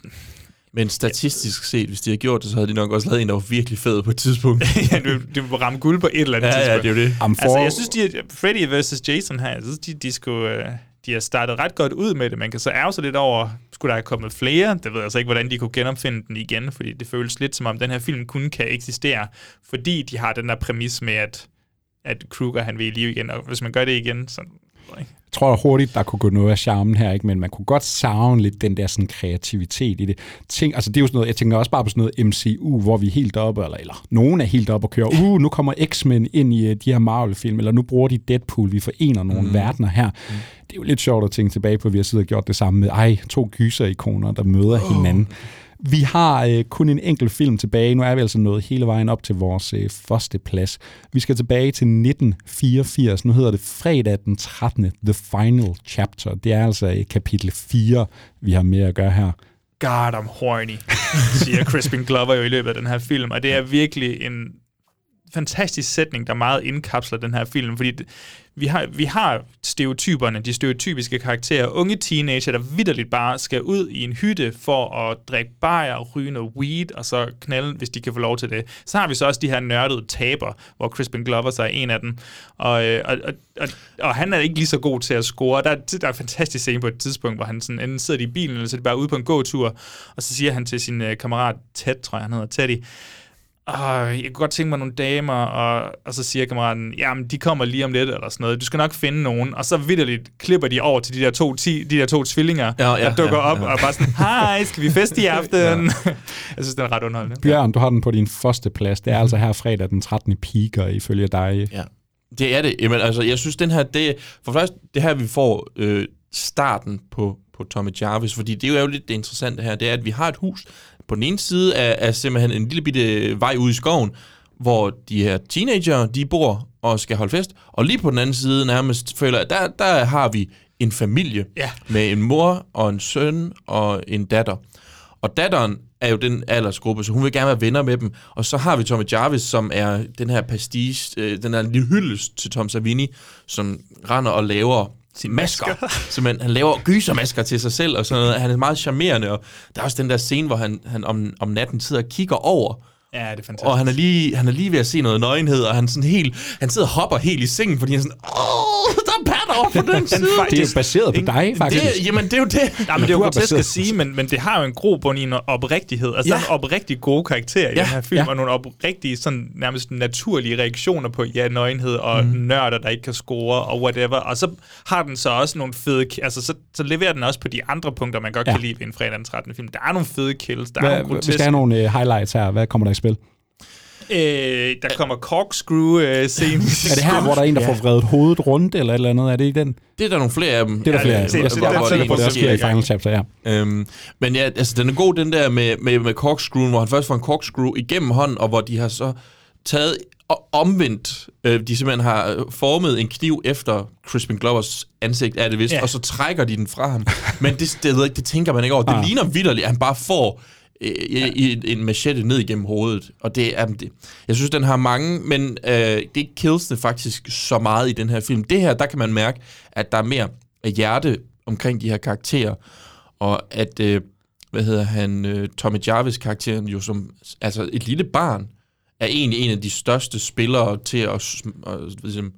Men statistisk set, hvis de havde gjort det, så havde de nok også lavet en, der var virkelig fed på et tidspunkt. ja, det, det var ramme guld på et eller andet ja, ja, tidspunkt. det er jo det. Altså, jeg synes, de, Freddy vs. Jason her, jeg synes, de, de skulle... øh, de har startet ret godt ud med det. Man kan så ærge sig lidt over, skulle der have kommet flere? Det ved jeg altså ikke, hvordan de kunne genopfinde den igen, fordi det føles lidt som om, den her film kun kan eksistere, fordi de har den der præmis med, at, at Kruger han vil i live igen, og hvis man gør det igen, så... Jeg tror hurtigt, der kunne gå noget af charmen her, ikke? men man kunne godt savne lidt den der sådan, kreativitet i det. Tænk, altså, det er jo sådan noget, jeg tænker også bare på sådan noget MCU, hvor vi er helt oppe, eller, eller nogen er helt oppe og kører, uh, nu kommer X-Men ind i uh, de her Marvel-film, eller nu bruger de Deadpool, vi forener nogle mm. verdener her. Mm. Det er jo lidt sjovt at tænke tilbage på, at vi har siddet og gjort det samme med, ej, to gyser-ikoner, der møder oh. hinanden. Vi har øh, kun en enkelt film tilbage. Nu er vi altså nået hele vejen op til vores øh, første plads. Vi skal tilbage til 1984. Nu hedder det fredag den 13. The Final Chapter. Det er altså øh, kapitel 4, vi har med at gøre her. God, I'm horny, siger Crispin Glover jo i løbet af den her film, og det er virkelig en fantastisk sætning, der meget indkapsler den her film, fordi det, vi har, vi har stereotyperne, de stereotypiske karakterer. Unge teenager, der vidderligt bare skal ud i en hytte for at drikke bajer, ryge noget weed, og så knalde, hvis de kan få lov til det. Så har vi så også de her nørdede taber, hvor Crispin Glover så er en af dem. Og, øh, og, og, og, og han er ikke lige så god til at score. Der, der er en fantastisk scene på et tidspunkt, hvor han sådan, enten sidder i bilen, eller så er de bare ude på en gåtur, og så siger han til sin øh, kammerat Ted, tror jeg han hedder, Teddy, Åh, jeg kunne godt tænke mig nogle damer, og, og så siger kammeraten, jamen, de kommer lige om lidt, eller sådan noget. Du skal nok finde nogen. Og så vidderligt klipper de over til de der to, ti, de der to tvillinger, Ja, ja, der dukker ja, op, ja. og bare sådan, hej, skal vi feste i aften? jeg synes, den er ret underholdende. Bjørn, du har den på din første plads. Det er altså her fredag den 13. piker, ifølge dig. Ja. Det er det. Jamen, altså, jeg synes, den her, det, for først, det her, vi får øh, starten på, på Tommy Jarvis, fordi det er jo lidt det interessante her, det er, at vi har et hus. På den ene side er, er simpelthen en lille bitte vej ude i skoven, hvor de her teenager, de bor og skal holde fest, og lige på den anden side nærmest føler jeg, der, der har vi en familie Ja. med en mor og en søn og en datter. Og datteren er jo den aldersgruppe, så hun vil gerne være venner med dem. Og så har vi Tommy Jarvis, som er den her pastiche, øh, den her lille hyldest til Tom Savini, som render og laver sin masker. Simpelthen, han laver gysermasker til sig selv og sådan noget. Han er meget charmerende, og der er også den der scene, hvor han, han om, om natten sidder og kigger over, Ja, det er fantastisk. og han er, lige, han er lige ved at se noget nøgenhed, og han, sådan helt, han sidder og hopper helt i sengen, fordi han er sådan, åh, der er over på den side. Det er jo baseret på dig, faktisk. Det, jamen, det er jo det. Ja, men det er jo grotesk at sige, men, men det har jo en grobund i en oprigtighed. Altså, ja. Der er en oprigtig gode karakterer i Ja, den her film, ja. og nogle oprigtige, sådan nærmest naturlige reaktioner på, ja, nøgenhed og mm. nørder, der ikke kan score, og whatever. Og så har den så også nogle fede... Altså, så, så leverer den også på de andre punkter, man godt Ja. kan lide ved en fredag den 13. film. Der er nogle fede kills, der er Hvad, nogle vi groteske... skal have nogle uh, highlights her. Hvad kommer der i spil? Øh, der kommer corkscrew-scenen. Er det her, hvor der er en, der får vredet hovedet rundt, eller et eller andet? Er det ikke den? Det er der nogle flere af dem. Det er der Ja, flere af. det- det- Jeg var det- det- det det- sker i Final Chapter, ja. Øhm, men ja, altså den er god, den der med, med, med corkscrewen, hvor han først får en corkscrew igennem hånden, og hvor de har så taget og omvendt, øh, de simpelthen har øh, formet en kniv efter Crispin Glovers ansigt, er det vist, Ja. og så trækker de den fra ham. Men det, det, ved ikke, det tænker man ikke over. Det Ah. ligner vidderligt, at han bare får øh, i, i, en machete ned igennem hovedet. Og det er, det, jeg synes, den har mange, men øh, det kills det faktisk så meget i den her film. Det her, der kan man mærke, at der er mere hjerte omkring de her karakterer, og at, øh, hvad hedder han, øh, Tommy Jarvis-karakteren jo som, altså et lille barn, er egentlig en af de største spillere til at, at, ligesom,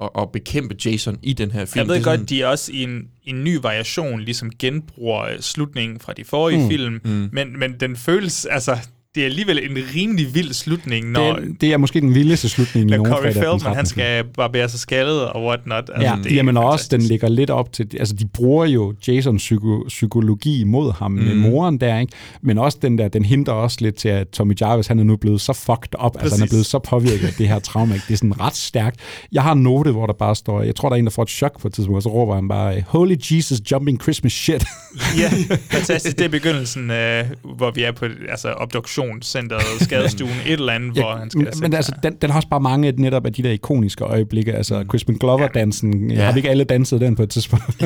at, at bekæmpe Jason i den her film. Jeg ved Det godt, de er også i en, en ny variation, ligesom genbruger øh, slutningen fra de forrige mm. film, mm. Men, men den føles, altså, det er alligevel en rimelig vild slutning, når, Det, er- det er måske den vildeste slutning i nogen Corey Feldman, 13. han skal barbere sig skaldet og whatnot. Altså, Ja, det er jamen og også, den ligger lidt op til, altså de bruger jo Jasons psyko, psykologi mod ham mm. med moren der, ikke? Men også den der, den hindrer også lidt til, at Tommy Jarvis, han er nu blevet så fucked up, altså han er Præcis. blevet så påvirket af det her trauma, ikke? Det er sådan ret stærkt. Jeg har note, hvor der bare står, jeg tror, der er en, der får et chok på et tidspunkt, og så råber han bare, Holy Jesus jumping Christmas shit. Ja, fantastisk. Det er begyndelsen, øh, hvor vi er på altså, obduktionscenteret, skadestuen, et eller andet, hvor han skal men, men altså, den, den har også bare mange af netop af de der ikoniske øjeblikke. Altså, Crispin Glover-dansen. Ja. Ja. Har vi ikke alle danset den på et tidspunkt?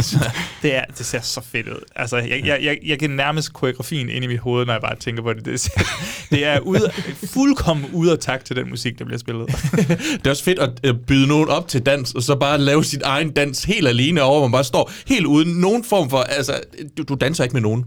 Det, er, det ser så fedt ud. Altså, jeg, jeg, jeg, jeg kan nærmest koreografien ind i mit hoved, når jeg bare tænker på det. Det, det er ude, fuldkommen ude af takt til den musik, der bliver spillet. Det er også fedt at øh, byde nogen op til dans, og så bare lave sin egen dans helt alene over, hvor man bare står helt uden nogen form for, altså, du, du danser ikke med nogen.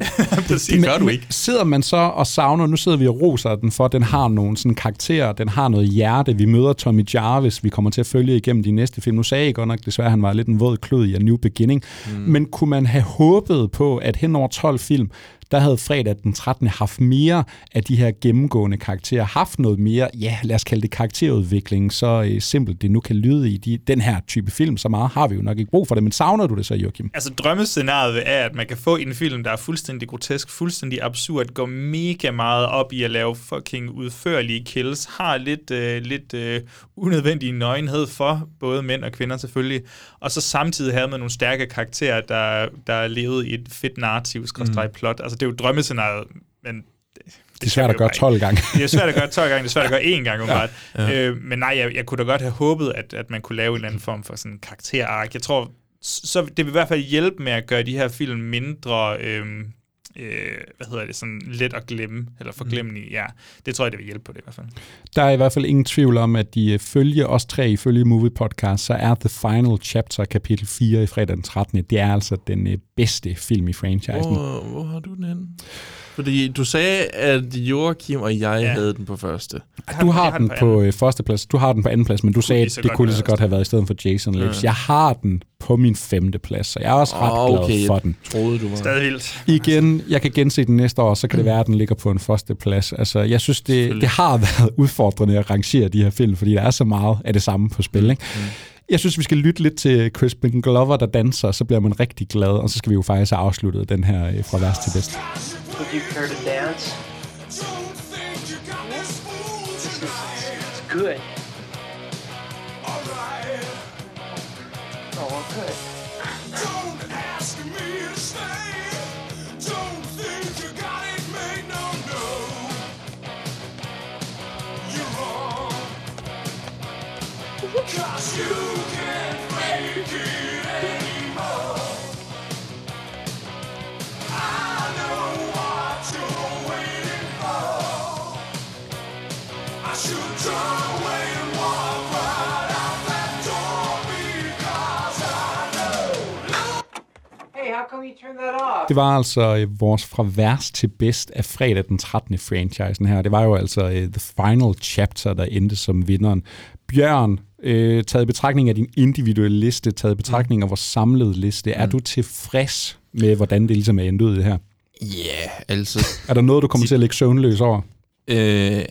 det gør du ikke. Sidder man så og savner, nu sidder vi og roser den for, den har nogle sådan karakterer, den har noget hjerte. Vi møder Tommy Jarvis, vi kommer til at følge igennem de næste film. Nu sagde jeg godt nok desværre, han var lidt en våd klud i A New Beginning. Mm. Men kunne man have håbet på, at hen over 12 film, der havde fredag den 13. haft mere af de her gennemgående karakterer, haft noget mere, ja, lad os kalde det karakterudvikling, så øh, simpelt det nu kan lyde i de, den her type film, så meget har vi jo nok ikke brug for det, men savner du det så, Joachim? Altså drømmescenariet er, at man kan få en film, der er fuldstændig grotesk, fuldstændig absurd, går mega meget op i at lave fucking udførlige kills, har lidt, øh, lidt øh, unødvendig nøgenhed for både mænd og kvinder selvfølgelig, og så samtidig have med nogle stærke karakterer, der, der levede i et fedt narrativ, skråstreg plot. Altså det er jo drømmescenariet, men det, er svært at gøre bare 12 gange. Det er svært at gøre 12 gange, det er svært at gøre én gang, ja, ja. Øh, men nej, jeg, jeg kunne da godt have håbet, at, at man kunne lave en eller anden form for sådan karakterark. Jeg tror, så det vil i hvert fald hjælpe med at gøre de her film mindre... Øh, øh, hvad hedder det, sådan let at glemme, eller forglemme i. Ja, det tror jeg, det vil hjælpe på det i hvert fald. Der er i hvert fald ingen tvivl om, at de øh, følger os tre ifølge Movie Podcast, så er The Final Chapter, kapitel 4 i fredag den 13. Det er altså den øh, bedste film i franchisen. Hvor, hvor har du den hen? Fordi du sagde, at Joachim og jeg ja. havde den på første. Du har den på øh, første plads, du har den på anden plads, men du sagde, at det kunne lige så godt have været i stedet for Jason Lives. Ja. Jeg har den på min femte plads, så jeg er også ret Åh, okay, glad for den. Jeg troede, du var... Stadig vildt. Igen, jeg kan gense den næste år, så kan det være, at den ligger på en første plads. Altså, jeg synes, det, det har været udfordrende at rangere de her film, fordi der er så meget af det samme på spil. Ikke? Mm. Jeg synes, vi skal lytte lidt til Crispin Glover, der danser, så bliver man rigtig glad, og så skal vi jo faktisk have afsluttet den her øh, fra værst til bedst. Would you care to dance? It's good. Oh, good. Cause you Det var altså øh, vores fra værst til bedst af fredag den 13. franchisen her. Det var jo altså øh, The Final Chapter, der endte som vinderen. Bjørn, øh, taget i betragtning af din individuelle liste, taget i betragtning af vores samlede liste, er du tilfreds med, hvordan det ligesom er endt ud det her? Ja, yeah, altså... Er der noget, du kommer til at lægge søvnløs over? Øh,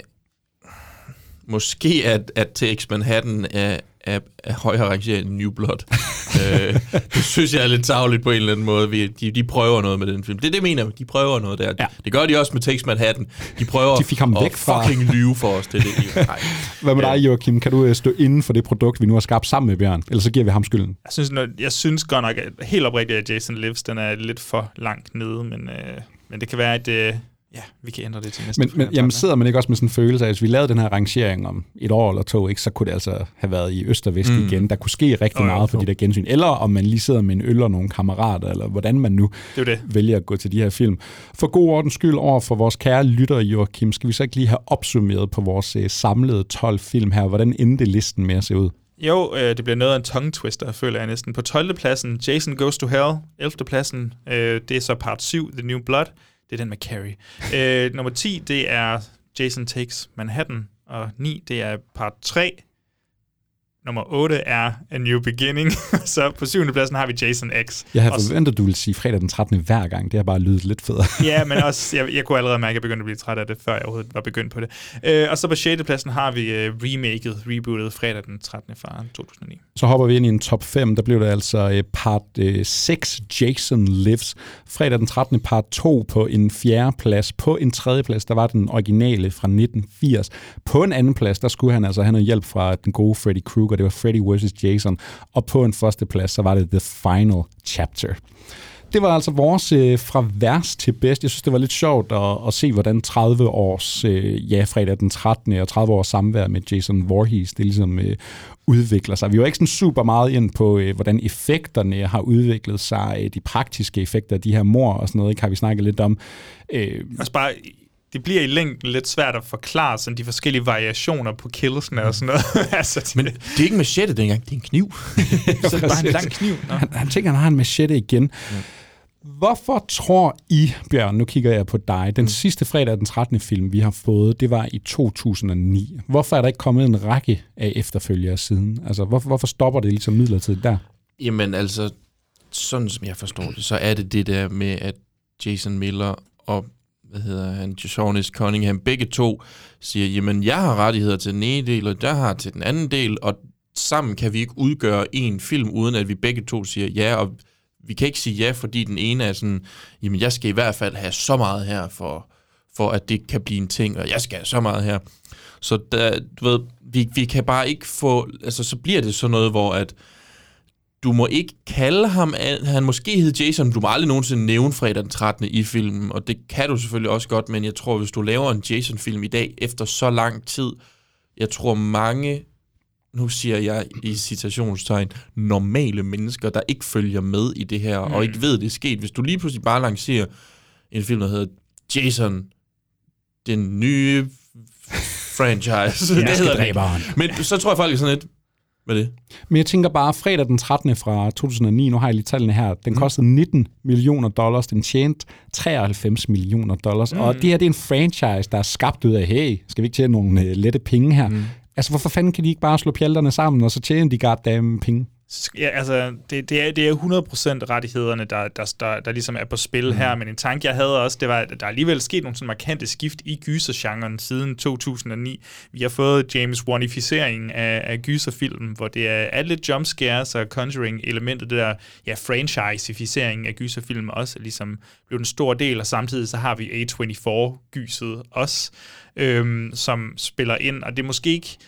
måske at, at TX Manhattan er, er, er højere rangeret end New Blood. øh, det synes jeg er lidt tageligt på en eller anden måde. Vi, de, de prøver noget med den film. Det er det, jeg mener. De prøver noget der. Ja. Det gør de også med TX Manhattan. De prøver De fik ham at væk fra- fucking lyve for os. Det er det. Nej. Hvad med dig, Joachim? Kan du øh, stå inden for det produkt, vi nu har skabt sammen med Bjørn? Ellers så giver vi ham skylden. Jeg synes, når, jeg synes godt nok, at helt oprigtigt, at Jason Lives, den er lidt for langt nede, men, øh, men det kan være, at øh, ja, vi kan ændre det til næste Men, men jamen, sidder man ikke også med sådan en følelse af, at hvis vi lavede den her rangering om et år eller to, ikke, så kunne det altså have været i øst og vest Mm. igen. Der kunne ske rigtig oh, meget jo. de der gensyn. Eller om man lige sidder med en øl og nogle kammerater, eller hvordan man nu Det det. vælger at gå til de her film. For god ordens skyld over for vores kære lytter, Joachim, skal vi så ikke lige have opsummeret på vores øh, samlede 12 film her? Hvordan endte listen med at se ud? Jo, øh, det bliver noget af en tongue twister, føler jeg næsten. På 12. pladsen, Jason Goes to Hell. 11. pladsen, øh, det er så part 7, The New Blood. Det er den med Carrie. øh, nummer 10, det er Jason Takes Manhattan. Og 9, det er part 3. Nummer 8 er A New Beginning. så på 7. pladsen har vi Jason X. Jeg havde forventet, at du ville sige fredag den 13. hver gang. Det har bare lydet lidt federe. ja, men også, jeg, jeg kunne allerede mærke, at jeg begyndte at blive træt af det, før jeg overhovedet var begyndt på det. Øh, og så på 6. pladsen har vi øh, remaket, rebootet fredag den 13. fra 2009. Så hopper vi ind i en top 5. Der blev det altså øh, part øh, 6, Jason Lives. Fredag den 13. part 2 på en fjerde plads. På en tredje plads, der var den originale fra 1980. På en anden plads, der skulle han altså have noget hjælp fra den gode Freddy Krueger. Det var Freddy vs. Jason. Og på en første plads, så var det The Final Chapter. Det var altså vores øh, fra værst til bedst. Jeg synes, det var lidt sjovt at, at se, hvordan 30 års, øh, ja, fredag den 13. og 30 års samvær med Jason Voorhees, det ligesom øh, udvikler sig. Vi var ikke sådan super meget ind på, øh, hvordan effekterne har udviklet sig, øh, de praktiske effekter af de her mor og sådan noget, ikke har vi snakket lidt om. Øh, Altså bare, det bliver i længden lidt svært at forklare sådan de forskellige variationer på killsene og sådan noget. altså, det, Men det er ikke machete dengang, det er en kniv. så er det bare en lang kniv. Nå. han, han tænker, han har en machete igen. Hvorfor tror I, Bjørn, nu kigger jeg på dig, den mm. sidste fredag den 13. film, vi har fået, det var i 2009. Hvorfor er der ikke kommet en række af efterfølgere siden? Altså, hvorfor, hvorfor stopper det ligesom midlertidigt der? Jamen altså, sådan som jeg forstår det, så er det det der med, at Jason Miller og hvad hedder han, Jasonis Cunningham, begge to siger, jamen jeg har rettigheder til den ene del, og jeg har til den anden del, og sammen kan vi ikke udgøre en film, uden at vi begge to siger ja, og vi kan ikke sige ja, fordi den ene er sådan, jamen jeg skal i hvert fald have så meget her, for, for at det kan blive en ting, og jeg skal have så meget her. Så der, du ved, vi, vi kan bare ikke få, altså så bliver det sådan noget, hvor at, du må ikke kalde ham, an- han måske hed Jason, du må aldrig nogensinde nævne fredag den 13. i filmen, og det kan du selvfølgelig også godt, men jeg tror, hvis du laver en Jason-film i dag, efter så lang tid, jeg tror mange, nu siger jeg i citationstegn, normale mennesker, der ikke følger med i det her, mm. og ikke ved, det er sket. Hvis du lige pludselig bare lancerer en film, der hedder Jason, den nye franchise. Skal dræbe ham. Men så tror jeg folk er sådan lidt, er det? Men jeg tænker bare, fredag den 13. fra 2009, nu har jeg lige tallene her, den kostede 19 millioner dollars, den tjente 93 millioner dollars, mm. og det her det er en franchise, der er skabt ud af, hey, skal vi ikke tjene nogle uh, lette penge her? Mm. Altså, hvorfor fanden kan de ikke bare slå pjalterne sammen, og så tjene de goddamn penge? Ja, altså, det, det, er, det er 100% rettighederne, der, der, der, der ligesom er på spil mm. her, men en tanke, jeg havde også, det var, at der er alligevel sket nogle sådan markante skift i gysergenren siden 2009. Vi har fået James Wanificering af, af gyserfilmen, hvor det er, lidt jumpscares og Conjuring-elementet, det der ja, franchisificering af gyserfilm også ligesom blevet en stor del, og samtidig så har vi A24-gyset også, øhm, som spiller ind, og det er måske ikke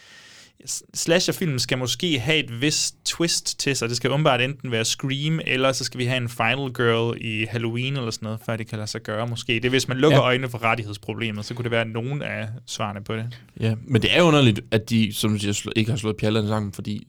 slasherfilmen skal måske have et vist twist til sig. Det skal umiddelbart enten være Scream, eller så skal vi have en Final Girl i Halloween eller sådan noget, før det kan lade sig gøre måske. Det er, hvis man lukker Ja. øjnene for rettighedsproblemet, så kunne det være nogen af svarene på det. Ja, men det er underligt, at de, som siger, ikke har slået pjallerne sammen, fordi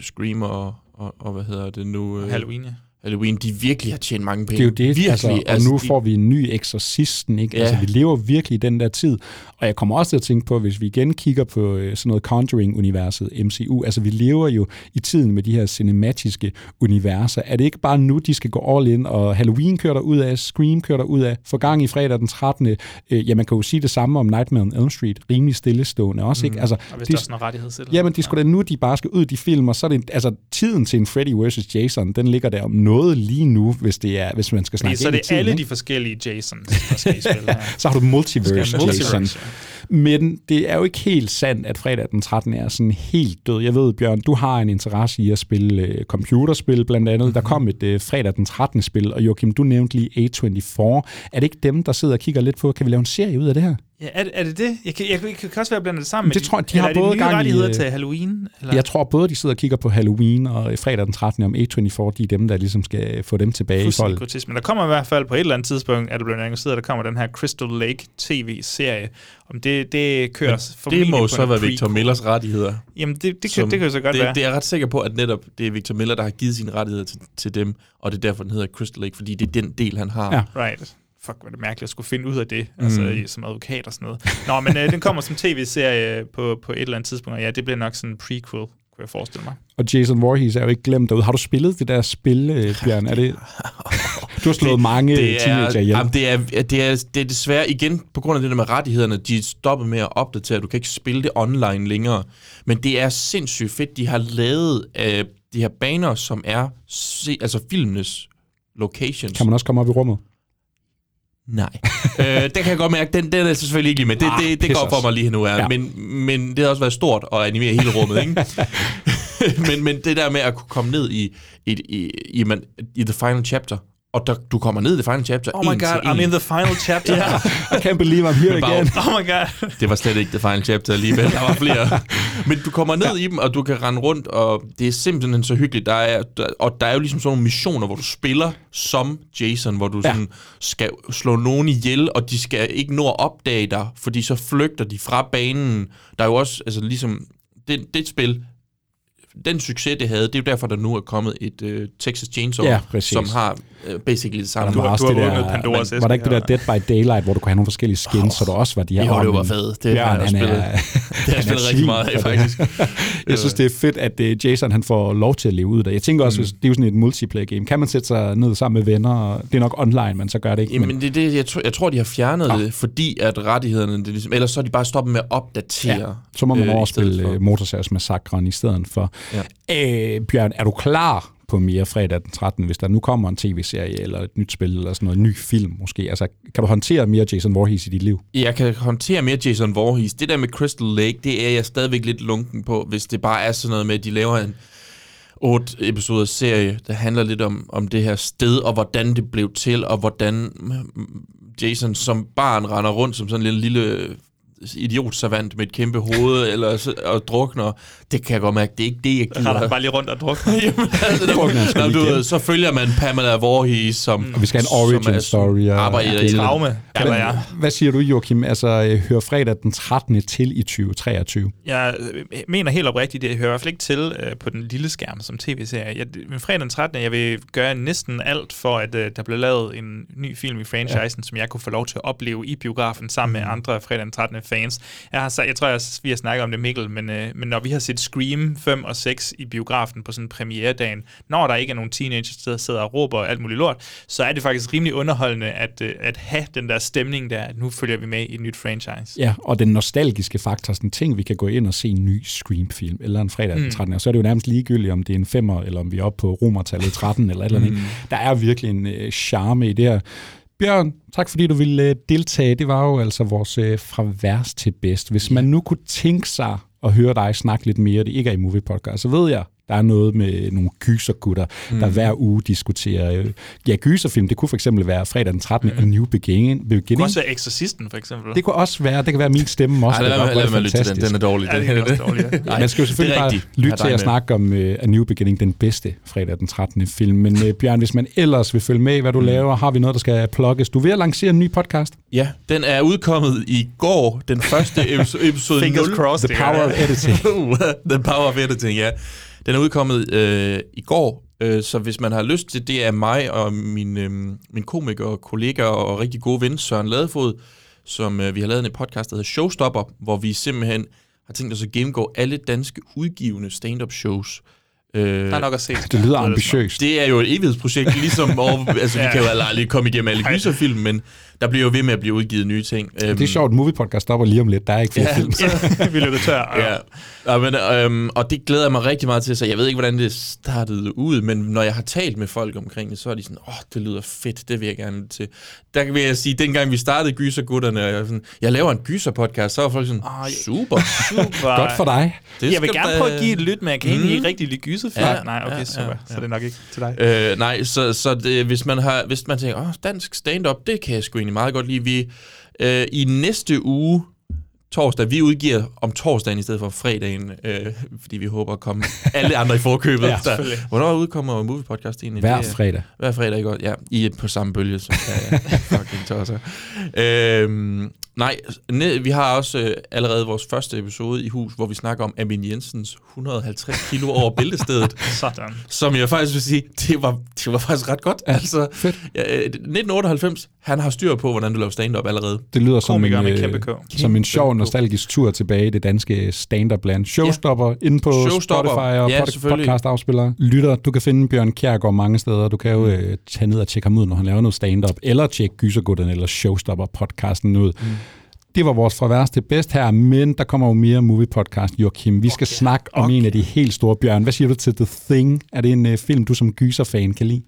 Scream og, og, og, hvad hedder det nu? øh, Halloween, ja. Halloween, de virkelig har tjent mange Det penge. er jo det, virkelig, altså, og nu får vi en ny eksorcisten, ikke? Ja. Altså, vi lever virkelig i den der tid, og jeg kommer også til at tænke på, hvis vi igen kigger på øh, sådan noget Conjuring-universet, MCU, altså vi lever jo i tiden med de her cinematiske universer. Er det ikke bare nu, de skal gå all in, og Halloween kører der ud af, Scream kører der ud af, for gang i fredag den 13. Øh, ja, man kan jo sige det samme om Nightmare on Elm Street, rimelig stillestående også, ikke? Altså, Og hvis de- der er sådan noget rettighed Jamen, det er sgu da nu, de bare skal ud, de film, og så er det, altså, tiden til en Freddy vs. Jason, den ligger der om noget lige nu, hvis, det er, hvis man skal Fordi snakke så er ind i det alle ikke? de forskellige Jasons, der skal i spil her. så har du multiverse, multiverse, Jason. Men det er jo ikke helt sandt, at fredag den 13. er sådan helt død. Jeg ved, Bjørn, du har en interesse i at spille uh, computerspil blandt andet. Der kom et uh, fredag den 13. spil, og Joachim, du nævnte lige A24. Er det ikke dem, der sidder og kigger lidt på, kan vi lave en serie ud af det her? Ja, er, det- er det det? Jeg kan, jeg, jeg kan også være blandet det sammen. Det med tror jeg, de har det både nye gang i, rettigheder øh, til Halloween? Eller? Jeg tror både, de sidder og kigger på Halloween og øh, fredag den 13. om A24, de er dem, der ligesom skal få dem tilbage i foldet. grotesk. Men der kommer i hvert fald på et eller andet tidspunkt, at det bliver annonceret, at der kommer den her Crystal Lake tv-serie. Om det, det kører Men formentlig det må så være. Victor Millers rettigheder. Jamen, det, det, kan, Som- det kan jo så godt det, være. Det er jeg ret sikker på, at netop det er Victor Miller, der har givet sine rettigheder til, til dem, og det er derfor, den hedder Crystal Lake, fordi det er den del, han har. Ja. Right. Fuck, hvor er det mærkeligt at skulle finde ud af det, mm. altså Mm. i- som advokat og sådan noget. Nå, men øh, den kommer som tv-serie på, på et eller andet tidspunkt, og ja, det bliver nok sådan en prequel, jeg forestille mig. Og Jason Voorhees er jo ikke glemt derude. Har du spillet det der spil, øh, Bjørn? Er det... Du har slået mange det er, teenager ihjel. jamen, det, er, det, er, det er desværre igen, på grund af det der med rettighederne, de stoppet med at opdatere, du kan ikke spille det online længere. Men det er sindssygt fedt, de har lavet øh, de her baner, som er se, altså filmenes locations. Kan man også komme op i rummet? Nej. øh, det kan jeg godt mærke, den, den er jeg selvfølgelig ikke lige med. Det, Ah, det, det går for mig lige nu. Er. Ja. Ja. Men, men det har også været stort at animere hele rummet, ikke? men, men det der med at kunne komme ned i, i, i, i, man, i the final chapter, og der, du kommer ned i the final chapter Oh my god, I'm in the final chapter. Ja. I can't believe I'm here again. Oh my god. Det var slet ikke the final chapter alligevel, der var flere. Men du kommer ned i dem, og du kan rende rundt, og det er simpelthen så hyggeligt. Der er, der, og der er jo ligesom sådan nogle missioner, hvor du spiller som Jason, hvor du Ja. sådan skal slå nogen ihjel, og de skal ikke nå at opdage dig, fordi så flygter de fra banen. Der er jo også, altså ligesom, det, det spil, den succes, det havde, det er jo derfor, der nu er kommet et uh, Texas Chainsaw, Ja, præcis. som har basically det samme. Der du det har der, åbnet Pandoras var, var der ikke det der æske Dead by Daylight, hvor du kunne have nogle forskellige skins, oh, så der også var de her... Jo, det var fedt. Det har jeg spillet. er, Det har jeg spillet rigtig meget af, faktisk. jeg synes, det er fedt, at uh, Jason han får lov til at leve ud af. Jeg tænker også, Mm. hvis det er jo sådan et multiplayer game. Kan man sætte sig ned sammen med venner? Og det er nok online, men så gør det ikke. Jamen, men, det, det, jeg, tror, jeg tror, de har fjernet Nå. det, fordi at rettighederne, det er ligesom, ellers så er de bare stoppet med at opdatere. ja, så må man øh, overspille stedet for. uh, Motorsavsmassakren i stedet for. Ja. Øh, Bjørn, er du klar på mere fredag den 13., hvis der nu kommer en tv-serie eller et nyt spil eller sådan noget, en ny film måske? Altså, kan du håndtere mere Jason Voorhees i dit liv? Jeg kan håndtere mere Jason Voorhees. Det der med Crystal Lake, det er jeg stadigvæk lidt lunken på, hvis det bare er sådan noget med, at de laver en otte episoder serie, der handler lidt om, om det her sted, og hvordan det blev til, og hvordan Jason som barn render rundt som sådan en lille, lille idiotsavant med et kæmpe hoved, eller så, og drukner. Det kan jeg godt mærke, det er ikke det, jeg gider. Han bare lige rundt og drukner. Jamen, altså, der, Drukner han sgu Nå, lige du, igen. så følger man Pamela Voorhees, som... Og vi skal have en som origin er- story. Og, Arbejder i det- Traume, kalder jeg. Hvad siger du, Joachim? Altså, øh, hører fredag den 13. til i 2023? Jeg øh, mener helt oprigtigt, at jeg hører i hvert fald ikke til øh, på den lille skærm som tv-serie. Jeg, men fredag den 13. Jeg vil gøre næsten alt for, at øh, der bliver lavet en ny film i franchisen, ja. som jeg kunne få lov til at opleve i biografen sammen med andre fredag den 13. fans. Jeg, har, jeg tror, jeg, vi har snakket om det, Mikkel, men, øh, men når vi har set Scream 5 og 6 i biografen på sådan premieredagen, når der ikke er nogen teenagers, der sidder og råber og alt muligt lort, så er det faktisk rimelig underholdende at, øh, at have den der stemning der, at nu følger vi med i et nyt franchise. Ja, og den nostalgiske faktor, sådan ting, vi kan gå ind og se en ny Scream-film, eller en fredag den Mm. 13. Og så er det jo nærmest ligegyldigt, om det er en femmer, eller om vi er oppe på romertallet 13, eller et eller andet. Mm. Der er virkelig en øh, charme i det her. Bjørn, tak fordi du ville øh, deltage. Det var jo altså vores øh, fra værst til bedst. Hvis man nu kunne tænke sig at høre dig snakke lidt mere, det ikke er i Movie Podcast, så ved jeg, der er noget med nogle gysergutter, mm. der hver uge diskuterer. øh, Ja, gyserfilm, det kunne for eksempel være fredag den 13. Mm. A New Beginning. Det beginning. kunne også være Exorcisten, for eksempel. Det kunne også være, det kan være min stemme også. Ej, lad det lad at være lytte til den. Den er dårlig. Ja, det er også dårligt, ja. Nej, Man skal jo det selvfølgelig bare lytte til at snakke om uh, A New Beginning, den bedste fredag den 13. film. Men uh, Bjørn, hvis man ellers vil følge med i, hvad du Mm. laver, har vi noget, der skal plukkes. Du er ved at lancere en ny podcast. Ja, den er udkommet i går, den første episode, episode Fingers 0. crossed, The power of editing. The power of editing, ja. Den er udkommet øh, i går, øh, så hvis man har lyst til, det er mig og min, øh, min komiker, kollega og rigtig gode ven, Søren Ladefod, som øh, vi har lavet en podcast, der hedder Showstopper, hvor vi simpelthen har tænkt os at gennemgå alle danske udgivende stand-up shows. Øh, Der er nok at se. Det lyder ambitiøst. det er jo et evighedsprojekt, ligesom over, altså vi Ja. kan jo aldrig komme igennem alle gyserfilm, men der bliver jo ved med at blive udgivet nye ting. Øhm, Det er sjovt, Movie Podcast stopper lige om lidt. Der er ikke flere Ja, film. så- vi løber tør. Ja, ja men, øhm, og det glæder jeg mig rigtig meget til, så jeg ved ikke, hvordan det startede ud, men når jeg har talt med folk omkring det, så er de sådan, åh, oh, det lyder fedt, det vil jeg gerne til. Der vil jeg sige, dengang vi startede Gysergutterne, og jeg, sådan, jeg laver en gyser-podcast, så var folk sådan, Ej, super. Super. Godt for dig. Det jeg vil gerne da- prøve at give et lyt, men jeg kan Mm. ikke rigtig lide gyserfilm. Ja, Nej, okay, ja, super. ja, Så det er nok ikke til dig. Øh, nej, så, så det, hvis, man har, hvis man tænker, åh, dansk stand-up, det kan jeg sgu egentlig meget godt lide. Vi, øh, I næste uge, torsdag, vi udgiver om torsdagen i stedet for fredagen, øh, fordi vi håber at komme alle andre i forkøbet. Ja, Der-. Hvornår udkommer Movie Podcast egentlig? Hver er- fredag. Hver fredag, ikke godt? Ja, I er på samme bølge, som jeg er. Fucking tosser. Øhm, nej, ne- vi har også øh, allerede vores første episode i hus, hvor vi snakker om Amin Jensens 150 kilo over bæltestedet. Sådan. Som jeg faktisk vil sige, det var, det var faktisk ret godt. Altså, Fedt. ja, øh, 1998, han har styr på, hvordan du laver stand-up allerede. Det lyder som en, med øh, kæmpe K. som en sjov, nostalgisk tur tilbage i det danske stand-up-land. Showstopper ja. inde på Showstopper. Spotify og Ja, pod- selvfølgelig. podcast-afspillere. Lytter, du kan finde Bjørn Kjærgaard mange steder. Du kan jo øh, tage ned og tjekke ham ud, når han laver noget stand-up, eller tjekke Gysergutten eller Showstopper-podcasten ud. Mm. Det var vores fra værst til bedst her, men der kommer jo mere movie-podcast, Joachim. Vi skal okay. snakke om Okay. en af de helt store bjørn. Hvad siger du til The Thing? Er det en øh, film, du som gyser-fan kan lide?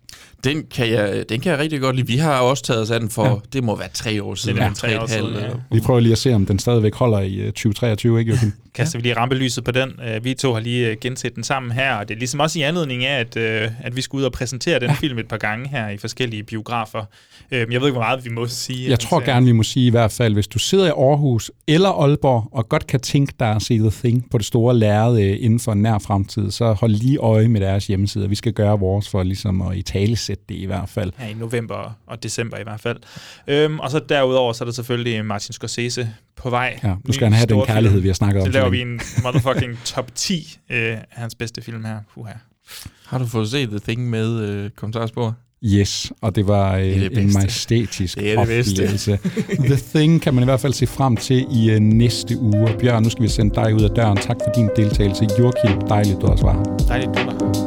Den kan, jeg, den kan jeg rigtig godt lide. Vi har også taget os af den for, ja. det må være tre år siden. Det er ja, tre år siden, ja. Vi prøver lige at se, om den stadigvæk holder i øh, 2023, ikke Joachim? Kaster vi lige rampelyset på den. Øh, Vi to har lige øh, genset den sammen her, og det er ligesom også i anledning af, at, øh, at vi skal ud og præsentere den film et par gange her i forskellige biografer. Øh, Jeg ved ikke, hvor meget vi må sige. Jeg tror gerne, vi må sige i hvert fald, hvis du sidder i Aarhus eller Aalborg, og godt kan tænke dig at se The Thing på det store lærred inden for en nær fremtid, så hold lige øje med deres hjemmeside. Vi skal gøre vores for ligesom at i tale sætte det i hvert fald. her i november og december i hvert fald. Øhm, og så derudover, så er der selvfølgelig Martin Scorsese på vej. Ja, nu skal han have den kærlighed, vi har snakket om. Så laver vi en motherfucking top 10 øh, af hans bedste film her. Uha. Har du fået set The Thing med øh, kommentarspor? Yes, og det var øh, Det det en majestætisk Det oplevelse. The Thing kan man i hvert fald se frem til i øh, næste uge. Bjørn, nu skal vi sende dig ud af døren. Tak for din deltagelse. Joachim, dejligt du også var her. Dejligt, du var her.